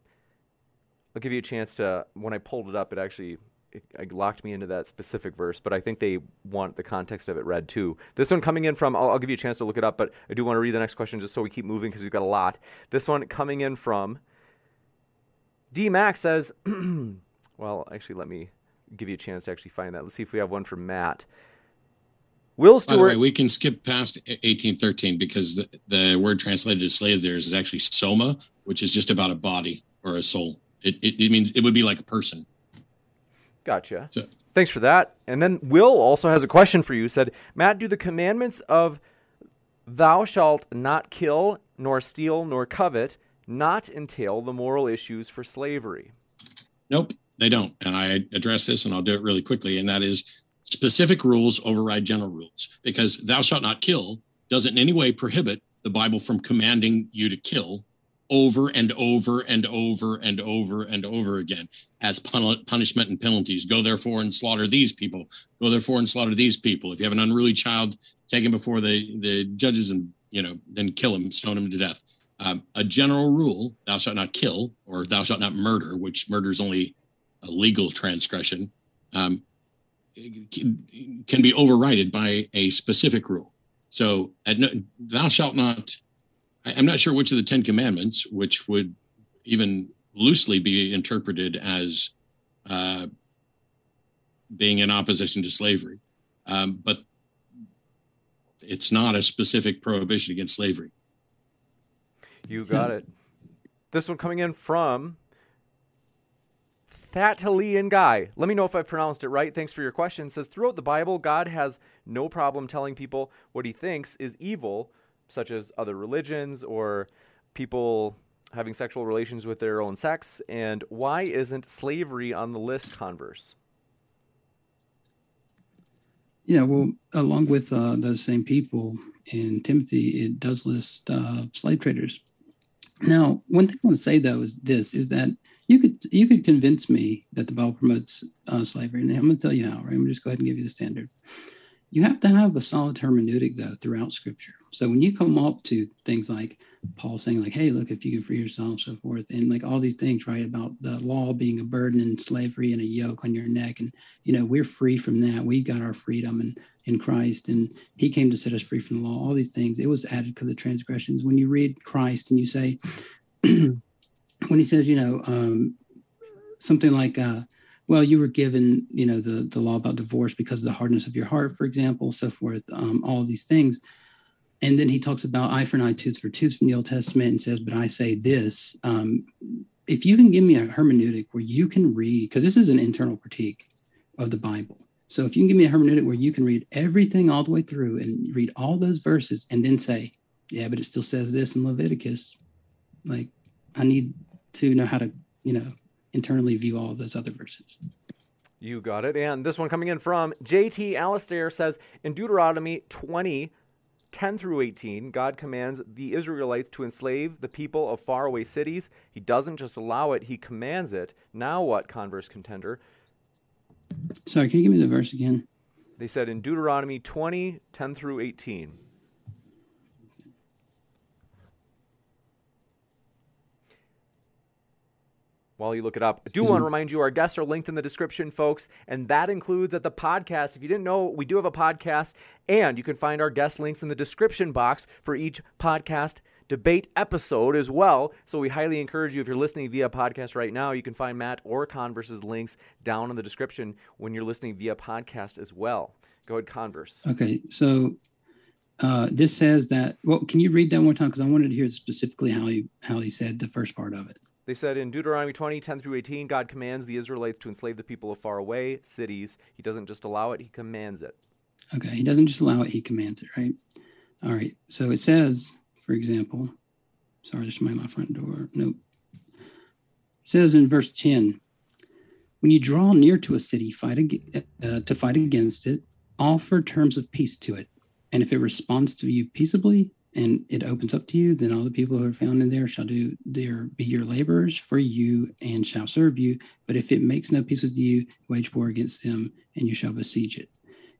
I'll give you a chance to, when I pulled it up, it actually it, locked me into that specific verse, but I think they want the context of it read too. This one coming in from, I'll, I'll give you a chance to look it up, but I do want to read the next question just so we keep moving because we've got a lot. This one coming in from D Max says, (clears throat) well, actually, let me give you a chance to actually find that. Let's see if we have one from Matt. Will Stewart. By the way, we can skip past 1813 because the, the word translated as slave there is actually soma, which is just about a body or a soul. It, it, it means it would be like a person. Gotcha. So, Thanks for that. And then Will also has a question for you. Said, Matt, do the commandments of thou shalt not kill, nor steal, nor covet not entail the moral issues for slavery? Nope, they don't. And I address this and I'll do it really quickly. And that is specific rules override general rules because thou shalt not kill doesn't in any way prohibit the Bible from commanding you to kill over and over and over and over and over again as pun- punishment and penalties. Go therefore and slaughter these people. Go therefore and slaughter these people. If you have an unruly child, take him before the the judges and you know then kill him, stone him to death. Um, a general rule: thou shalt not kill, or thou shalt not murder, which murder is only a legal transgression. Um, can be overridden by a specific rule. So, no, thou shalt not I'm not sure which of the Ten Commandments, which would even loosely be interpreted as uh, being in opposition to slavery, um, but it's not a specific prohibition against slavery. You got it. This one coming in from Thatalian Guy. Let me know if I pronounced it right. Thanks for your question. It says throughout the Bible, God has no problem telling people what he thinks is evil such as other religions or people having sexual relations with their own sex? And why isn't slavery on the list, Converse? Yeah, well, along with uh, those same people in Timothy, it does list uh, slave traders. Now, one thing I want to say though is this: is that you could you could convince me that the Bible promotes uh, slavery, and I'm going to tell you how. Right? I'm going to just go ahead and give you the standard. You have to have a solid hermeneutic though throughout Scripture. So when you come up to things like Paul saying like, "Hey, look, if you can free yourself," so forth, and like all these things, right, about the law being a burden and slavery and a yoke on your neck, and you know we're free from that. We got our freedom and in Christ, and He came to set us free from the law. All these things, it was added to the transgressions. When you read Christ and you say, (clears throat) when He says, you know, um, something like. Uh, well, you were given, you know, the, the law about divorce because of the hardness of your heart, for example, so forth, um, all these things. And then he talks about eye for an eye, tooth for tooth from the Old Testament and says, but I say this. Um, if you can give me a hermeneutic where you can read, because this is an internal critique of the Bible. So if you can give me a hermeneutic where you can read everything all the way through and read all those verses and then say, yeah, but it still says this in Leviticus. Like, I need to know how to, you know, internally view all of those other verses. You got it. And this one coming in from JT Alistair says in Deuteronomy 20, 10 through 18, God commands the Israelites to enslave the people of faraway cities. He doesn't just allow it, he commands it. Now what, converse contender? Sorry, can you give me the verse again? They said in Deuteronomy 20, 10 through 18. While you look it up. I do mm-hmm. want to remind you our guests are linked in the description, folks, and that includes at the podcast. If you didn't know, we do have a podcast, and you can find our guest links in the description box for each podcast debate episode as well. So we highly encourage you, if you're listening via podcast right now, you can find Matt or Converse's links down in the description when you're listening via podcast as well. Go ahead, Converse. Okay, so uh, this says that. Well, can you read that one time? Because I wanted to hear specifically how he how he said the first part of it. They said in Deuteronomy 20, 10 through 18, God commands the Israelites to enslave the people of far away cities. He doesn't just allow it, he commands it. Okay, he doesn't just allow it, he commands it, right? All right, so it says, for example, sorry, there's somebody at my front door. Nope. It says in verse 10, when you draw near to a city fight ag- uh, to fight against it, offer terms of peace to it. And if it responds to you peaceably, and it opens up to you, then all the people who are found in there shall do there be your laborers for you and shall serve you. But if it makes no peace with you, wage war against them, and you shall besiege it.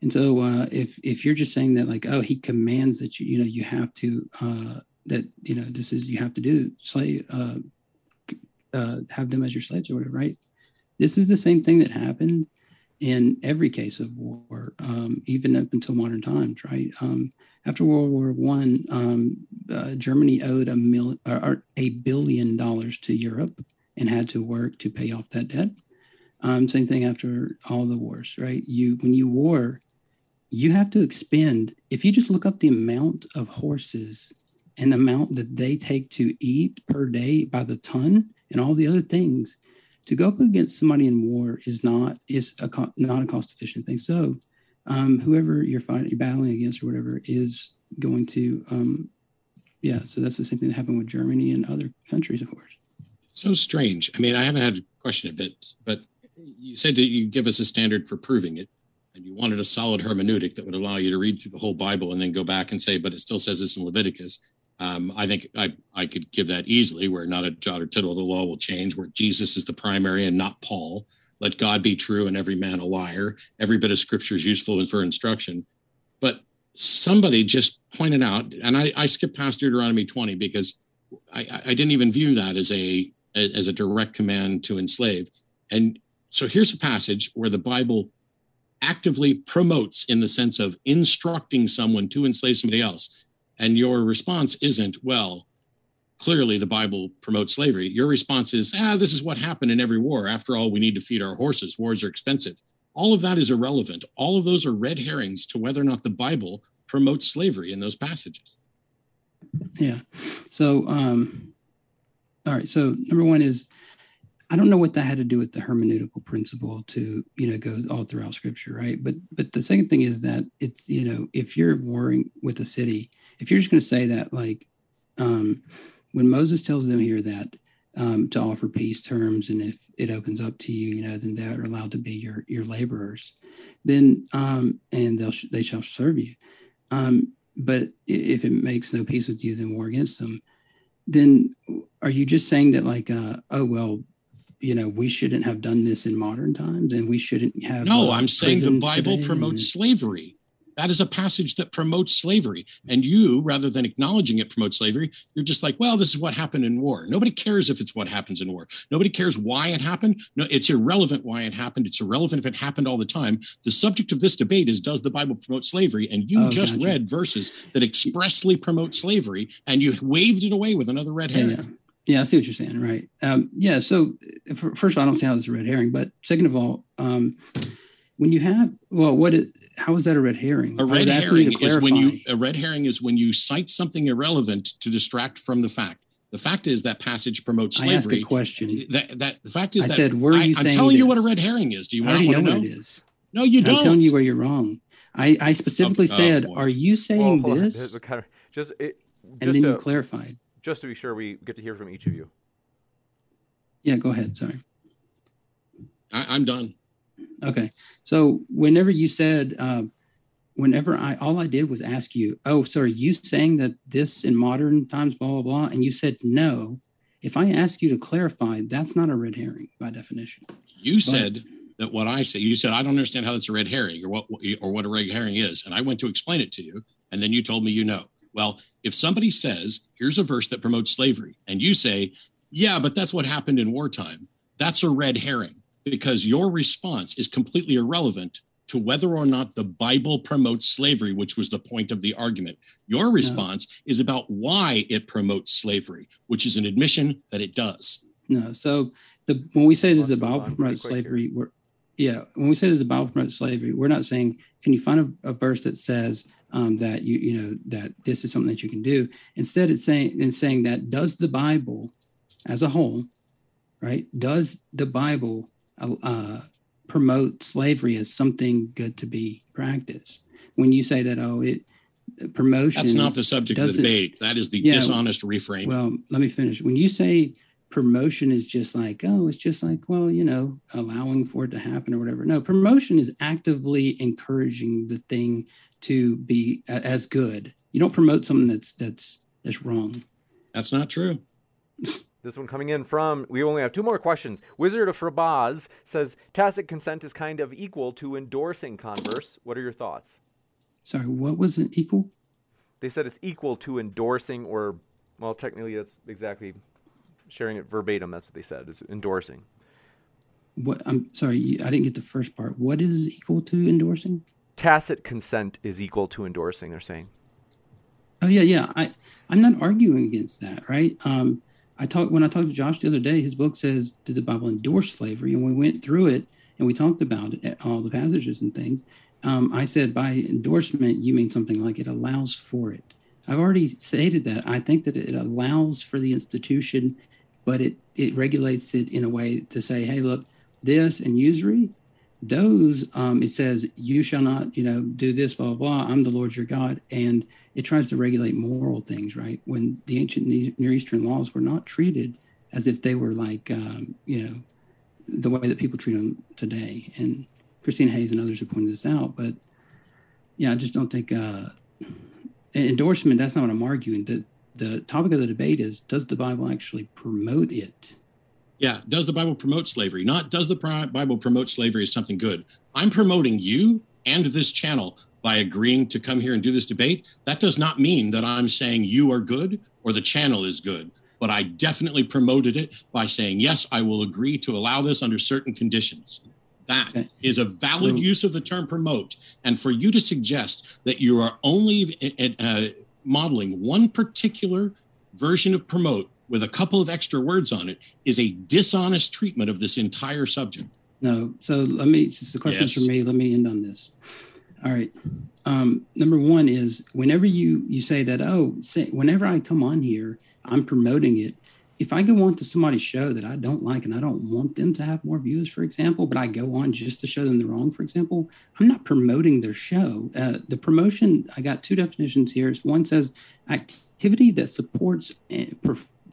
And so, uh, if if you're just saying that, like, oh, he commands that you, you know, you have to uh, that you know this is you have to do slave uh, uh, have them as your slaves or whatever, right? This is the same thing that happened in every case of war, um, even up until modern times, right? Um, after World War One, um, uh, Germany owed a mil a billion dollars to Europe and had to work to pay off that debt. Um, same thing after all the wars, right? You when you war, you have to expend. If you just look up the amount of horses and the amount that they take to eat per day by the ton and all the other things, to go up against somebody in war is not is a not a cost efficient thing. So um, whoever you're fighting, you're battling against or whatever is going to, um, yeah. So that's the same thing that happened with Germany and other countries, of course. So strange. I mean, I haven't had a question of it, but you said that you give us a standard for proving it, and you wanted a solid hermeneutic that would allow you to read through the whole Bible and then go back and say, but it still says this in Leviticus. Um, I think I, I could give that easily, where not a jot or tittle of the law will change, where Jesus is the primary and not Paul. Let God be true and every man a liar. Every bit of scripture is useful for instruction. But somebody just pointed out, and I, I skipped past Deuteronomy 20 because I, I didn't even view that as a as a direct command to enslave. And so here's a passage where the Bible actively promotes in the sense of instructing someone to enslave somebody else. And your response isn't, well, clearly the Bible promotes slavery. Your response is, ah, this is what happened in every war. After all, we need to feed our horses. Wars are expensive. All of that is irrelevant. All of those are red herrings to whether or not the Bible promotes slavery in those passages. Yeah. So, um, all right. So, number one is, I don't know what that had to do with the hermeneutical principle to, you know, go all throughout scripture, right? But, but the second thing is that it's, you know, if you're warring with a city, if you're just going to say that, like, um, when Moses tells them here that um, to offer peace terms, and if it opens up to you, you know, then they're allowed to be your your laborers, then um, and they'll they shall serve you. Um, but if it makes no peace with you, then war against them. Then are you just saying that like, uh, oh well, you know, we shouldn't have done this in modern times, and we shouldn't have? No, uh, I'm saying the Bible promotes and, slavery. That is a passage that promotes slavery. And you, rather than acknowledging it promotes slavery, you're just like, well, this is what happened in war. Nobody cares if it's what happens in war. Nobody cares why it happened. No, it's irrelevant why it happened. It's irrelevant if it happened all the time. The subject of this debate is does the Bible promote slavery? And you oh, just gotcha. read verses that expressly promote slavery and you waved it away with another red herring. Yeah, yeah. I see what you're saying. Right. Um, yeah. So, for, first of all, I don't see how this is a red herring. But second of all, um, when you have, well, what it, how is that a red herring? A red herring is when you a red herring is when you cite something irrelevant to distract from the fact. The fact is that passage promotes slavery. I asked a question. That, that the fact is I that said, where are you I, am telling you what a red herring is. Do you want to know, know what it is? No, you don't. I'm telling you where you're wrong. I, I specifically okay. Oh, said, oh, "Are you saying well, this?" Kind of, just, it, just and then to, you clarified. Just to be sure, we get to hear from each of you. Yeah, go ahead. Sorry. I, I'm done. Okay. So whenever you said, um, whenever I, all I did was ask you, oh, so are you saying that this in modern times, blah, blah, blah? And you said no. If I ask you to clarify, that's not a red herring by definition. You but, said, that what I say, you said, I don't understand how that's a red herring or what, or what a red herring is. And I went to explain it to you. And then you told me you know. Well, if somebody says, here's a verse that promotes slavery, and you say, yeah, but that's what happened in wartime, that's a red herring because your response is completely irrelevant to whether or not the Bible promotes slavery, which was the point of the argument. Your response no. is about why it promotes slavery, which is an admission that it does. No. So the when we say does the Bible promote slavery, we're yeah, when we say does the Bible promote slavery, we're not saying can you find a, a verse that says um, that you you know that this is something that you can do. Instead, it's saying in saying that does the Bible as a whole, right? Does the Bible uh, promote slavery as something good to be practiced. When you say that, oh, it promotion. That's not the subject of the debate. That is the yeah, dishonest reframe. Well, let me finish. When you say promotion is just like, oh, it's just like, well, you know, allowing for it to happen or whatever. No, promotion is actively encouraging the thing to be as good. You don't promote something that's that's that's wrong. That's not true. (laughs) This one coming in from, we only have two more questions. Wizard of Frabaz says tacit consent is kind of equal to endorsing converse. What are your thoughts? Sorry, what was it equal? They said it's equal to endorsing, or, well, technically that's exactly sharing it verbatim. That's what they said, is endorsing. What I'm sorry, I didn't get the first part. What is equal to endorsing? Tacit consent is equal to endorsing, they're saying. Oh yeah, yeah. I I'm not arguing against that, right? Um, I talked when I talked to Josh the other day. His book says, "Did the Bible endorse slavery?" And we went through it and we talked about it, all the passages and things. Um, I said, by endorsement, you mean something like it allows for it. I've already stated that. I think that it allows for the institution, but it it regulates it in a way to say, "Hey, look, this and usury those um, it says you shall not you know do this blah, blah blah. I'm the lord your god. And it tries to regulate moral things right? When the ancient near eastern laws were not treated as if they were like um, you know the way that people treat them today. And christine hayes and others have pointed this out but yeah i just don't think uh, endorsement that's not what i'm arguing. The, the topic of the debate is does the bible actually promote it yeah, does the Bible promote slavery? Not does the Bible promote slavery as something good. I'm promoting you and this channel by agreeing to come here and do this debate. That does not mean that I'm saying you are good or the channel is good. But I definitely promoted it by saying, yes, I will agree to allow this under certain conditions. That okay. is a valid so, use of the term promote. And for you to suggest that you are only uh, modeling one particular version of promote with a couple of extra words on it is a dishonest treatment of this entire subject. No. So let me, since the question's yes. for me, let me end on this. All right. Um, number one is whenever you you say that, oh, say, whenever I come on here, I'm promoting it. If I go on to somebody's show that I don't like and I don't want them to have more views, for example, but I go on just to show them the wrong, for example, I'm not promoting their show. Uh, the promotion, I got two definitions here. One says activity that supports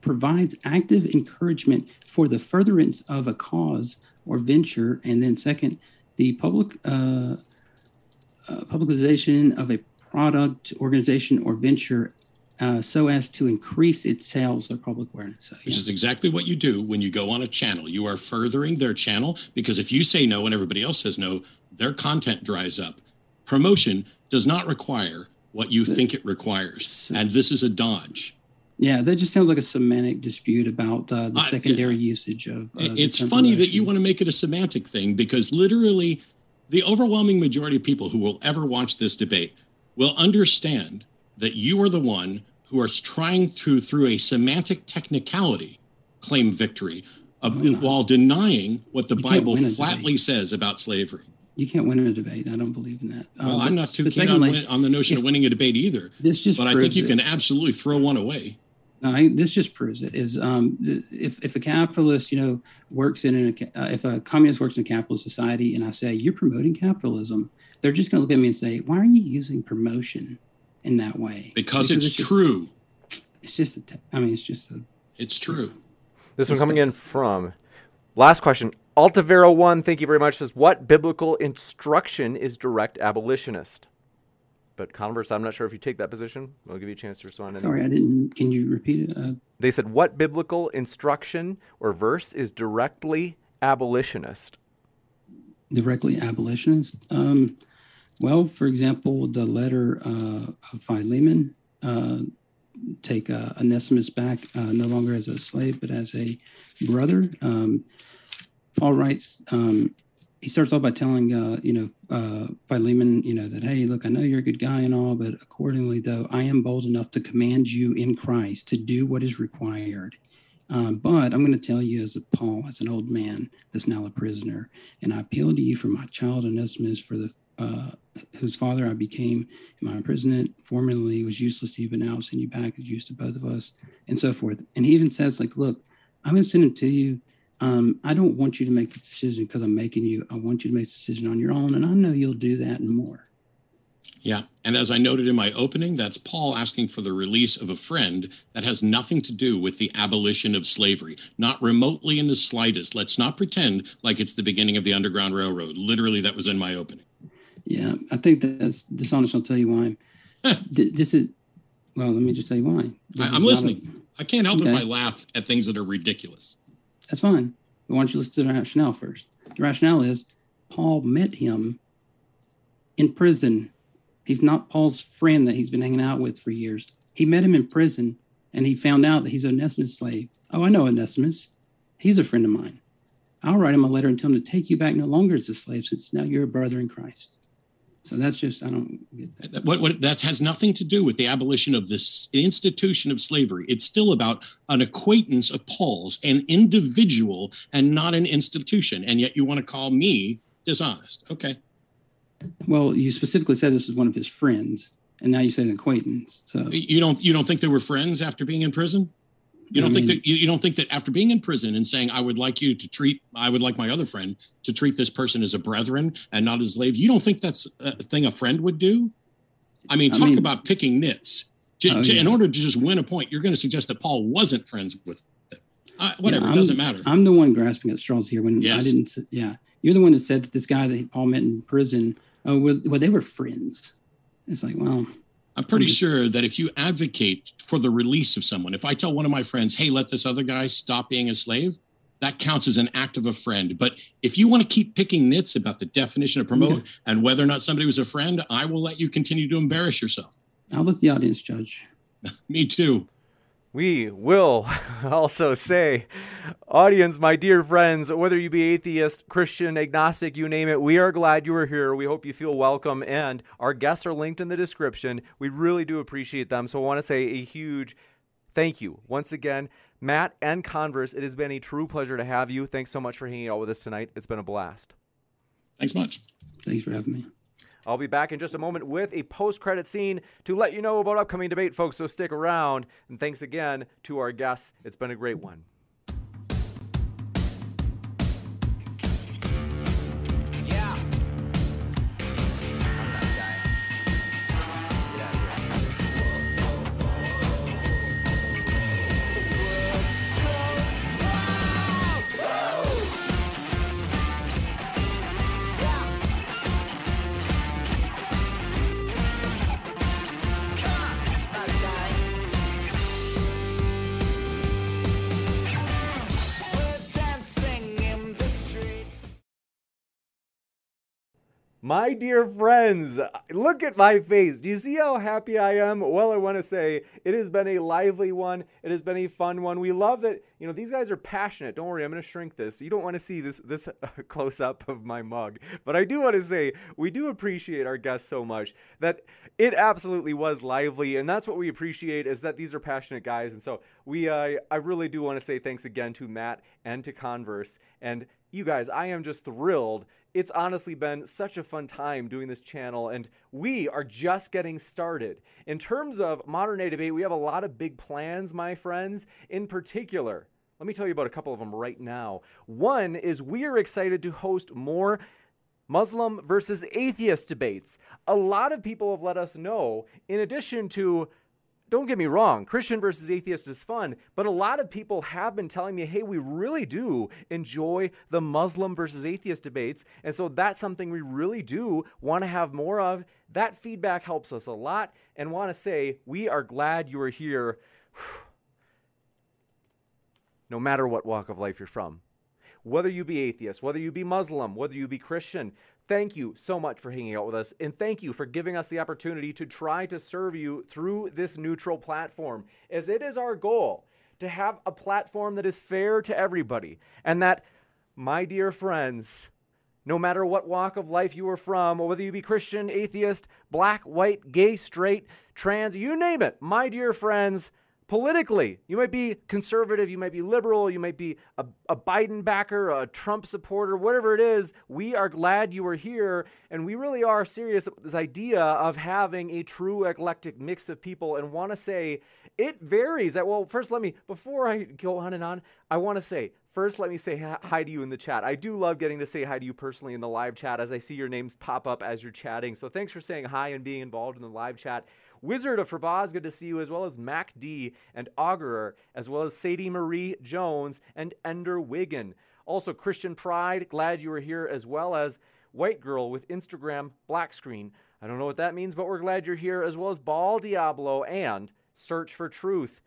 provides active encouragement for the furtherance of a cause or venture. And then, second, the public uh, uh, publicization of a product, organization, or venture uh, so as to increase its sales or public awareness. So, yeah. Which is exactly what you do when you go on a channel. You are furthering their channel because if you say no and everybody else says no, their content dries up. Promotion does not require what you so, think it requires. So, and this is a dodge. Yeah, that just sounds like a semantic dispute about uh, the secondary yeah. usage of. Uh, it's funny that you want to make it a semantic thing because literally, the overwhelming majority of people who will ever watch this debate will understand that you are the one who are trying to, through a semantic technicality, claim victory uh, while denying what the you Bible flatly says about slavery. You can't win a debate. I don't believe in that. Well, um, I'm not too keen on, on, the notion of winning a debate either. This just but I think you can absolutely throw one away. No, I, this just proves it. Is um, if if a capitalist, you know, works in a uh, if a communist works in a capitalist society, and I say you're promoting capitalism, they're just going to look at me and say, "Why are you using promotion in that way?" Because, because it's, it's just, true. It's just. A, I mean, it's just a. It's true. This one coming in from last question. Altavero one, thank you very much. Says what biblical instruction is direct abolitionist? But converse, I'm not sure if you take that position. I'll give you a chance to respond. Sorry, I didn't. Can you repeat it? Uh, they said, What biblical instruction or verse is directly abolitionist? directly abolitionist. Um, well, for example, the letter uh, of Philemon uh, take uh, Onesimus back uh, no longer as a slave but as a brother. Um, Paul writes. Um, he starts off by telling uh, you know uh, Philemon, you know that hey, look, I know you're a good guy and all, but accordingly, though, I am bold enough to command you in Christ to do what is required. Um, but I'm going to tell you, as a Paul, as an old man that's now a prisoner, and I appeal to you for my child Onesimus, for the uh, whose father I became in my imprisonment. Formerly was useless to you, but now I'll send you back as used to both of us, and so forth. And he even says, like, look, I'm going to send him to you. Um, I don't want you to make this decision because I'm making you. I want you to make this decision on your own, and I know you'll do that and more. Yeah. And as I noted in my opening, that's Paul asking for the release of a friend that has nothing to do with the abolition of slavery, not remotely in the slightest. Let's not pretend like it's the beginning of the Underground Railroad. Literally, that was in my opening. Yeah. I think that's dishonest. I'll tell you why. this is, well, let me just tell you why. I, am listening. I can't help okay. if I laugh at things that are ridiculous. That's fine. But why don't you listen to the rationale first? The rationale is Paul met him in prison He's not Paul's friend that he's been hanging out with for years. He met him in prison and he found out that he's Onesimus' slave. Oh, I know Onesimus. He's a friend of mine. I'll write him a letter and tell him to take you back no longer as a slave since now you're a brother in Christ. So that's just I don't get that. What, what that has nothing to do with the abolition of this institution of slavery. It's still about an acquaintance of Paul's, an individual, and not an institution. And yet you want to call me dishonest. Okay. Well, you specifically said this is one of his friends, and now you say an acquaintance. So you don't you don't think they were friends after being in prison? You don't think that you, don't think that after being in prison and saying I would like you to treat I would like my other friend to treat this person as a brethren and not as a slave. You don't think that's a thing a friend would do? I mean, talk I mean, about picking nits. To, oh, to, yeah. In order to just win a point, you're going to suggest that Paul wasn't friends with them. Uh, whatever, yeah, it doesn't matter. I'm the one grasping at straws here when yes. I didn't. Yeah, you're the one that said that this guy that Paul met in prison oh, well, well, they were friends. It's like, well, I'm pretty I'm sure that if you advocate for the release of someone, if I tell one of my friends, hey, let this other guy stop being a slave, that counts as an act of a friend. But if you want to keep picking nits about the definition of promote okay. and whether or not somebody was a friend, I will let you continue to embarrass yourself. I'll let the audience judge. (laughs) Me too. We will (laughs) also say, audience, my dear friends, whether you be atheist, Christian, agnostic, you name it, we are glad you are here. We hope you feel welcome. And our guests are linked in the description. We really do appreciate them. So I want to say a huge thank you once again, Matt and Converse. It has been a true pleasure to have you. Thanks so much for hanging out with us tonight. It's been a blast. Thanks much. Thanks for having me. I'll be back in just a moment with a post credit scene to let you know about upcoming debate, folks. So stick around. And thanks again to our guests. It's been a great one. My dear friends, look at my face. Do you see how happy I am? Well, I want to say it has been a lively one. It has been a fun one. We love that, you know, these guys are passionate. Don't worry, I'm going to shrink this. You don't want to see this this (laughs) close up of my mug. But I do want to say we do appreciate our guests so much that it absolutely was lively and that's what we appreciate is that these are passionate guys. And so we uh, I really do want to say thanks again to Matt and to Converse and you guys, I am just thrilled. It's honestly been such a fun time doing this channel, and we are just getting started. In terms of modern day debate, we have a lot of big plans, my friends. In particular, let me tell you about a couple of them right now. One is we are excited to host more Muslim versus atheist debates. A lot of people have let us know, in addition to don't get me wrong, Christian versus atheist is fun, but a lot of people have been telling me, hey, we really do enjoy the Muslim versus atheist debates. And so that's something we really do want to have more of. That feedback helps us a lot and want to say, we are glad you are here, (sighs) no matter what walk of life you're from. whether you be atheist, whether you be Muslim, whether you be Christian. Thank you so much for hanging out with us, and thank you for giving us the opportunity to try to serve you through this neutral platform, as it is our goal to have a platform that is fair to everybody, and that, my dear friends, no matter what walk of life you are from, or whether you be Christian, atheist, black, white, gay, straight, trans, you name it, my dear friends, politically. You might be conservative, you might be liberal, you might be a, a, Biden backer, a Trump supporter, whatever it is. We are glad you are here, and we really are serious about this idea of having a true eclectic mix of people and want to say it varies. Well, first, let me, before I go on and on, I want to say, First, let me say hi to you in the chat. I do love getting to say hi to you personally in the live chat as I see your names pop up as you're chatting. So thanks for saying hi and being involved in the live chat. Wizard of Farbaz, good to see you, as well as Mac D and Augurer, as well as Sadie Marie Jones and Ender Wiggin. Also, Christian Pride, glad you were here, as well as White Girl with Instagram Black Screen. I don't know what that means, but we're glad you're here, as well as Ball Diablo and Search for Truth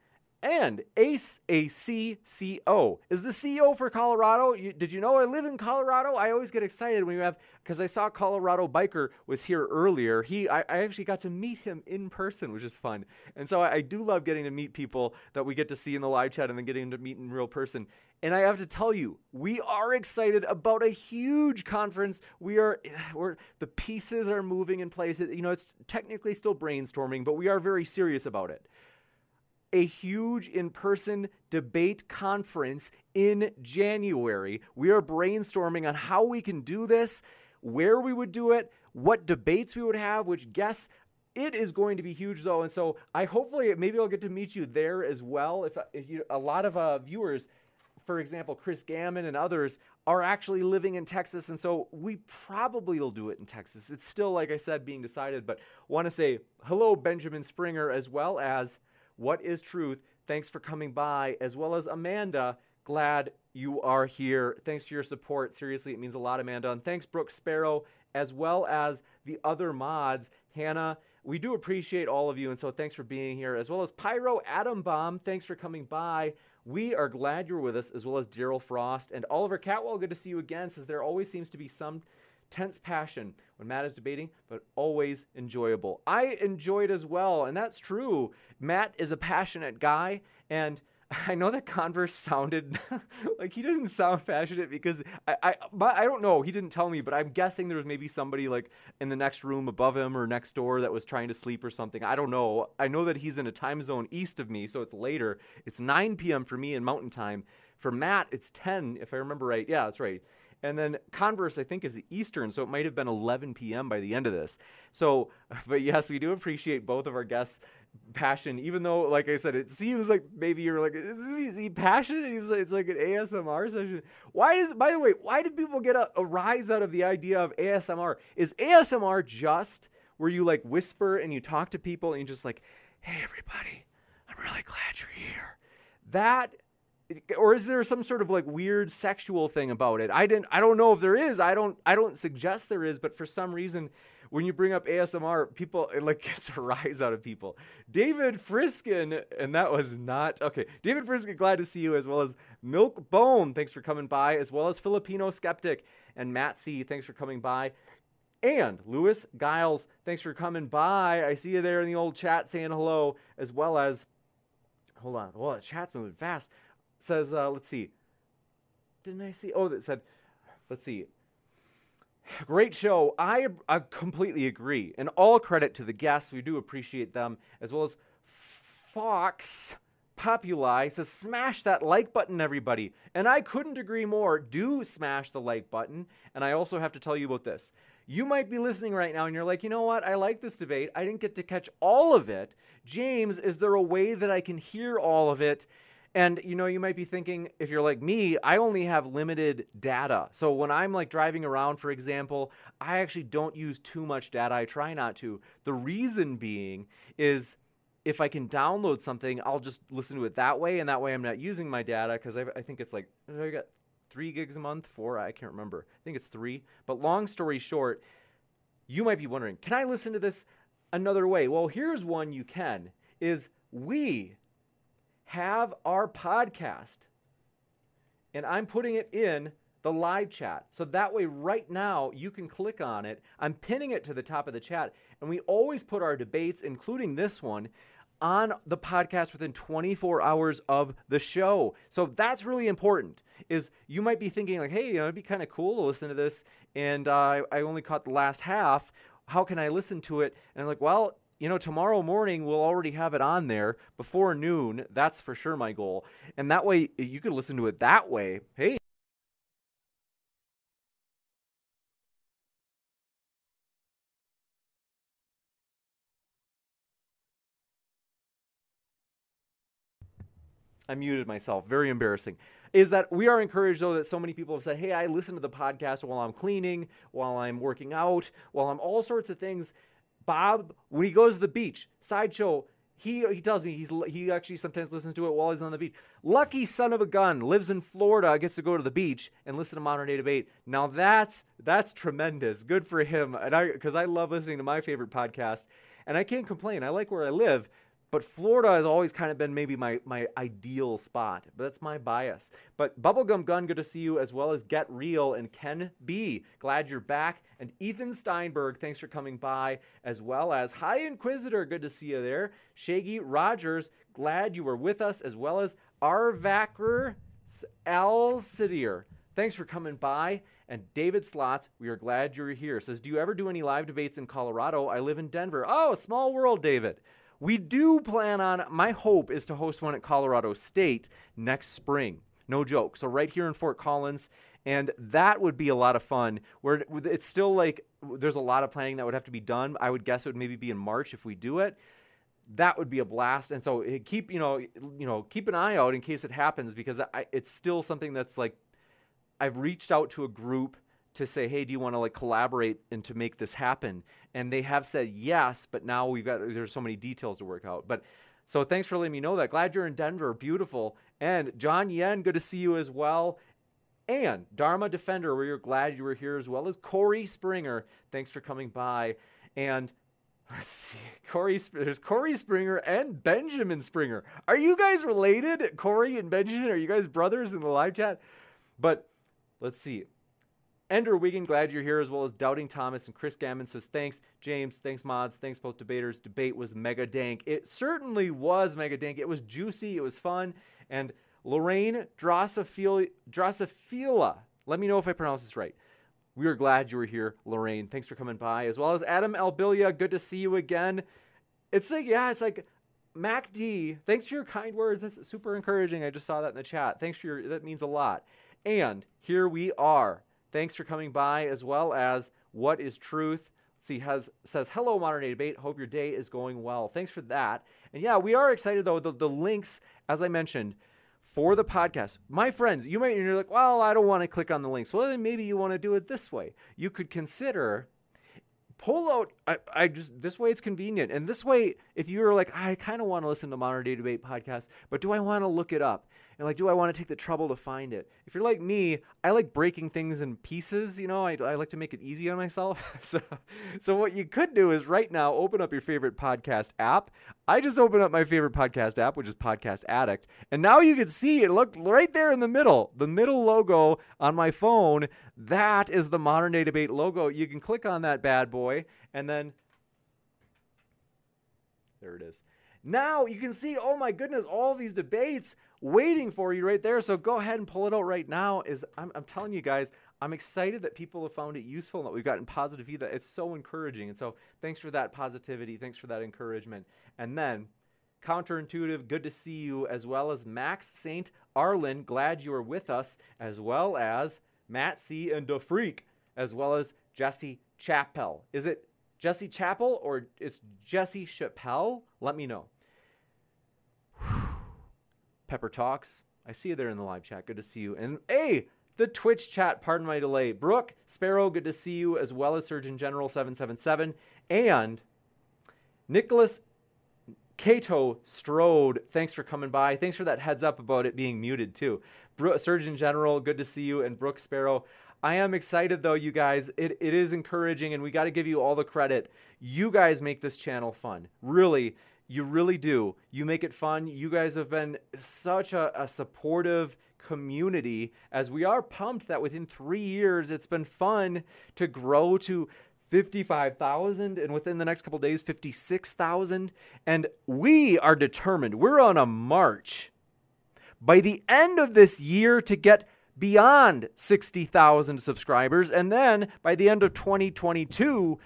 and Ace, A C C O, is the CEO for Colorado. You, did you know I live in Colorado? I always get excited when you have, because I saw Colorado Biker was here earlier. He, I, I, actually got to meet him in person, which is fun. And so I, I, do love getting to meet people that we get to see in the live chat and then getting to meet in real person. And I have to tell you, we are excited about a huge conference. We are, (sighs) we're, the pieces are moving in place. You know, it's technically still brainstorming, but we are very serious about it a huge in person debate conference in January. We are brainstorming on how we can do this, where we would do it, what debates we would have, which guests. It is going to be huge, though, and so I hopefully maybe I'll get to meet you there as well. If, if you, a lot of uh, viewers, for example, Chris Gammon and others are actually living in Texas, and so we probably will do it in Texas. It's still, like I said, being decided, but want to say hello, Benjamin Springer, as well as what is Truth? Thanks for coming by, as well as Amanda. Glad you are here. Thanks for your support. Seriously, it means a lot, Amanda. And thanks, Brooke Sparrow, as well as the other mods. Hannah, we do appreciate all of you. And so thanks for being here, as well as Pyro Atom Bomb. Thanks for coming by. We are glad you're with us, as well as Daryl Frost and Oliver Catwell. Good to see you again, says there always seems to be some tense passion when Matt is debating, but always enjoyable. I enjoyed as well, and that's true. Matt is a passionate guy, and (laughs) I know that Converse sounded (laughs) like he didn't sound passionate because I, I, I don't know. He didn't tell me, but I'm guessing there was maybe somebody like in the next room above him or next door that was trying to sleep or something. I don't know. I know that he's in a time zone east of me, so it's later. It's 9 p.m. for me in Mountain Time. For Matt, it's 10, if I remember right. Yeah, that's right. And then Converse, I think, is Eastern, so it might have been 11 p.m. by the end of this. So, (laughs) but yes, we do appreciate both of our guests' passion, even though, like I said, it seems like maybe you're like, is he passionate? He's, it's like an ASMR session. Why is, by the way, why do people get a, a rise out of the idea of ASMR? Is ASMR just where you like whisper and you talk to people and you just like, hey, everybody, I'm really glad you're here. That or is there some sort of like weird sexual thing about it? I didn't I don't know if there is. I don't I don't suggest there is, but for some reason when you bring up ASMR, people it like (laughs) gets a rise out of people. David Friskin, and that was not okay. David Friskin, glad to see you, as well as Milk Bone. Thanks for coming by, as well as Filipino Skeptic and Matt C. Thanks for coming by. And Lewis Giles, thanks for coming by. I see you there in the old chat saying hello, as well as hold on. Well, the chat's moving fast says, uh, let's see. Didn't I see? Oh, that said, let's see. Great show. I, I completely agree. And all credit to the guests. We do appreciate them, as well as Fox Populi says, smash that like button, everybody. And I couldn't agree more. Do smash the like button. And I also have to tell you about this. You might be listening right now and you're like, you know what? I like this debate. I didn't get to catch all of it. James, is there a way that I can hear all of it? And you know, you might be thinking, if you're like me, I only have limited data. So when I'm like driving around, for example, I actually don't use too much data. I try not to. The reason being is if I can download something, I'll just listen to it that way, and that way I'm not using my data because I, I, think it's like I got three gigs a month, four, I can't remember. I think it's three. But long story short, you might be wondering, can I listen to this another way? Well, here's one you can. Is we have our podcast. And I'm putting it in the live chat. So that way, right now, you can click on it. I'm pinning it to the top of the chat. And we always put our debates, including this one, on the podcast within 24 hours of the show. So that's really important. Is you might be thinking like, hey, you know, it'd be kind of cool to listen to this, and uh, I only caught the last half. How can I listen to it? And I'm like, well, you know, tomorrow morning we'll already have it on there before noon. That's for sure my goal. And that way you can listen to it that way. Hey. I muted myself. Very embarrassing. Is that we are encouraged, though, that so many people have said, Hey, I listen to the podcast while I'm cleaning, while I'm working out, while I'm all sorts of things. Bob, when he goes to the beach, sideshow, he he tells me he's he actually sometimes listens to it while he's on the beach. Lucky son of a gun lives in Florida, gets to go to the beach and listen to Modern Day Debate. Now that's that's tremendous. Good for him. And I because I love listening to my favorite podcast, and I can't complain. I like where I live, but Florida has always kind of been maybe my, my ideal spot. But that's my bias. But Bubblegum Gun, good to see you, as well as Get Real and Ken B. Glad you're back. And Ethan Steinberg, thanks for coming by, as well as High Inquisitor, good to see you there. Shaggy Rogers, glad you were with us, as well as Arvacker Alcidier. Thanks for coming by. And David Slots, we are glad you're here. Says, Do you ever do any live debates in Colorado? I live in Denver. Oh, small world, David. We do plan on, my hope is to host one at Colorado State next spring. No joke. So, right here in Fort Collins. And that would be a lot of fun. Where it's still like there's a lot of planning that would have to be done. I would guess it would maybe be in March if we do it. That would be a blast. And so eh, keep you know you know keep an eye out in case it happens because I, it's still something that's like I've reached out to a group to say, hey, do you want to like collaborate and to make this happen? And they have said yes, but now we've got there's so many details to work out. But so thanks for letting me know that. Glad you're in Denver. Beautiful. And John Yen, good to see you as well. And Dharma Defender, we're glad you were here as well as Corey Springer. Thanks for coming by. And let's see, Corey, there's Corey Springer and Benjamin Springer. Are you guys related? Corey and Benjamin, are you guys brothers in the live chat? But let's see. Ender Wiggin, glad you're here, as well as Doubting Thomas and Chris Gammon says, Thanks, James. Thanks, mods. Thanks, both debaters. Debate was mega dank. It certainly was mega dank. It was juicy. It was fun. And Lorraine Drosophila, Drosophila let me know if I pronounce this right. We are glad you were here, Lorraine. Thanks for coming by, as well as Adam Albilia. Good to see you again. It's like, yeah, it's like Mac D. Thanks for your kind words. That's super encouraging. I just saw that in the chat. Thanks for your, that means a lot. And here we are. Thanks for coming by, as well as What is Truth? See, has says, Hello, Modern Day Debate. Hope your day is going well. Thanks for that. And yeah, we are excited though. The, the links, as I mentioned, for the podcast. My friends, you might you're like, well, I don't want to click on the links. Well, then maybe you want to do it this way. You could consider pull out I, I, just this way it's convenient and this way if you're like i kind of want to listen to modern day debate podcast but do i want to look it up and like do i want to take the trouble to find it? If you're like me i like breaking things in pieces you know? I, I like to make it easy on myself. (laughs) So so what you could do is right now open up your favorite podcast app. I just opened up my favorite podcast app which is podcast addict. And now you can see it look right there in the middle the middle logo on my phone. That is the modern day debate logo. You can click on that bad boy and then there it is. Now you can see, oh my goodness, all these debates waiting for you right there. So go ahead and pull it out right now. Is I'm, I'm telling you guys, I'm excited that people have found it useful and that we've gotten positive feedback. It's so encouraging. And so thanks for that positivity. Thanks for that encouragement. And then counterintuitive, good to see you, as well as Max Saint Arlen. Glad you are with us, as well as Matt C and the Freak, as well as Jesse Chappell. Is it Jesse Chappell or it's Jesse Chappelle? Let me know. Pepper Talks. I see you there in the live chat. Good to see you. And hey, the Twitch chat, pardon my delay. Brooke, Sparrow, good to see you, as well as Surgeon General 777. And Nicholas Cato Strode, thanks for coming by. Thanks for that heads up about it being muted too. Bro- Surgeon General, good to see you. And Brooke Sparrow. I am excited though, you guys. It, it is encouraging, and we got to give you all the credit. You guys make this channel fun. Really, you really do. You make it fun. You guys have been such a, a supportive community as we are pumped that within three years it's been fun to grow to 55,000 and within the next couple days 56,000 and we are determined we're on a march by the end of this year to get beyond 60,000 subscribers and then by the end of 2022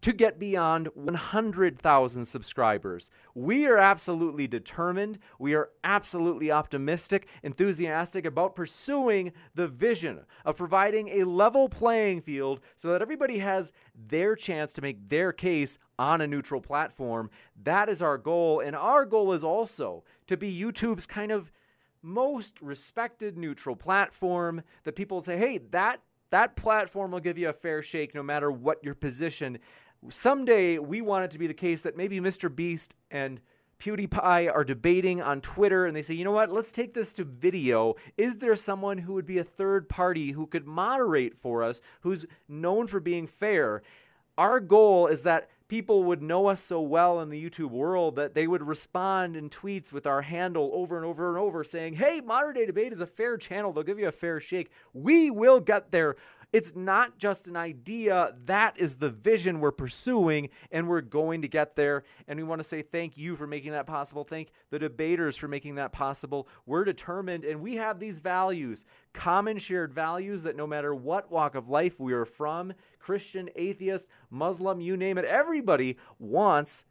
to get beyond 100,000 subscribers. We are absolutely determined. We are absolutely optimistic, enthusiastic about pursuing the vision of providing a level playing field so that everybody has their chance to make their case on a neutral platform. That is our goal. And our goal is also to be YouTube's kind of most respected neutral platform that people say, hey, that that platform will give you a fair shake no matter what your position someday we want it to be the case that maybe Mr. Beast and PewDiePie are debating on Twitter and they say, you know what, let's take this to video. Is there someone who would be a third party who could moderate for us, who's known for being fair? Our goal is that people would know us so well in the YouTube world that they would respond in tweets with our handle over and over and over saying, hey, Modern Day Debate is a fair channel. They'll give you a fair shake. We will get there. It's not just an idea, that is the vision we're pursuing, and we're going to get there. And we want to say thank you for making that possible. Thank the debaters for making that possible. We're determined, and we have these values common shared values that no matter what walk of life we are from Christian, atheist, Muslim, you name it everybody wants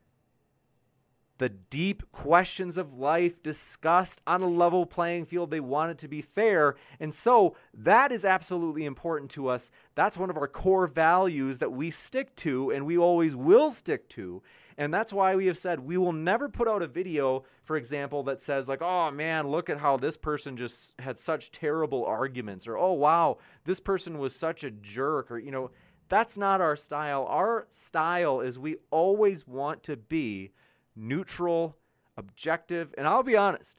the deep questions of life discussed on a level playing field. They want it to be fair. And so that is absolutely important to us. That's one of our core values that we stick to and we always will stick to. And that's why we have said we will never put out a video, for example, that says, like, oh man, look at how this person just had such terrible arguments, or oh wow, this person was such a jerk, or, you know, that's not our style. Our style is we always want to be neutral, objective. And I'll be honest,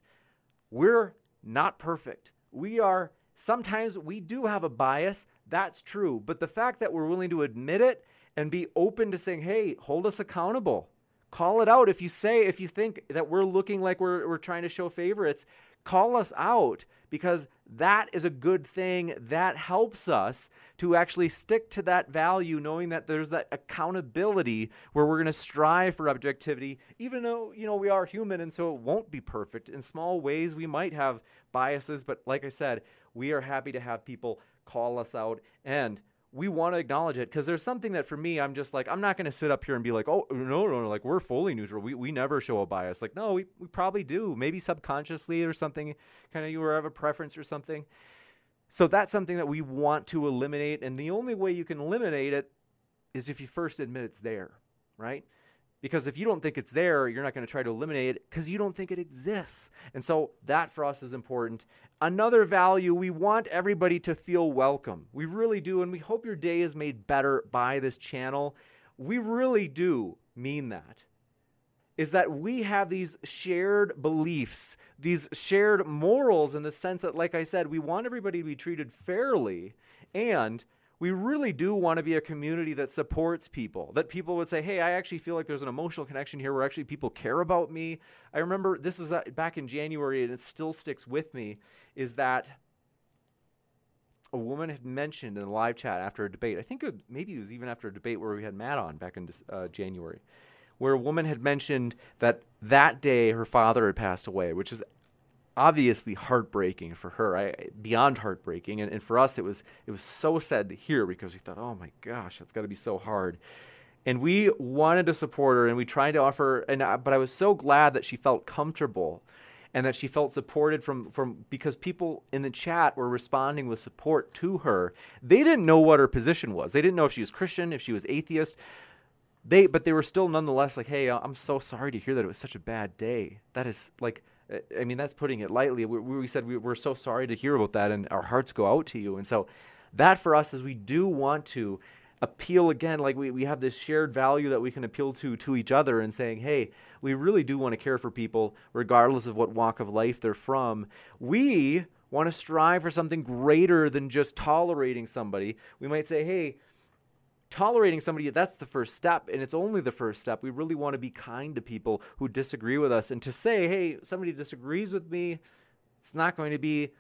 we're not perfect. We are, sometimes we do have a bias. That's true. But the fact that we're willing to admit it and be open to saying, hey, hold us accountable. Call it out. If you say, if you think that we're looking like we're, we're trying to show favorites, call us out because that is a good thing. That helps us to actually stick to that value, knowing that there's that accountability where we're going to strive for objectivity, even though, you know, we are human and so it won't be perfect. In small ways, we might have biases, but like I said, we are happy to have people call us out and we want to acknowledge it because there's something that for me i'm just like i'm not going to sit up here and be like oh no no no like we're fully neutral. We, we never show a bias. Like no we, we probably do. Maybe subconsciously or something kind of you have a preference or something. So that's something that we want to eliminate and the only way you can eliminate it is if you first admit it's there right because if you don't think it's there you're not going to try to eliminate it because you don't think it exists and so that for us is important Another value, we want everybody to feel welcome. We really do. And we hope your day is made better by this channel. We really do mean that. Is that we have these shared beliefs, these shared morals in the sense that, like I said, we want everybody to be treated fairly and we really do want to be a community that supports people, that people would say, hey, I actually feel like there's an emotional connection here where actually people care about me. I remember this is uh, back in January and it still sticks with me is that a woman had mentioned in the live chat after a debate, I think it, maybe it was even after a debate where we had Matt on back in uh, January, where a woman had mentioned that that day her father had passed away, which is obviously heartbreaking for her, I, beyond heartbreaking, and, and for us it was it was so sad to hear because we thought, oh my gosh, that's got to be so hard, and we wanted to support her and we tried to offer, and I, but I was so glad that she felt comfortable, and that she felt supported from from because people in the chat were responding with support to her. They didn't know what her position was. They didn't know if she was Christian, if she was atheist. They, but they were still nonetheless like, hey, I'm so sorry to hear that it was such a bad day. That is like I mean, that's putting it lightly. We, we said we, we're so sorry to hear about that, and our hearts go out to you. And so, that for us is we do want to appeal again, like we, we have this shared value that we can appeal to to each other and saying, hey, we really do want to care for people, regardless of what walk of life they're from. We want to strive for something greater than just tolerating somebody. We might say, hey, tolerating somebody that's the first step and it's only the first step we really want to be kind to people who disagree with us and to say hey somebody disagrees with me it's not going to be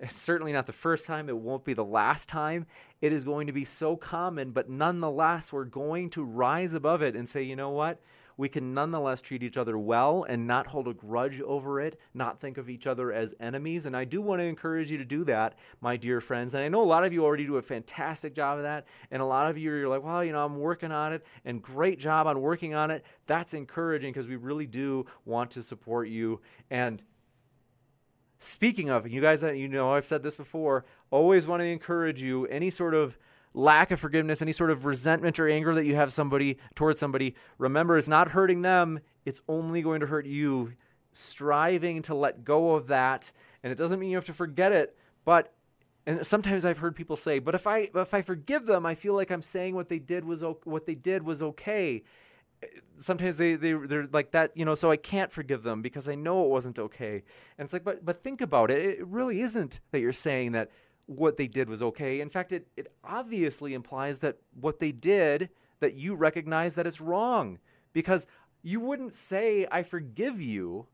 It's certainly not the first time. It won't be the last time. It is going to be so common, but nonetheless, we're going to rise above it and say, you know what? We can nonetheless treat each other well and not hold a grudge over it, not think of each other as enemies. And I do want to encourage you to do that, my dear friends. And I know a lot of you already do a fantastic job of that. And a lot of you are like, well, you know, I'm working on it and great job on working on it. That's encouraging because we really do want to support you. And Speaking of, you guys, you know, I've said this before, always want to encourage you any sort of lack of forgiveness, any sort of resentment or anger that you have somebody towards somebody, remember it's not hurting them, it's only going to hurt you. Striving to let go of that, and it doesn't mean you have to forget it, but and sometimes I've heard people say, "But if I if I forgive them, I feel like I'm saying what they did was what they did was okay." sometimes they, they they're like that you know so i can't forgive them because i know it wasn't okay and it's like but but think about it it really isn't that you're saying that what they did was okay in fact it, it obviously implies that what they did that you recognize that it's wrong because you wouldn't say i forgive you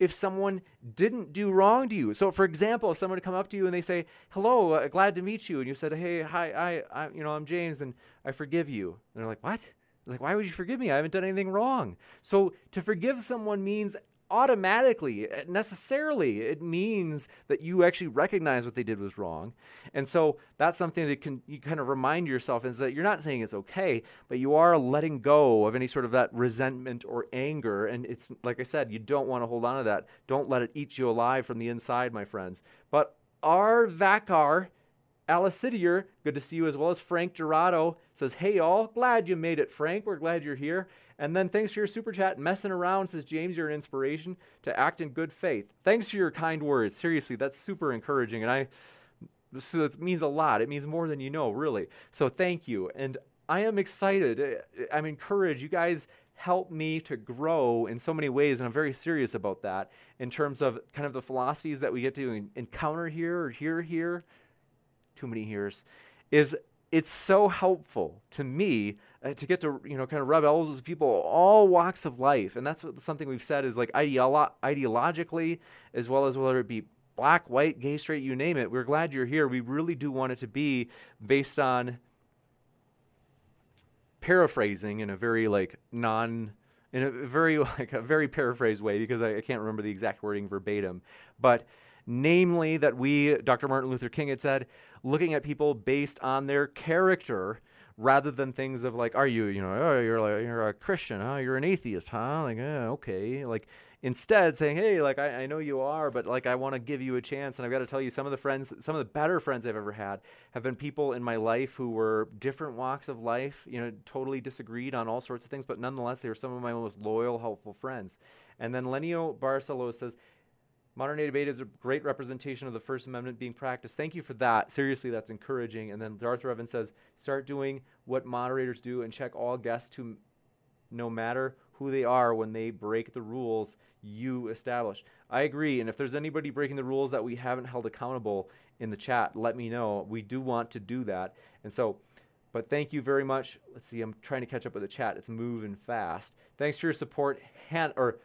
if someone didn't do wrong to you. So, for example, if someone come up to you and they say, "Hello, uh, glad to meet you," and you said, "Hey, hi, I, I, you know, I'm James, and I forgive you," and they're like, "What? Like, why would you forgive me? I haven't done anything wrong. So to forgive someone means automatically, eh, necessarily, it means that you actually recognize what they did was wrong. And so that's something that can you kind of remind yourself is that you're not saying it's okay, but you are letting go of any sort of that resentment or anger. And it's like I said, you don't want to hold on to that. Don't let it eat you alive from the inside, my friends. But our Vakar Alice good to see you as well as Frank Gerardo says, Hey, all, glad you made it, Frank. We're glad you're here. And then thanks for your super chat. Messing around says, James, you're an inspiration to act in good faith. Thanks for your kind words. Seriously, that's super encouraging. And I, this, this means a lot. It means more than you know, really. So thank you. And I am excited. I'm encouraged. You guys help me to grow in so many ways, and I'm very serious about that in terms of kind of the philosophies that we get to encounter here or hear here too many years, is it's so helpful to me uh, to get to you know kind of rub elbows with people all walks of life, and that's what, something we've said is like ideolo- ideologically as well as whether it be black, white, gay, straight, you name it. We're glad you're here. We really do want it to be based on paraphrasing in a very like non in a very (laughs) like a very paraphrased way because I, I can't remember the exact wording verbatim, but namely that we, Dr. Martin Luther King had said, looking at people based on their character rather than things of like, are you, you know, oh, you're like, you're a Christian, huh? You're an atheist, huh? Like, eh, okay. Like, instead saying, hey, like, I, I know you are, but like, I want to give you a chance. And I've got to tell you, some of the friends, some of the better friends I've ever had have been people in my life who were different walks of life, you know, totally disagreed on all sorts of things, but nonetheless, they were some of my most loyal, helpful friends. And then Lenio Barcelo says, Modern day debate is a great representation of the First Amendment being practiced. Thank you for that. Seriously, that's encouraging. And then Darth Revan says, start doing what moderators do and check all guests to no matter who they are when they break the rules you establish. I agree. And if there's anybody breaking the rules that we haven't held accountable in the chat, let me know. We do want to do that. And so, but thank you very much. Let's see, I'm trying to catch up with the chat. It's moving fast. Thanks for your support, Han- or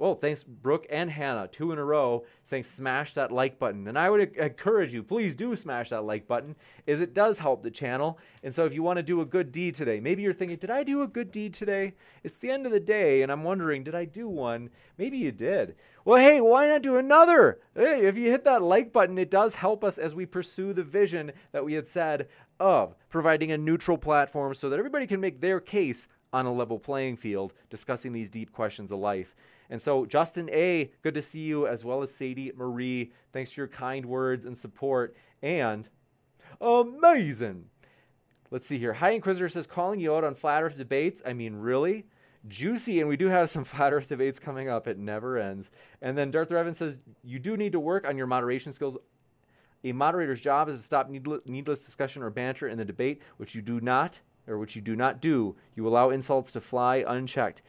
well, thanks, Brooke and Hannah, two in a row, saying smash that like button. And I would encourage you, please do smash that like button, as it does help the channel. And so if you want to do a good deed today, maybe you're thinking, did I do a good deed today? It's the end of the day, and I'm wondering, did I do one? Maybe you did. Well, hey, why not do another? Hey, if you hit that like button, it does help us as we pursue the vision that we had said of providing a neutral platform so that everybody can make their case on a level playing field, discussing these deep questions of life. And so, Justin A., good to see you, as well as Sadie Marie. Thanks for your kind words and support. And amazing. Let's see here. High Inquisitor says, calling you out on flat earth debates. I mean, really? Juicy, and we do have (laughs) some flat earth debates coming up. It never ends. And then Darth Revan says, you do need to work on your moderation skills. A moderator's job is to stop needless discussion or banter in the debate, which you do not, or which you do not do. You allow insults to fly unchecked.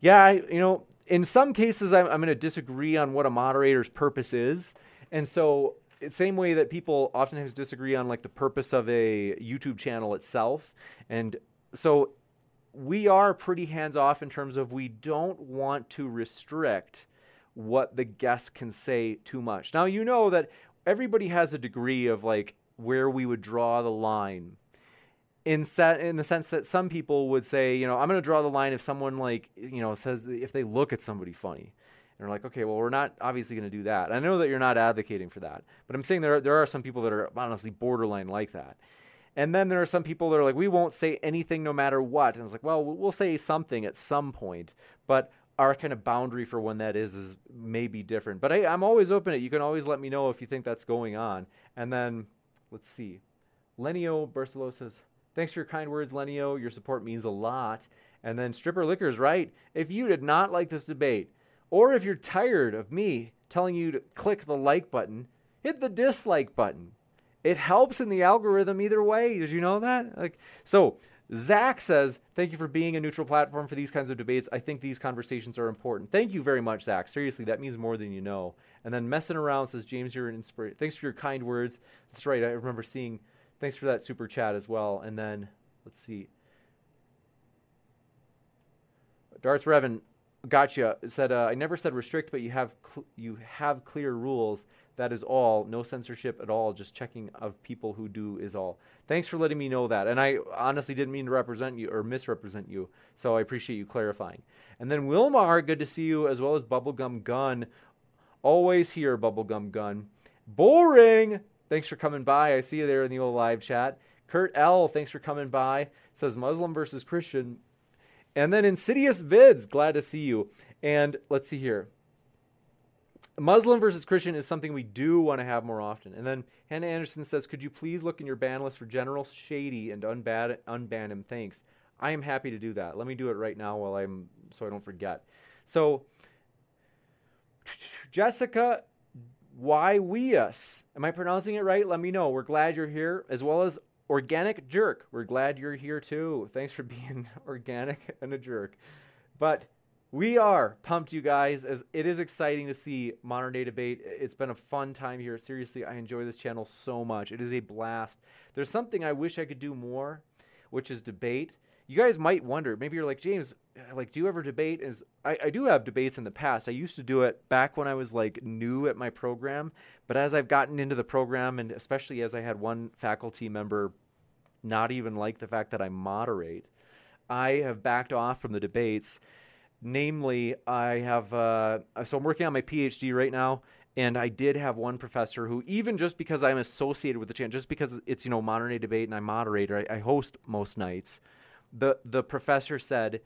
Yeah, I, you know, in some cases, I'm, I'm going to disagree on what a moderator's purpose is. And so, same way that people oftentimes disagree on like the purpose of a YouTube channel itself. And so, we are pretty hands off in terms of we don't want to restrict what the guests can say too much. Now, you know that everybody has a degree of like where we would draw the line in set in the sense that some people would say, you know, I'm going to draw the line if someone like, you know, says if they look at somebody funny. And they're like, okay, well, we're not obviously going to do that. I know that you're not advocating for that, but I'm saying there are, there are some people that are honestly borderline like that. And then there are some people that are like, we won't say anything no matter what. And it's like, well, we'll say something at some point, but our kind of boundary for when that is is maybe different. But I'm always open to it. You can always let me know if you think that's going on. And then let's see. Lenio Barcelo says, Thanks for your kind words, Lenio. Your support means a lot. And then Stripper Liquor's right. If you did not like this debate, or if you're tired of me telling you to click the like button, hit the dislike button. It helps in the algorithm either way. Did you know that? Like so Zach says, Thank you for being a neutral platform for these kinds of debates. I think these conversations are important. Thank you very much, Zach. Seriously, that means more than you know. And then messing around says, James, you're an inspiration. Thanks for your kind words. That's right. I remember seeing, thanks for that super chat as well. And then, let's see. Darth Revan, gotcha. Said, uh, I never said restrict, but you have cl- you have clear rules. That is all. No censorship at all. Just checking of people who do is all. Thanks for letting me know that. And I honestly didn't mean to represent you or misrepresent you. So I appreciate you clarifying. And then Wilmar, good to see you, as well as Bubblegum Gun. Always here, Bubblegum Gun. Boring. Thanks for coming by. I see you there in the old live chat. Kurt L, thanks for coming by. Says Muslim versus Christian. And then Insidious Vids, glad to see you. And let's see here. Muslim versus Christian is something we do want to have more often. And then Hannah Anderson says, Could you please look in your ban list for General Shady and unban, unban him? Thanks. I am happy to do that. Let me do it right now while I'm so I don't forget. So Jessica why we us? Am I pronouncing it right? Let me know. We're glad you're here, as well as Organic Jerk. We're glad you're here too. Thanks for (laughs) being organic and a jerk. But we are pumped, you guys, as it is exciting to see modern day debate. It's been a fun time here. Seriously, I enjoy this channel so much. It is a blast. There's something I wish I could do more, which is debate. You guys might wonder, maybe you're like, James, like, do you ever debate? Is I, I do have debates in the past. I used to do it back when I was like new at my program, but as I've gotten into the program, and especially as I had one faculty member not even like the fact that I moderate, I have backed off from the debates namely, I have uh, so I'm working on my PhD right now, and I did have one professor who, even just because I'm associated with the channel, just because it's you know modern day debate and I moderate, I, I host most nights. The the professor said,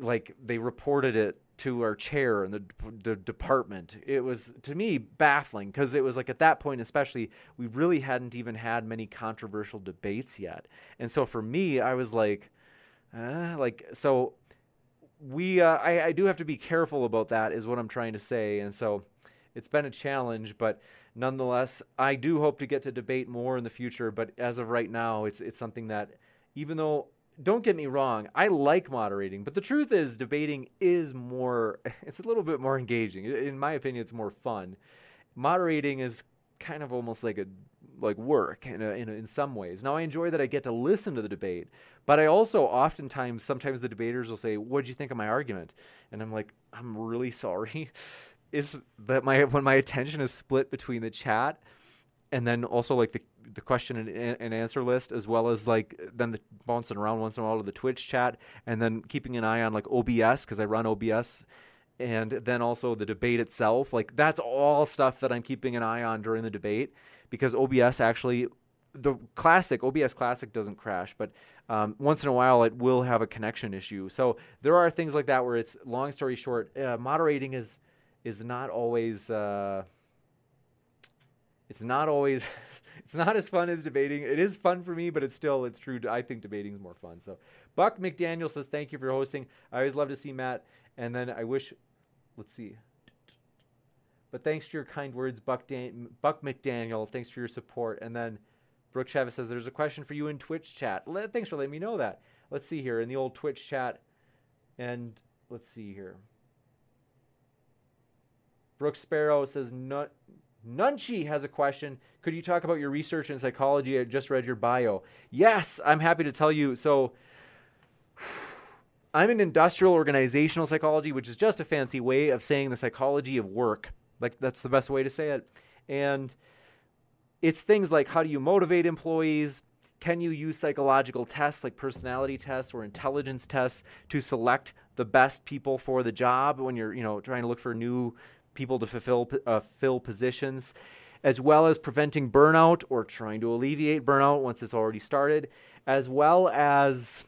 like they reported it to our chair in the, the department. It was to me baffling because it was like at that point, especially, we really hadn't even had many controversial debates yet, and so for me, I was like. Uh, like so we uh, I, I do have to be careful about that is what i'm trying to say and so it's been a challenge but nonetheless i do hope to get to debate more in the future but as of right now it's it's something that even though don't get me wrong i like moderating but the truth is debating is more (laughs) it's a little bit more engaging in my opinion it's more fun moderating is kind of almost like a like work in, a, in, a, in some ways. Now I enjoy that I get to listen to the debate, but I also oftentimes sometimes the debaters will say, "What did you think of my argument?" And I'm like, "I'm really sorry." (laughs) is that my when my attention is split between the chat and then also like the the question and, and, answer list as well as like then the bouncing around once in a while to the Twitch chat and then keeping an eye on like OBS because I run OBS and then also the debate itself like that's all stuff that I'm keeping an eye on during the debate because OBS actually the classic OBS classic doesn't crash, but um, once in a while it will have a connection issue. So there are things like that where it's long story short, uh, moderating is is not always uh, it's not always (laughs) it's not as fun as debating. It is fun for me, but it's still it's true. I think debating is more fun. So Buck McDaniel says thank you for hosting. I always love to see Matt, and then I wish. Let's see. But thanks for your kind words, Buck, Dan- Buck McDaniel. Thanks for your support. And then Brooke Chavez says, There's a question for you in Twitch chat. Thanks for letting me know that. Let's see here in the old Twitch chat. And let's see here. Brooke Sparrow says, Nunchi has a question. Could you talk about your research in psychology? I just read your bio. Yes, I'm happy to tell you. So, (sighs) I'm in industrial organizational psychology, which is just a fancy way of saying the psychology of work. Like that's the best way to say it. And it's things like how do you motivate employees? Can you use psychological tests like personality tests or intelligence tests to select the best people for the job when you're, you know, trying to look for new people to fulfill uh, fill positions, as well as preventing burnout or trying to alleviate burnout once it's already started, as well as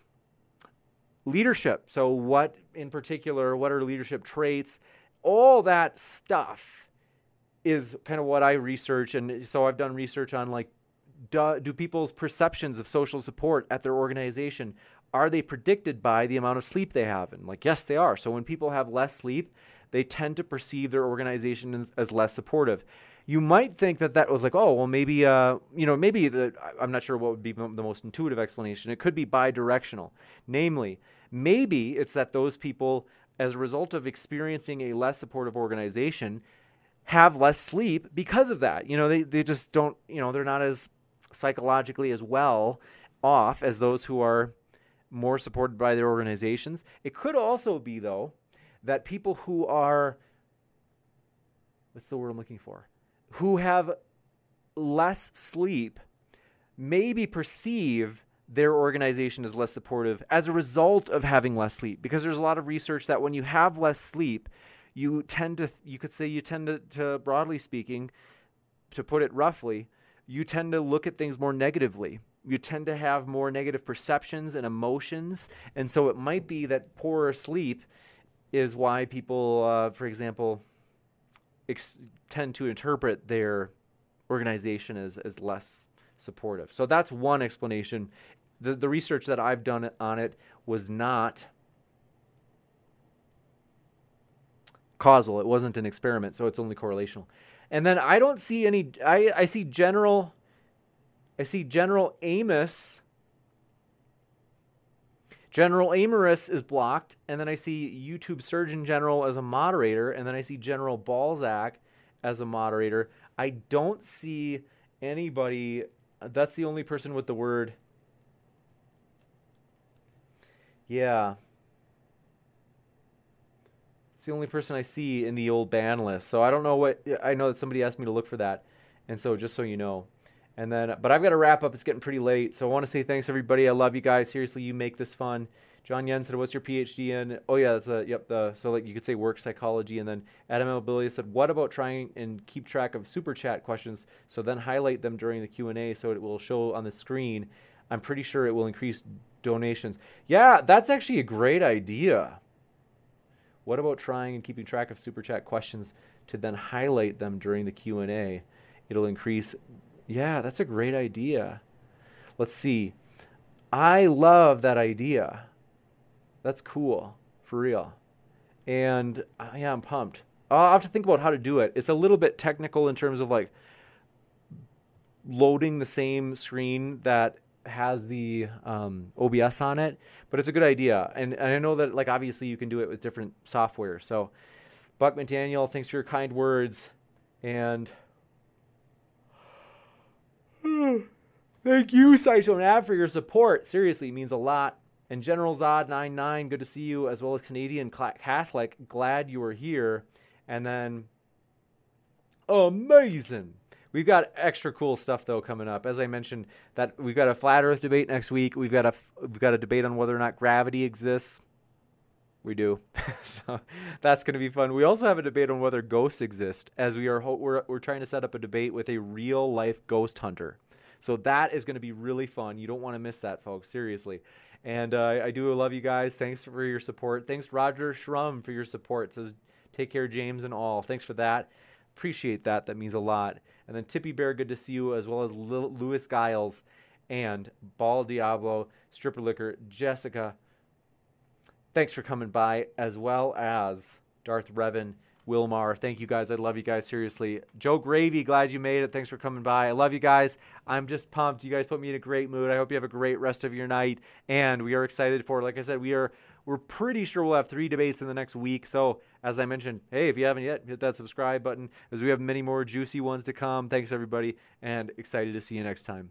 leadership. So, what in particular, what are leadership traits? All that stuff is kind of what I research. And so, I've done research on like, do, do people's perceptions of social support at their organization are they predicted by the amount of sleep they have? And like, yes, they are. So, when people have less sleep, they tend to perceive their organization as, as less supportive you might think that that was like, oh, well, maybe, uh, you know, maybe the, I'm not sure what would be the most intuitive explanation. It could be bi-directional. Namely, maybe it's that those people, as a result of experiencing a less supportive organization, have less sleep because of that. You know, they, they just don't, you know, they're not as psychologically as well off as those who are more supported by their organizations. It could also be, though, that people who are, what's the word I'm looking for? who have less sleep maybe perceive their organization as less supportive as a result of having less sleep. Because there's a lot of research that when you have less sleep you tend to you could say you tend to, to broadly speaking to put it roughly you tend to look at things more negatively. You tend to have more negative perceptions and emotions. And so it might be that poorer sleep is why people uh, for example ex- tend to interpret their organization as, as less supportive. So that's one explanation. The, the research that I've done on it was not causal. It wasn't an experiment, so it's only correlational. And then I don't see any. I, I see general. I see General Amos General Amorous is blocked, and then I see YouTube Surgeon General as a moderator, and then I see General Balzac as a moderator. I don't see anybody. That's the only person with the word. Yeah. It's the only person I see in the old ban list. So I don't know what. I know that somebody asked me to look for that. And so just so you know. And then, but I've got to wrap up. It's getting pretty late. So I want to say thanks, everybody. I love you guys. Seriously, you make this fun. John Yen said, what's your PhD in? Oh yeah, that's a yep. The so like you could say work psychology, and then Adam Mobilia said, what about trying and keep track of super chat questions? So then highlight them during the Q and A, so it will show on the screen. I'm pretty sure it will increase donations. Yeah, that's actually a great idea. What about trying and keeping track of super chat questions to then highlight them during the Q and A? It'll increase yeah, that's a great idea. Let's see. I love that idea. That's cool, for real. And uh, yeah, I'm pumped. I'll have to think about how to do it. It's a little bit technical in terms of like loading the same screen that has the um, OBS on it, but it's a good idea. And, and, I know that like obviously you can do it with different software. So, Buck McDaniel, thanks for your kind words, and (sighs) Thank you, Saito for your support. Seriously, means a lot. And General Zod99, good to see you, as well as Canadian Catholic. Glad you are here. And then, amazing. We've got extra cool stuff though coming up. As I mentioned, that we've got a flat Earth debate next week. We've got a we've got a debate on whether or not gravity exists. We do. (laughs) so that's going to be fun. We also have a debate on whether ghosts exist, as we are we're we're trying to set up a debate with a real life ghost hunter. So that is going to be really fun. You don't want to miss that, folks. Seriously. And uh, I do love you guys. Thanks for your support. Thanks Roger Schrum for your support. It says take care, James and all. Thanks for that. Appreciate that. That means a lot. And then Tippy Bear, good to see you, as well as Lewis Giles and Ball Diablo, Stripper Liquor, Jessica, thanks for coming by, as well as Darth Revan, Wilmar. Thank you guys. I love you guys seriously. Joe Gravy, glad you made it. Thanks for coming by. I love you guys. I'm just pumped. You guys put me in a great mood. I hope you have a great rest of your night. And we are excited for, like I said, we are we're pretty sure we'll have three debates in the next week. So as I mentioned, hey, if you haven't yet, hit that subscribe button as we have many more juicy ones to come. Thanks everybody, and excited to see you next time.